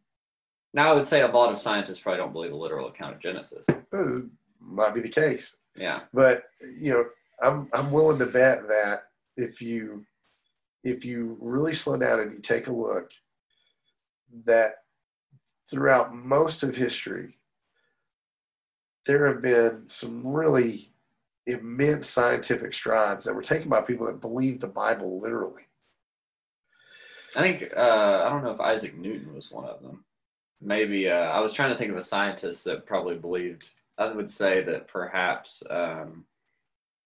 Now, I would say a lot of scientists probably don't believe a literal account of Genesis. uh, might be the case, Yeah. but you know, I'm I'm willing to bet that if you if you really slow down and you take a look, that throughout most of history, there have been some really immense scientific strides that were taken by people that believed the Bible literally. I think, uh, I don't know if Isaac Newton was one of them. Maybe, uh, I was trying to think of a scientist that probably believed, I would say that perhaps um,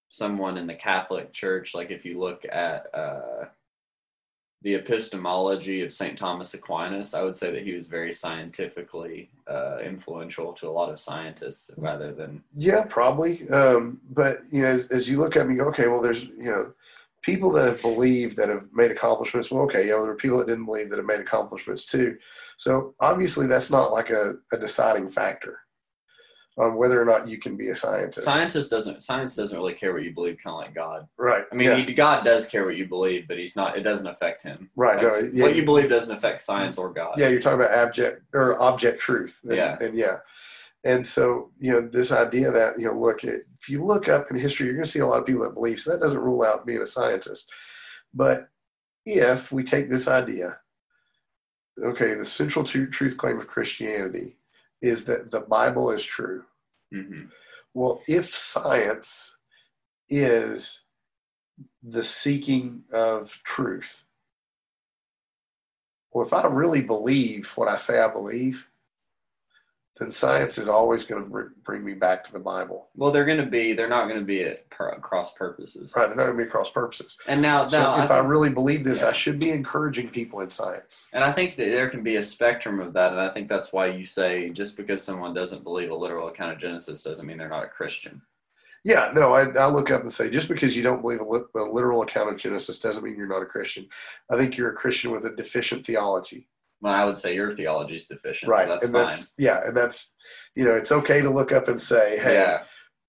someone in the Catholic Church, like if you look at uh, the epistemology of St. Thomas Aquinas, I would say that he was very scientifically uh, influential to a lot of scientists rather than. Yeah, probably. Um, but you know, as, as you look at me, okay, well, there's you know, people that have believed that have made accomplishments. Well, okay, you know, there are people that didn't believe that have made accomplishments too. So obviously, that's not like a, a deciding factor on whether or not you can be a scientist. Scientist doesn't science doesn't really care what you believe, kind of like God. right? I mean, yeah, he, God does care what you believe, but he's not. It doesn't affect him. right. No, yeah, what you believe doesn't affect science or God. yeah, you're talking about abject or object truth. And, Yeah. and yeah, and so you know this idea that you know, look, if you look up in history, you're going to see a lot of people that believe. So that doesn't rule out being a scientist. But if we take this idea, okay, the central tru- truth claim of Christianity is that the Bible is true. hmm Well, if science is the seeking of truth, well, if I really believe what I say I believe, then science is always going to br- bring me back to the Bible. Well, they're going to be. They're not going to be at per- cross purposes. Right? They're not going to be cross purposes. And now, So now if I I really believe this, Yeah. I should be encouraging people in science. And I think that there can be a spectrum of that, and I think that's why you say just because someone doesn't believe a literal account of Genesis doesn't mean they're not a Christian. Yeah, no, I, I look up and say just because you don't believe a, lit- a literal account of Genesis doesn't mean you're not a Christian. I think you're a Christian with a deficient theology. Well, I would say your theology is deficient. right so that's and fine. that's yeah and that's you know it's okay to look up and say hey Yeah,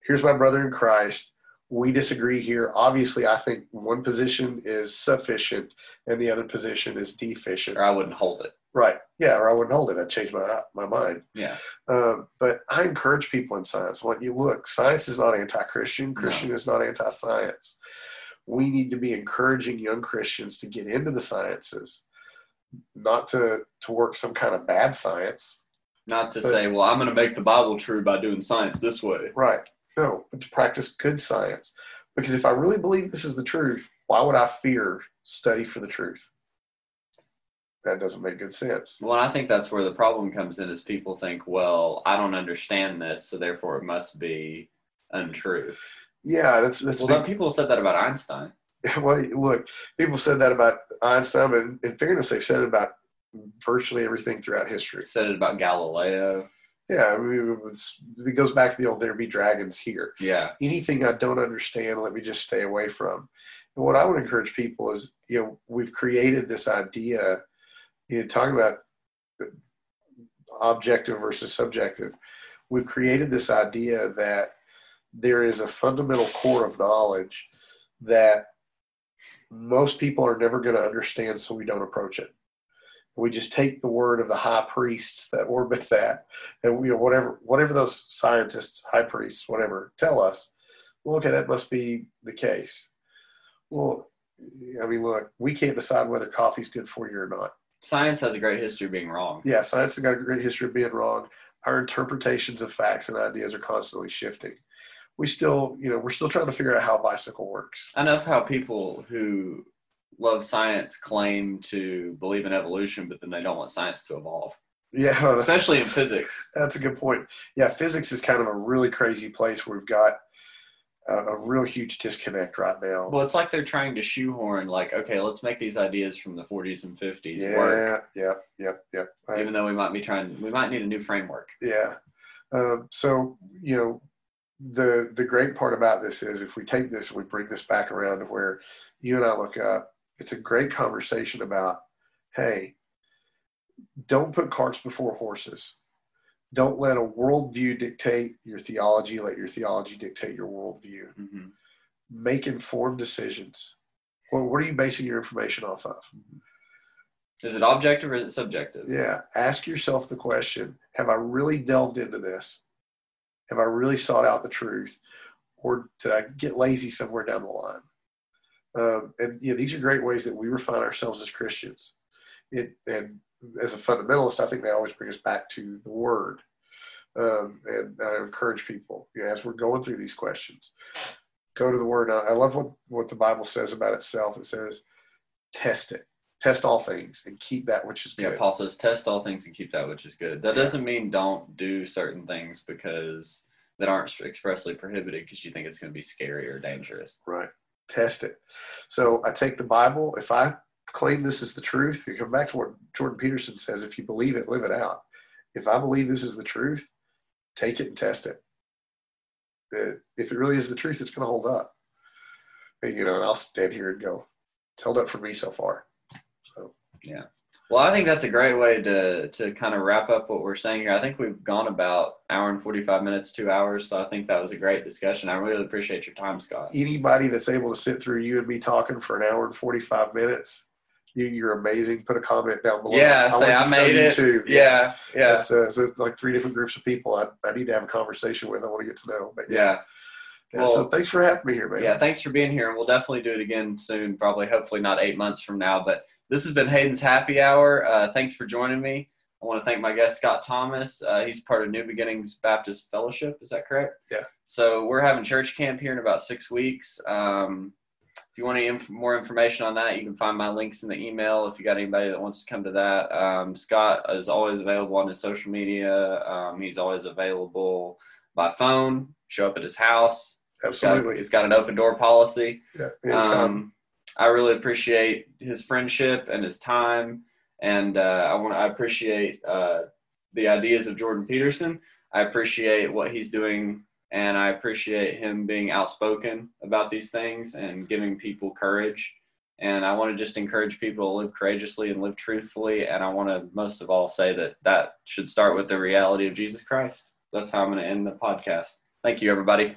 here's my brother in christ. We disagree here. Obviously i think one position is sufficient and the other position is deficient. Or I wouldn't hold it. right yeah or i wouldn't hold it. I'd change my my mind. Yeah, um, but i encourage people in science. When you look science is not anti-christian. Christian is not anti-science. We need to be encouraging young christians to get into the sciences not to to work some kind of bad science not to But- say, well, I'm going to make the Bible true by doing science this way. Right. No, but to practice good science. Because if I really believe this is the truth, why would I fear study for the truth? That doesn't make good sense. Well, and I think that's where the problem comes in is people think, well, I don't understand this, so therefore it must be untrue. Yeah, that's that's Well, that, people said that about Einstein. well. Look, people said that about Einstein, but in fairness, they've said it about virtually everything throughout history. Said it about Galileo. Yeah, I mean, it's, it goes back to the old "there be dragons here." Yeah, anything I don't understand, let me just stay away from. And what I would encourage people is, you know, we've created this idea, you know, talking about objective versus subjective. We've created this idea that there is a fundamental core of knowledge that most people are never going to understand, so we don't approach it. We just take the word of the high priests that orbit that, and you know whatever whatever those scientists, high priests, whatever tell us. Well, okay, that must be the case. Well, I mean, look, we can't decide whether coffee's good for you or not. science has a great history of being wrong. Yeah, science has got a great history of being wrong. Our interpretations of facts and ideas are constantly shifting. We still, you know, we're still trying to figure out how a bicycle works. I know how people who love science claim to believe in evolution, but then they don't want science to evolve, Yeah, that's- especially in physics. That's a good point. Yeah, physics is kind of a really crazy place where we've got a, a real huge disconnect right now. Well, it's like they're trying to shoehorn, like, okay, let's make these ideas from the 40s and 50s work, yeah, yeah, yeah, yeah. Even though we might be trying, we might need a new framework. Yeah. Um, so you know, the the great part about this is if we take this and we bring this back around to where you and I look up, it's a great conversation about, hey, don't put carts before horses. Don't let a worldview dictate your theology. Let your theology dictate your worldview. hmm Make informed decisions. Well, what are you basing your information off of? Is it objective or is it subjective? Yeah. Ask yourself the question Have I really delved into this? Have I really sought out the truth? Or did I get lazy somewhere down the line? Um, and you know, these are great ways that we refine ourselves as Christians. It, and as a fundamentalist, I think they always bring us back to the Word. Um, and I encourage people, you know, as we're going through these questions, go to the Word. I, I love what, what the Bible says about itself. It says, test it, test all things, and keep that which is good. Yeah. Paul says, test all things and keep that which is good. That Yeah. doesn't mean don't do certain things because that aren't expressly prohibited because you think it's going to be scary or dangerous. Right. Test it. So I take the Bible. If I claim this is the truth, you come back to what Jordan Peterson says if you believe it, live it out. If I believe this is the truth, take it and test it. If it really is the truth, it's going to hold up. You know, and I'll stand here and go, it's held up for me so far. Yeah. Well, I think that's a great way to to kind of wrap up what we're saying here. I think we've gone about hour and forty five minutes, two hours. So I think that was a great discussion. I really appreciate your time, Scott. Anybody that's able to sit through you and me talking for an hour and forty five minutes, you, you're amazing. Put a comment down below. Yeah, I say I made it. Too. Yeah, yeah. It's, uh, so it's like three different groups of people I, I need to have a conversation with. I want to get to know. But yeah. yeah. Yeah, well, so thanks for having me here, man. Yeah, thanks for being here. And we'll definitely do it again soon, probably, hopefully not eight months from now. But this has been Hayden's Happy Hour. Uh, thanks for joining me. I want to thank my guest, Scott Thomas. Uh, he's part of New Beginnings Baptist Fellowship. Is that correct? Yeah. So we're having church camp here in about six weeks. Um, if you want any inf- more information on that, you can find my links in the email. If you got anybody that wants to come to that, um, Scott is always available on his social media. Um, he's always available by phone. Show up at his house. Absolutely. He's got, got an open door policy. Yeah. Anytime. I really appreciate his friendship and his time, and uh, I want I appreciate uh, the ideas of Jordan Peterson. I appreciate what he's doing, and I appreciate him being outspoken about these things and giving people courage. And I want to just encourage people to live courageously and live truthfully. And I want to most of all say that that should start with the reality of Jesus Christ. That's how I'm going to end the podcast. Thank you, everybody.